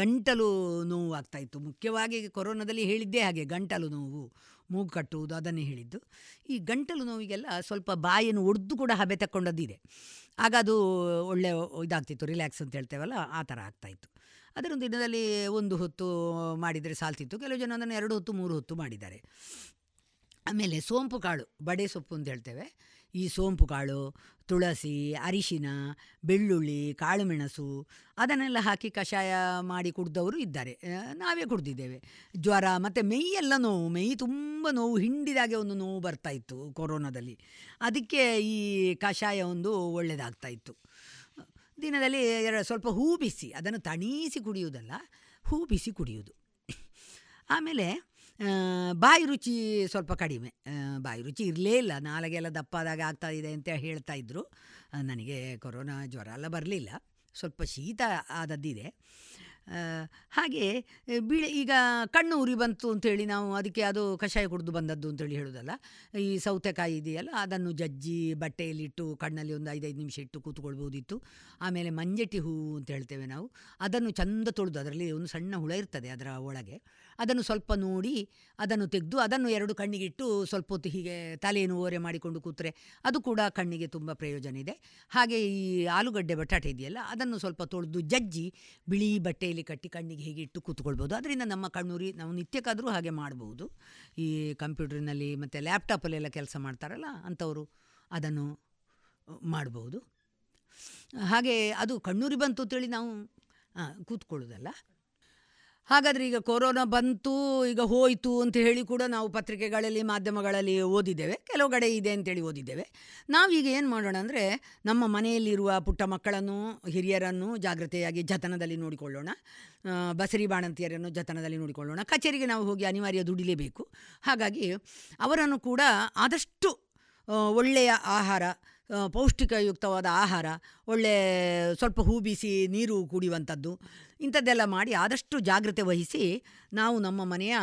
[SPEAKER 8] ಗಂಟಲು ನೋವು ಆಗ್ತಾಯಿತ್ತು ಮುಖ್ಯವಾಗಿ ಕೊರೋನಾದಲ್ಲಿ ಹೇಳಿದ್ದೇ ಹಾಗೆ, ಗಂಟಲು ನೋವು, ಮೂಗು ಕಟ್ಟುವುದು, ಅದನ್ನೇ ಹೇಳಿದ್ದು. ಈ ಗಂಟಲು ನೋವಿಗೆಲ್ಲ ಸ್ವಲ್ಪ ಬಾಯನ್ನು ಒಡೆದು ಕೂಡ ಹಬೆ ತಕ್ಕೊಂಡದ್ದಿದೆ. ಆಗ ಅದು ಒಳ್ಳೆ ಇದಾಗ್ತಿತ್ತು, ರಿಲ್ಯಾಕ್ಸ್ ಅಂತ ಹೇಳ್ತೇವಲ್ಲ, ಆ ಥರ ಆಗ್ತಾಯಿತ್ತು ಅದನ್ನು ದಿನದಲ್ಲಿ ಒಂದು ಹೊತ್ತು ಮಾಡಿದರೆ ಸಾಲ್ತಿತ್ತು, ಕೆಲವು ಜನ ಅದನ್ನು ಎರಡು ಹೊತ್ತು, ಮೂರು ಹೊತ್ತು ಮಾಡಿದ್ದಾರೆ. ಆಮೇಲೆ ಸೋಂಪು ಕಾಳು, ಬಡೆ ಸೊಪ್ಪು ಅಂತ ಹೇಳ್ತೇವೆ. ಈ ಸೋಂಪು ಕಾಳು, ತುಳಸಿ, ಅರಿಶಿನ, ಬೆಳ್ಳುಳ್ಳಿ, ಕಾಳುಮೆಣಸು, ಅದನ್ನೆಲ್ಲ ಹಾಕಿ ಕಷಾಯ ಮಾಡಿ ಕುಡ್ದವರು ಇದ್ದಾರೆ. ನಾವೇ ಕುಡ್ದಿದ್ದೇವೆ. ಜ್ವರ ಮತ್ತು ಮೈಯೆಲ್ಲ ನೋವು ಮೈ ತುಂಬ ನೋವು, ಹಿಂಡಿದಾಗೆ ಒಂದು ನೋವು ಬರ್ತಾಯಿತ್ತು ಕೊರೋನಾದಲ್ಲಿ. ಅದಕ್ಕೆ ಈ ಕಷಾಯ ಒಂದು ಒಳ್ಳೆಯದಾಗ್ತಾ ಇತ್ತು. ದಿನದಲ್ಲಿ ಎರಡು ಸ್ವಲ್ಪ ಹೂ ಬಿಸಿ, ಅದನ್ನು ತಣಿಸಿ ಕುಡಿಯುವುದಲ್ಲ, ಹೂ ಬಿಸಿ ಕುಡಿಯುವುದು. ಆಮೇಲೆ ಬಾಯಿ ರುಚಿ ಸ್ವಲ್ಪ ಕಡಿಮೆ. ಬಾಯಿ ರುಚಿ ಇರಲೇ ಇಲ್ಲ. ನಾಲಗೆಲ್ಲ ದಪ್ಪಾದಾಗ ಆಗ್ತಾ ಇದೆ ಅಂತ ಹೇಳ್ತಾ ಇದ್ದರು ನನಗೆ ಕೊರೋನಾ ಜ್ವರ ಎಲ್ಲ ಬರಲಿಲ್ಲ. ಸ್ವಲ್ಪ ಶೀತ ಆದದ್ದಿದೆ. ಹಾಗೆ ಬಿಳಿ, ಈಗ ಕಣ್ಣು ಉರಿ ಬಂತು ಅಂತೇಳಿ ನಾವು ಅದಕ್ಕೆ ಅದು ಕಷಾಯ ಕುಡಿದು ಬಂದದ್ದು ಅಂತೇಳಿ ಹೇಳೋದಲ್ಲ. ಈ ಸೌತೆಕಾಯಿ ಇದೆಯಲ್ಲ, ಅದನ್ನು ಜಜ್ಜಿ ಬಟ್ಟೆಯಲ್ಲಿಟ್ಟು ಕಣ್ಣಲ್ಲಿ ಒಂದು ಐದೈದು ನಿಮಿಷ ಇಟ್ಟು ಕೂತ್ಕೊಳ್ಬೋದಿತ್ತು. ಆಮೇಲೆ ಮಂಜೆಟ್ಟಿ ಹೂವು ಅಂತ ಹೇಳ್ತೇವೆ ನಾವು. ಅದನ್ನು ಚಂದ ತೊಳೆದು, ಅದರಲ್ಲಿ ಒಂದು ಸಣ್ಣ ಹುಳ ಇರ್ತದೆ ಅದರ ಒಳಗೆ. ಅದನ್ನು ಸ್ವಲ್ಪ ನೋಡಿ, ಅದನ್ನು ತೆಗೆದು, ಅದನ್ನು ಎರಡು ಕಣ್ಣಿಗಿಟ್ಟು ಸ್ವಲ್ಪ ಹೊತ್ತು ಹೀಗೆ ತಲೆಯನ್ನು ಓರೆ ಮಾಡಿಕೊಂಡು ಕೂತ್ರೆ ಅದು ಕೂಡ ಕಣ್ಣಿಗೆ ತುಂಬ ಪ್ರಯೋಜನ ಇದೆ. ಹಾಗೆ ಈ ಆಲೂಗಡ್ಡೆ ಬಟಾಟೆ ಇದೆಯಲ್ಲ, ಅದನ್ನು ಸ್ವಲ್ಪ ತೊಳೆದು ಜಜ್ಜಿ ಬಿಳಿ ಬಟ್ಟೆಯಲ್ಲಿ ಕಟ್ಟಿ ಕಣ್ಣಿಗೆ ಹೀಗೆ ಇಟ್ಟು ಕೂತ್ಕೊಳ್ಬೋದು. ಅದರಿಂದ ನಮ್ಮ ಕಣ್ಣೂರಿ ನಾವು ನಿತ್ಯಕ್ಕಾದರೂ ಹಾಗೆ ಮಾಡಬಹುದು ಈ ಕಂಪ್ಯೂಟರ್ನಲ್ಲಿ ಮತ್ತು ಲ್ಯಾಪ್ಟಾಪಲ್ಲೆಲ್ಲ ಕೆಲಸ ಮಾಡ್ತಾರಲ್ಲ ಅಂಥವರು ಅದನ್ನು ಮಾಡಬಹುದು ಹಾಗೆ ಅದು ಕಣ್ಣೂರಿ ಬಂತು ಅಂತೇಳಿ ನಾವು ಕೂತ್ಕೊಳ್ಳೋದಲ್ಲ. ಹಾಗಾದರೆ ಈಗ ಕೊರೋನಾ ಬಂತು ಈಗ ಹೋಯಿತು ಅಂತ ಹೇಳಿ ಕೂಡ ನಾವು ಪತ್ರಿಕೆಗಳಲ್ಲಿ, ಮಾಧ್ಯಮಗಳಲ್ಲಿ ಓದಿದ್ದೇವೆ. ಕೆಲವು ಕಡೆ ಇದೆ ಅಂತೇಳಿ ಓದಿದ್ದೇವೆ. ನಾವೀಗ ಏನು ಮಾಡೋಣ ಅಂದರೆ ನಮ್ಮ ಮನೆಯಲ್ಲಿರುವ ಪುಟ್ಟ ಮಕ್ಕಳನ್ನು, ಹಿರಿಯರನ್ನು ಜಾಗ್ರತೆಯಾಗಿ ಜತನದಲ್ಲಿ ನೋಡಿಕೊಳ್ಳೋಣ. ಬಸರಿ ಬಾಣಂತಿಯರನ್ನು ಜತನದಲ್ಲಿ ನೋಡಿಕೊಳ್ಳೋಣ. ಕಚೇರಿಗೆ ನಾವು ಹೋಗಿ ಅನಿವಾರ್ಯ ದುಡಿಲೇಬೇಕು. ಹಾಗಾಗಿ ಅವರನ್ನು ಕೂಡ ಆದಷ್ಟು ಒಳ್ಳೆಯ ಆಹಾರ ಪೌಷ್ಟಿಕಯುಕ್ತವಾದ ಆಹಾರ, ಒಳ್ಳೆ ಸ್ವಲ್ಪ ಹೂ ಬೀಸಿ ನೀರು ಕುಡಿಯುವಂಥದ್ದು ಇಂಥದ್ದೆಲ್ಲ ಮಾಡಿ ಆದಷ್ಟು ಜಾಗ್ರತೆ ವಹಿಸಿ ನಾವು ನಮ್ಮ ಮನೆಯ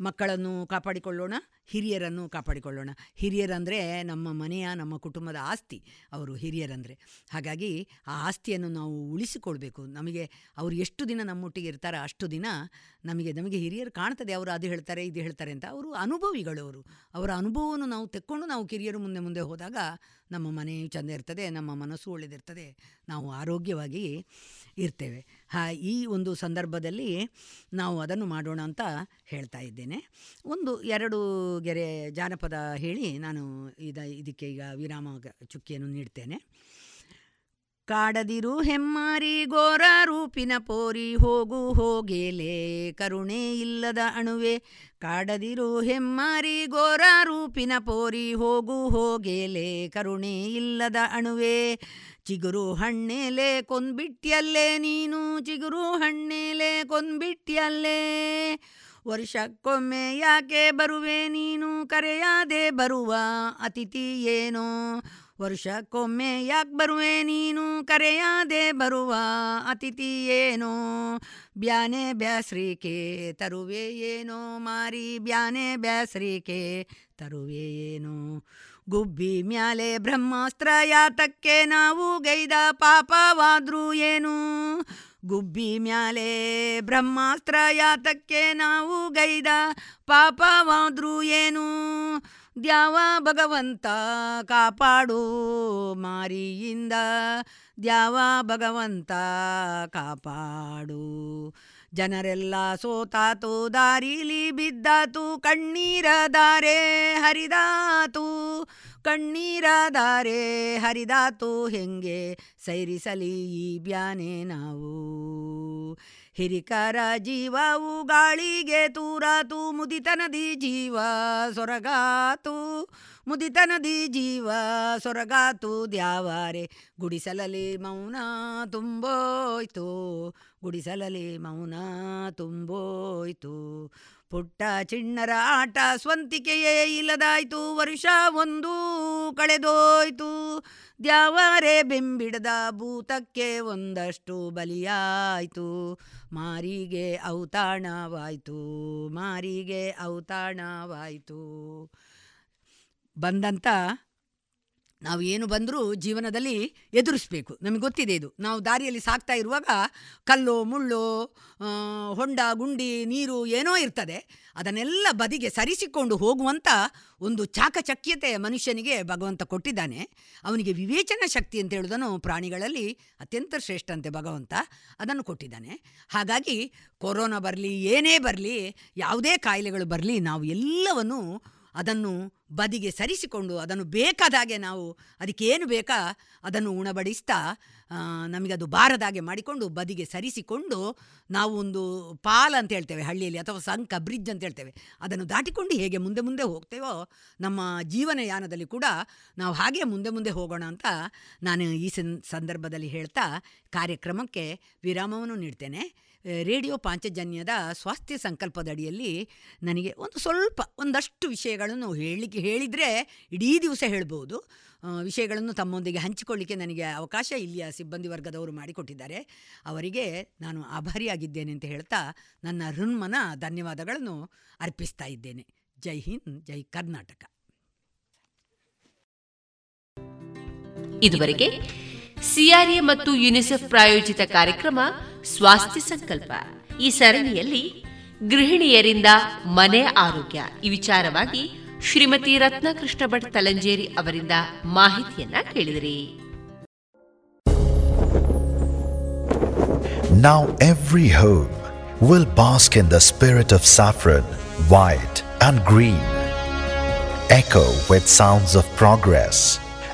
[SPEAKER 8] ಮಕ್ಕಳನ್ನು ಕಾಪಾಡಿಕೊಳ್ಳೋಣ, ಹಿರಿಯರನ್ನು ಕಾಪಾಡಿಕೊಳ್ಳೋಣ. ಹಿರಿಯರಂದರೆ ನಮ್ಮ ಮನೆಯ, ನಮ್ಮ ಕುಟುಂಬದ ಆಸ್ತಿ, ಅವರು ಹಿರಿಯರಂದರೆ. ಹಾಗಾಗಿ ಆ ಆಸ್ತಿಯನ್ನು ನಾವು ಉಳಿಸಿಕೊಳ್ಬೇಕು ನಮಗೆ ಅವರು ಎಷ್ಟು ದಿನ ನಮ್ಮೊಟ್ಟಿಗೆ ಇರ್ತಾರೋ ಅಷ್ಟು ದಿನ ನಮಗೆ ನಮಗೆ ಹಿರಿಯರು ಕಾಣ್ತದೆ, ಅವರು ಅದು ಹೇಳ್ತಾರೆ, ಇದು ಹೇಳ್ತಾರೆ ಅಂತ. ಅವರು ಅನುಭವಿಗಳು ಅವರು. ಅವರ ಅನುಭವವನ್ನು ನಾವು ತೆಕ್ಕೊಂಡು ನಾವು ಕಿರಿಯರು ಮುಂದೆ ಮುಂದೆ ಹೋದಾಗ ನಮ್ಮ ಮನೆಯು ಚೆಂದ ಇರ್ತದೆ, ನಮ್ಮ ಮನಸ್ಸು ಒಳ್ಳೆದಿರ್ತದೆ. ನಾವು ಆರೋಗ್ಯವಾಗಿ ಇರ್ತೇವೆ. ಹಾ, ಈ ಒಂದು ಸಂದರ್ಭದಲ್ಲಿ ನಾವು ಅದನ್ನು ಮಾಡೋಣ ಅಂತ ಹೇಳ್ತಾ ಇದ್ದೇನೆ. ಒಂದು ಎರಡು ಗೆರೆ ಜಾನಪದ ಹೇಳಿ ನಾನು ಇದ ಇದಕ್ಕೆ ಈಗ ವಿರಾಮ ಚುಕ್ಕಿಯನ್ನು ನೀಡ್ತೇನೆ. ಕಾಡದಿರು ಹೆಮ್ಮಾರಿ ಗೋರ ರೂಪಿನ ಪೋರಿ ಹೋಗು ಹೋಗೇಲೆ ಕರುಣೆ ಇಲ್ಲದ ಅಣುವೆ. ಕಾಡದಿರು ಹೆಮ್ಮಾರಿ ಗೋರ ರೂಪಿನ ಪೋರಿ ಹೋಗು ಹೋಗೇಲೆ ಕರುಣೆ ಇಲ್ಲದ ಅಣುವೆ. ಚಿಗುರು ಹಣ್ಣೇಲೆ ಕೊಂದ್ಬಿಟ್ಟಿಯಲ್ಲೇ ನೀನು, ಚಿಗುರು ಹಣ್ಣೇಲೆ ಕೊಂದ್ಬಿಟ್ಯಲ್ಲೇ ವರ್ಷಕ್ಕೊಮ್ಮೆ ಯಾಕೆ ಬರುವೆ ನೀನು? ಕರೆಯಾದೆ ಬರುವ ಅತಿಥಿ ಏನೋ? ವರ್ಷಕ್ಕೊಮ್ಮೆ ಯಾಕೆ ಬರುವೆ ನೀನು? ಕರೆಯಾದೆ ಬರುವ ಅತಿಥಿ ಏನೋ? ಬ್ಯಾನೆ ಬ್ಯಾಸ್ರಿಕೆ ತರುವೆ ಏನೋ? ಮಾರಿ ಬ್ಯಾನೆ ಬ್ಯಾಸ್ರಿಕೆ ತರುವೆ ಏನೋ? ಗುಬ್ಬಿ ಮ್ಯಾಲೆ ಬ್ರಹ್ಮಾಸ್ತ್ರ ಯಾತಕ್ಕೆ ನಾವು ಗೈದ ಪಾಪವಾದ್ರೂ ಏನು? ಗುಬ್ಬಿ ಮ್ಯಾಲೆ ಬ್ರಹ್ಮಾಸ್ತ್ರ ಯಾತಕ್ಕೆ ನಾವು ಗೈದ ಪಾಪವಾದ್ರೂ ಏನು? ದ್ಯಾವ ಭಗವಂತ ಕಾಪಾಡು ಮಾರಿಯಿಂದ, ದ್ಯಾವ ಭಗವಂತ ಕಾಪಾಡು. ಜನರೆಲ್ಲ ಸೋತಾತು, ದಾರಿಲಿ ಬಿದ್ದಾತು, ಕಣ್ಣೀರ ದಾರೆ ಹರಿದಾತು, ಕಣ್ಣೀರ ದಾರೆ ಹರಿದಾತು, ಹೆಂಗೆ ಸೈರಿಸಲಿ ಈ ಬ್ಯಾನೆ ನಾವು? ಹಿರಿಕರ ಜೀವವು ಗಾಳಿಗೆ ತೂರಾತು, ಮುದಿತನದಿ ಜೀವ, ಸೊರಗಾತು, ಮುದಿತನದಿ ಜೀವ, ಸೊರಗಾತು, ದ್ಯಾವಾರೆ ಗುಡಿಸಲಲಿ ಮೌನ ತುಂಬೋಯ್ತು. ಗುಡಿಸಲಲಿ ಮೌನ ತುಂಬೋಯ್ತು. ಪುಟ್ಟ ಚಿಣ್ಣರ ಆಟ ಸ್ವಂತಿಕೆಯೇ ಇಲ್ಲದಾಯ್ತು. ವರ್ಷ ಒಂದು ಕಳೆದೋಯ್ತು. ದ್ಯಾವರೆ ಬೆಂಬಿಡದ ಭೂತಕ್ಕೆ ಒಂದಷ್ಟು ಬಲಿಯಾಯಿತು. ಮಾರಿಗೆ ಔತಾಣವಾಯಿತು. ಮಾರಿಗೆ ಔತಾಣವಾಯಿತು. ಬಂದಂಥ ನಾವು ಏನು ಬಂದರೂ ಜೀವನದಲ್ಲಿ ಎದುರಿಸಬೇಕು. ನಮಗೆ ಗೊತ್ತಿದೆ ಇದು. ನಾವು ದಾರಿಯಲ್ಲಿ ಸಾಕ್ತಾ ಇರುವಾಗ ಕಲ್ಲು, ಮುಳ್ಳು ಹೊಂಡ, ಗುಂಡಿ, ನೀರು ಏನೋ ಇರ್ತದೆ. ಅದನ್ನೆಲ್ಲ ಬದಿಗೆ ಸರಿಸಿಕೊಂಡು ಹೋಗುವಂಥ ಒಂದು ಚಾಕಚಕ್ಯತೆ ಮನುಷ್ಯನಿಗೆ ಭಗವಂತ ಕೊಟ್ಟಿದ್ದಾನೆ. ಅವನಿಗೆ ವಿವೇಚನಾ ಶಕ್ತಿ ಅಂತ ಹೇಳೋದನ್ನು ಪ್ರಾಣಿಗಳಲ್ಲಿ ಅತ್ಯಂತ ಶ್ರೇಷ್ಠ ಅಂತೆ ಭಗವಂತ ಅದನ್ನು ಕೊಟ್ಟಿದ್ದಾನೆ. ಹಾಗಾಗಿ ಕೊರೋನಾ ಬರಲಿ, ಏನೇ ಬರಲಿ, ಯಾವುದೇ ಕಾಯಿಲೆಗಳು ಬರಲಿ, ನಾವು ಎಲ್ಲವನ್ನು ಅದನ್ನು ಬದಿಗೆ ಸರಿಸಿಕೊಂಡು ಅದನ್ನು ಬೇಕಾದ ಹಾಗೆ ನಾವು ಅದಕ್ಕೇನು ಬೇಕಾ ಅದನ್ನು ಉಣಬಡಿಸ್ತಾ ನಮಗದು ಬಾರದಾಗೆ ಮಾಡಿಕೊಂಡು ಬದಿಗೆ ಸರಿಸಿಕೊಂಡು ನಾವು ಒಂದು ಪಾಲ್ ಅಂತ ಹೇಳ್ತೇವೆ ಹಳ್ಳಿಯಲ್ಲಿ ಅಥವಾ ಸಂಕ, ಬ್ರಿಡ್ಜ್ ಅಂತ ಹೇಳ್ತೇವೆ. ಅದನ್ನು ದಾಟಿಕೊಂಡು ಹೇಗೆ ಮುಂದೆ ಮುಂದೆ ಹೋಗ್ತೇವೋ ನಮ್ಮ ಜೀವನಯಾನದಲ್ಲಿ ಕೂಡ ನಾವು ಹಾಗೆ ಮುಂದೆ ಮುಂದೆ ಹೋಗೋಣ ಅಂತ ನಾನು ಈ ಸಂದರ್ಭದಲ್ಲಿ ಹೇಳ್ತಾ ಕಾರ್ಯಕ್ರಮಕ್ಕೆ ವಿರಾಮವನ್ನು ನೀಡ್ತೇನೆ. ರೇಡಿಯೋ ಪಾಂಚಜನ್ಯದ ಸ್ವಾಸ್ಥ್ಯ ಸಂಕಲ್ಪದಡಿಯಲ್ಲಿ ನನಗೆ ಒಂದು ಸ್ವಲ್ಪ ಒಂದಷ್ಟು ವಿಷಯಗಳನ್ನು ಹೇಳಲಿಕ್ಕೆ ಹೇಳಿದರೆ ಇಡೀ ದಿವಸ ಹೇಳ್ಬೋದು. ವಿಷಯಗಳನ್ನು ತಮ್ಮೊಂದಿಗೆ ಹಂಚಿಕೊಳ್ಳಿಕ್ಕೆ ನನಗೆ ಅವಕಾಶ ಇಲ್ಲಿಯ ಸಿಬ್ಬಂದಿ ವರ್ಗದವರು ಮಾಡಿಕೊಟ್ಟಿದ್ದಾರೆ. ಅವರಿಗೆ ನಾನು ಆಭಾರಿಯಾಗಿದ್ದೇನೆ ಅಂತ ಹೇಳ್ತಾ ನನ್ನ ಹೃನ್ಮನ ಧನ್ಯವಾದಗಳನ್ನು ಅರ್ಪಿಸ್ತಾ ಇದ್ದೇನೆ. ಜೈ ಹಿಂದ್, ಜೈ ಕರ್ನಾಟಕ.
[SPEAKER 2] ಇದುವರೆಗೆ ಸಿಆರ್ಎ ಮತ್ತು ಯುನಿಸೆಫ್ ಪ್ರಾಯೋಜಿತ ಕಾರ್ಯಕ್ರಮ ಸ್ವಾಸ್ಥ್ಯ ಸಂಕಲ್ಪ. ಈ ಸರಣಿಯಲ್ಲಿ ಗೃಹಿಣಿಯರಿಂದ ಮನೆ ಆರೋಗ್ಯ. ಈ ವಿಚಾರವಾಗಿ ಶ್ರೀಮತಿ ರತ್ನಕೃಷ್ಣ ಭಟ್ ತಲಂಜೇರಿ ಅವರಿಂದ ಮಾಹಿತಿಯನ್ನ ಕೇಳಿದಿರಿ.
[SPEAKER 3] Now every home will bask in the spirit of saffron, white and green. Echo with sounds of progress.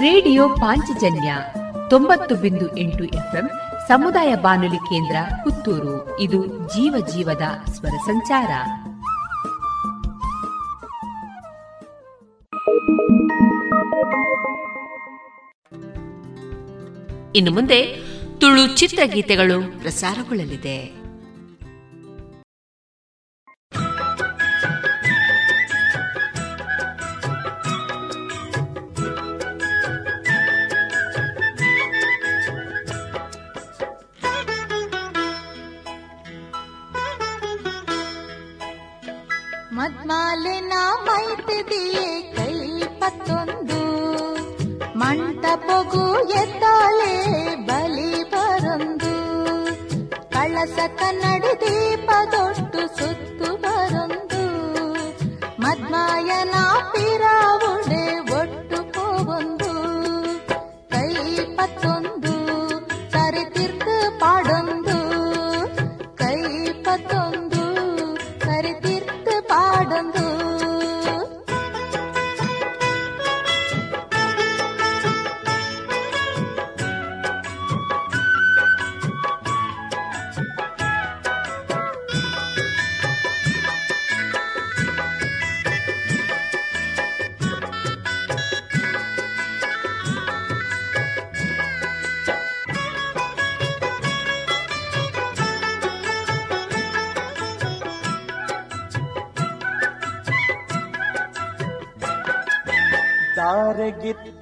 [SPEAKER 2] radio Panchajanya ತೊಂಬತ್ತು ಬಿಂದು ಎಂಟು ಎಫ್ಎಂ ಸಮುದಾಯ ಬಾನುಲಿ ಕೇಂದ್ರ ಪುತ್ತೂರು. ಇದು ಜೀವ ಜೀವದ ಸ್ವರ ಸಂಚಾರ. ಇನ್ನು ಮುಂದೆ ತುಳು ಚಿತ್ರಗೀತೆಗಳು ಪ್ರಸಾರಗೊಳ್ಳಲಿದೆ.
[SPEAKER 4] বগু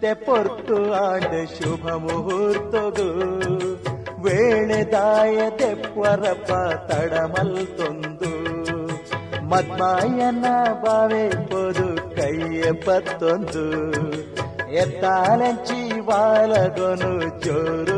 [SPEAKER 9] ದಾರಗಿತ್ತೆ ಪೊರ್ತು ಆಂಡ ಶುಭ ಮುಹೂರ್ತದು. ವೇಳೆ ದಾಯ ತೆಪ್ಪರಪ್ಪ ತಡಮಲ್ತೊಂದು ಮದ್ಮಾಯನ ಬಾವೆ ಪೊದು ಕೈಯ ಪತ್ತೊಂದು. ಎತ್ತಾಲಂಚಿ ವಾಲಗೊನು ಚೋರುರ್ತೊಂದು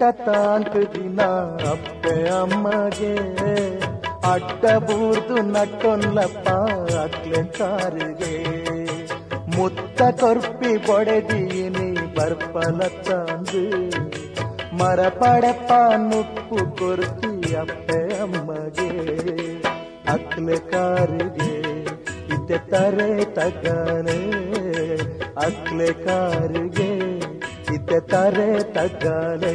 [SPEAKER 4] ತಾಂತ ದಿನ ಅಪ್ಪೆ ಅಮ್ಮಗೆ. ಅಟ್ಟ ಬೂರ್ದು ನಟ್ಟೊಲ್ಲಪ್ಪ ಅಕ್ಲೆ ಕಾರಿಗೆ. ಮುತ್ತ ಕೊರ್ಪಿ ಬೊಡೆದೀನಿ ಬರ್ಪಲ ತಂದು. ಮರಪಡಪ್ಪ ನುಪ್ಪು ಕೊರ್ತಿ ಅಪ್ಪೆ ಅಮ್ಮಗೆ. ಅಕ್ಲೆ ಕಾರಿಗೆ ಇತ್ತೆ ತರೆ ತಗನೆ. ಅಕ್ಲೆ ಕಾರಿಗೆ ತಾರೆ ತಗನೆ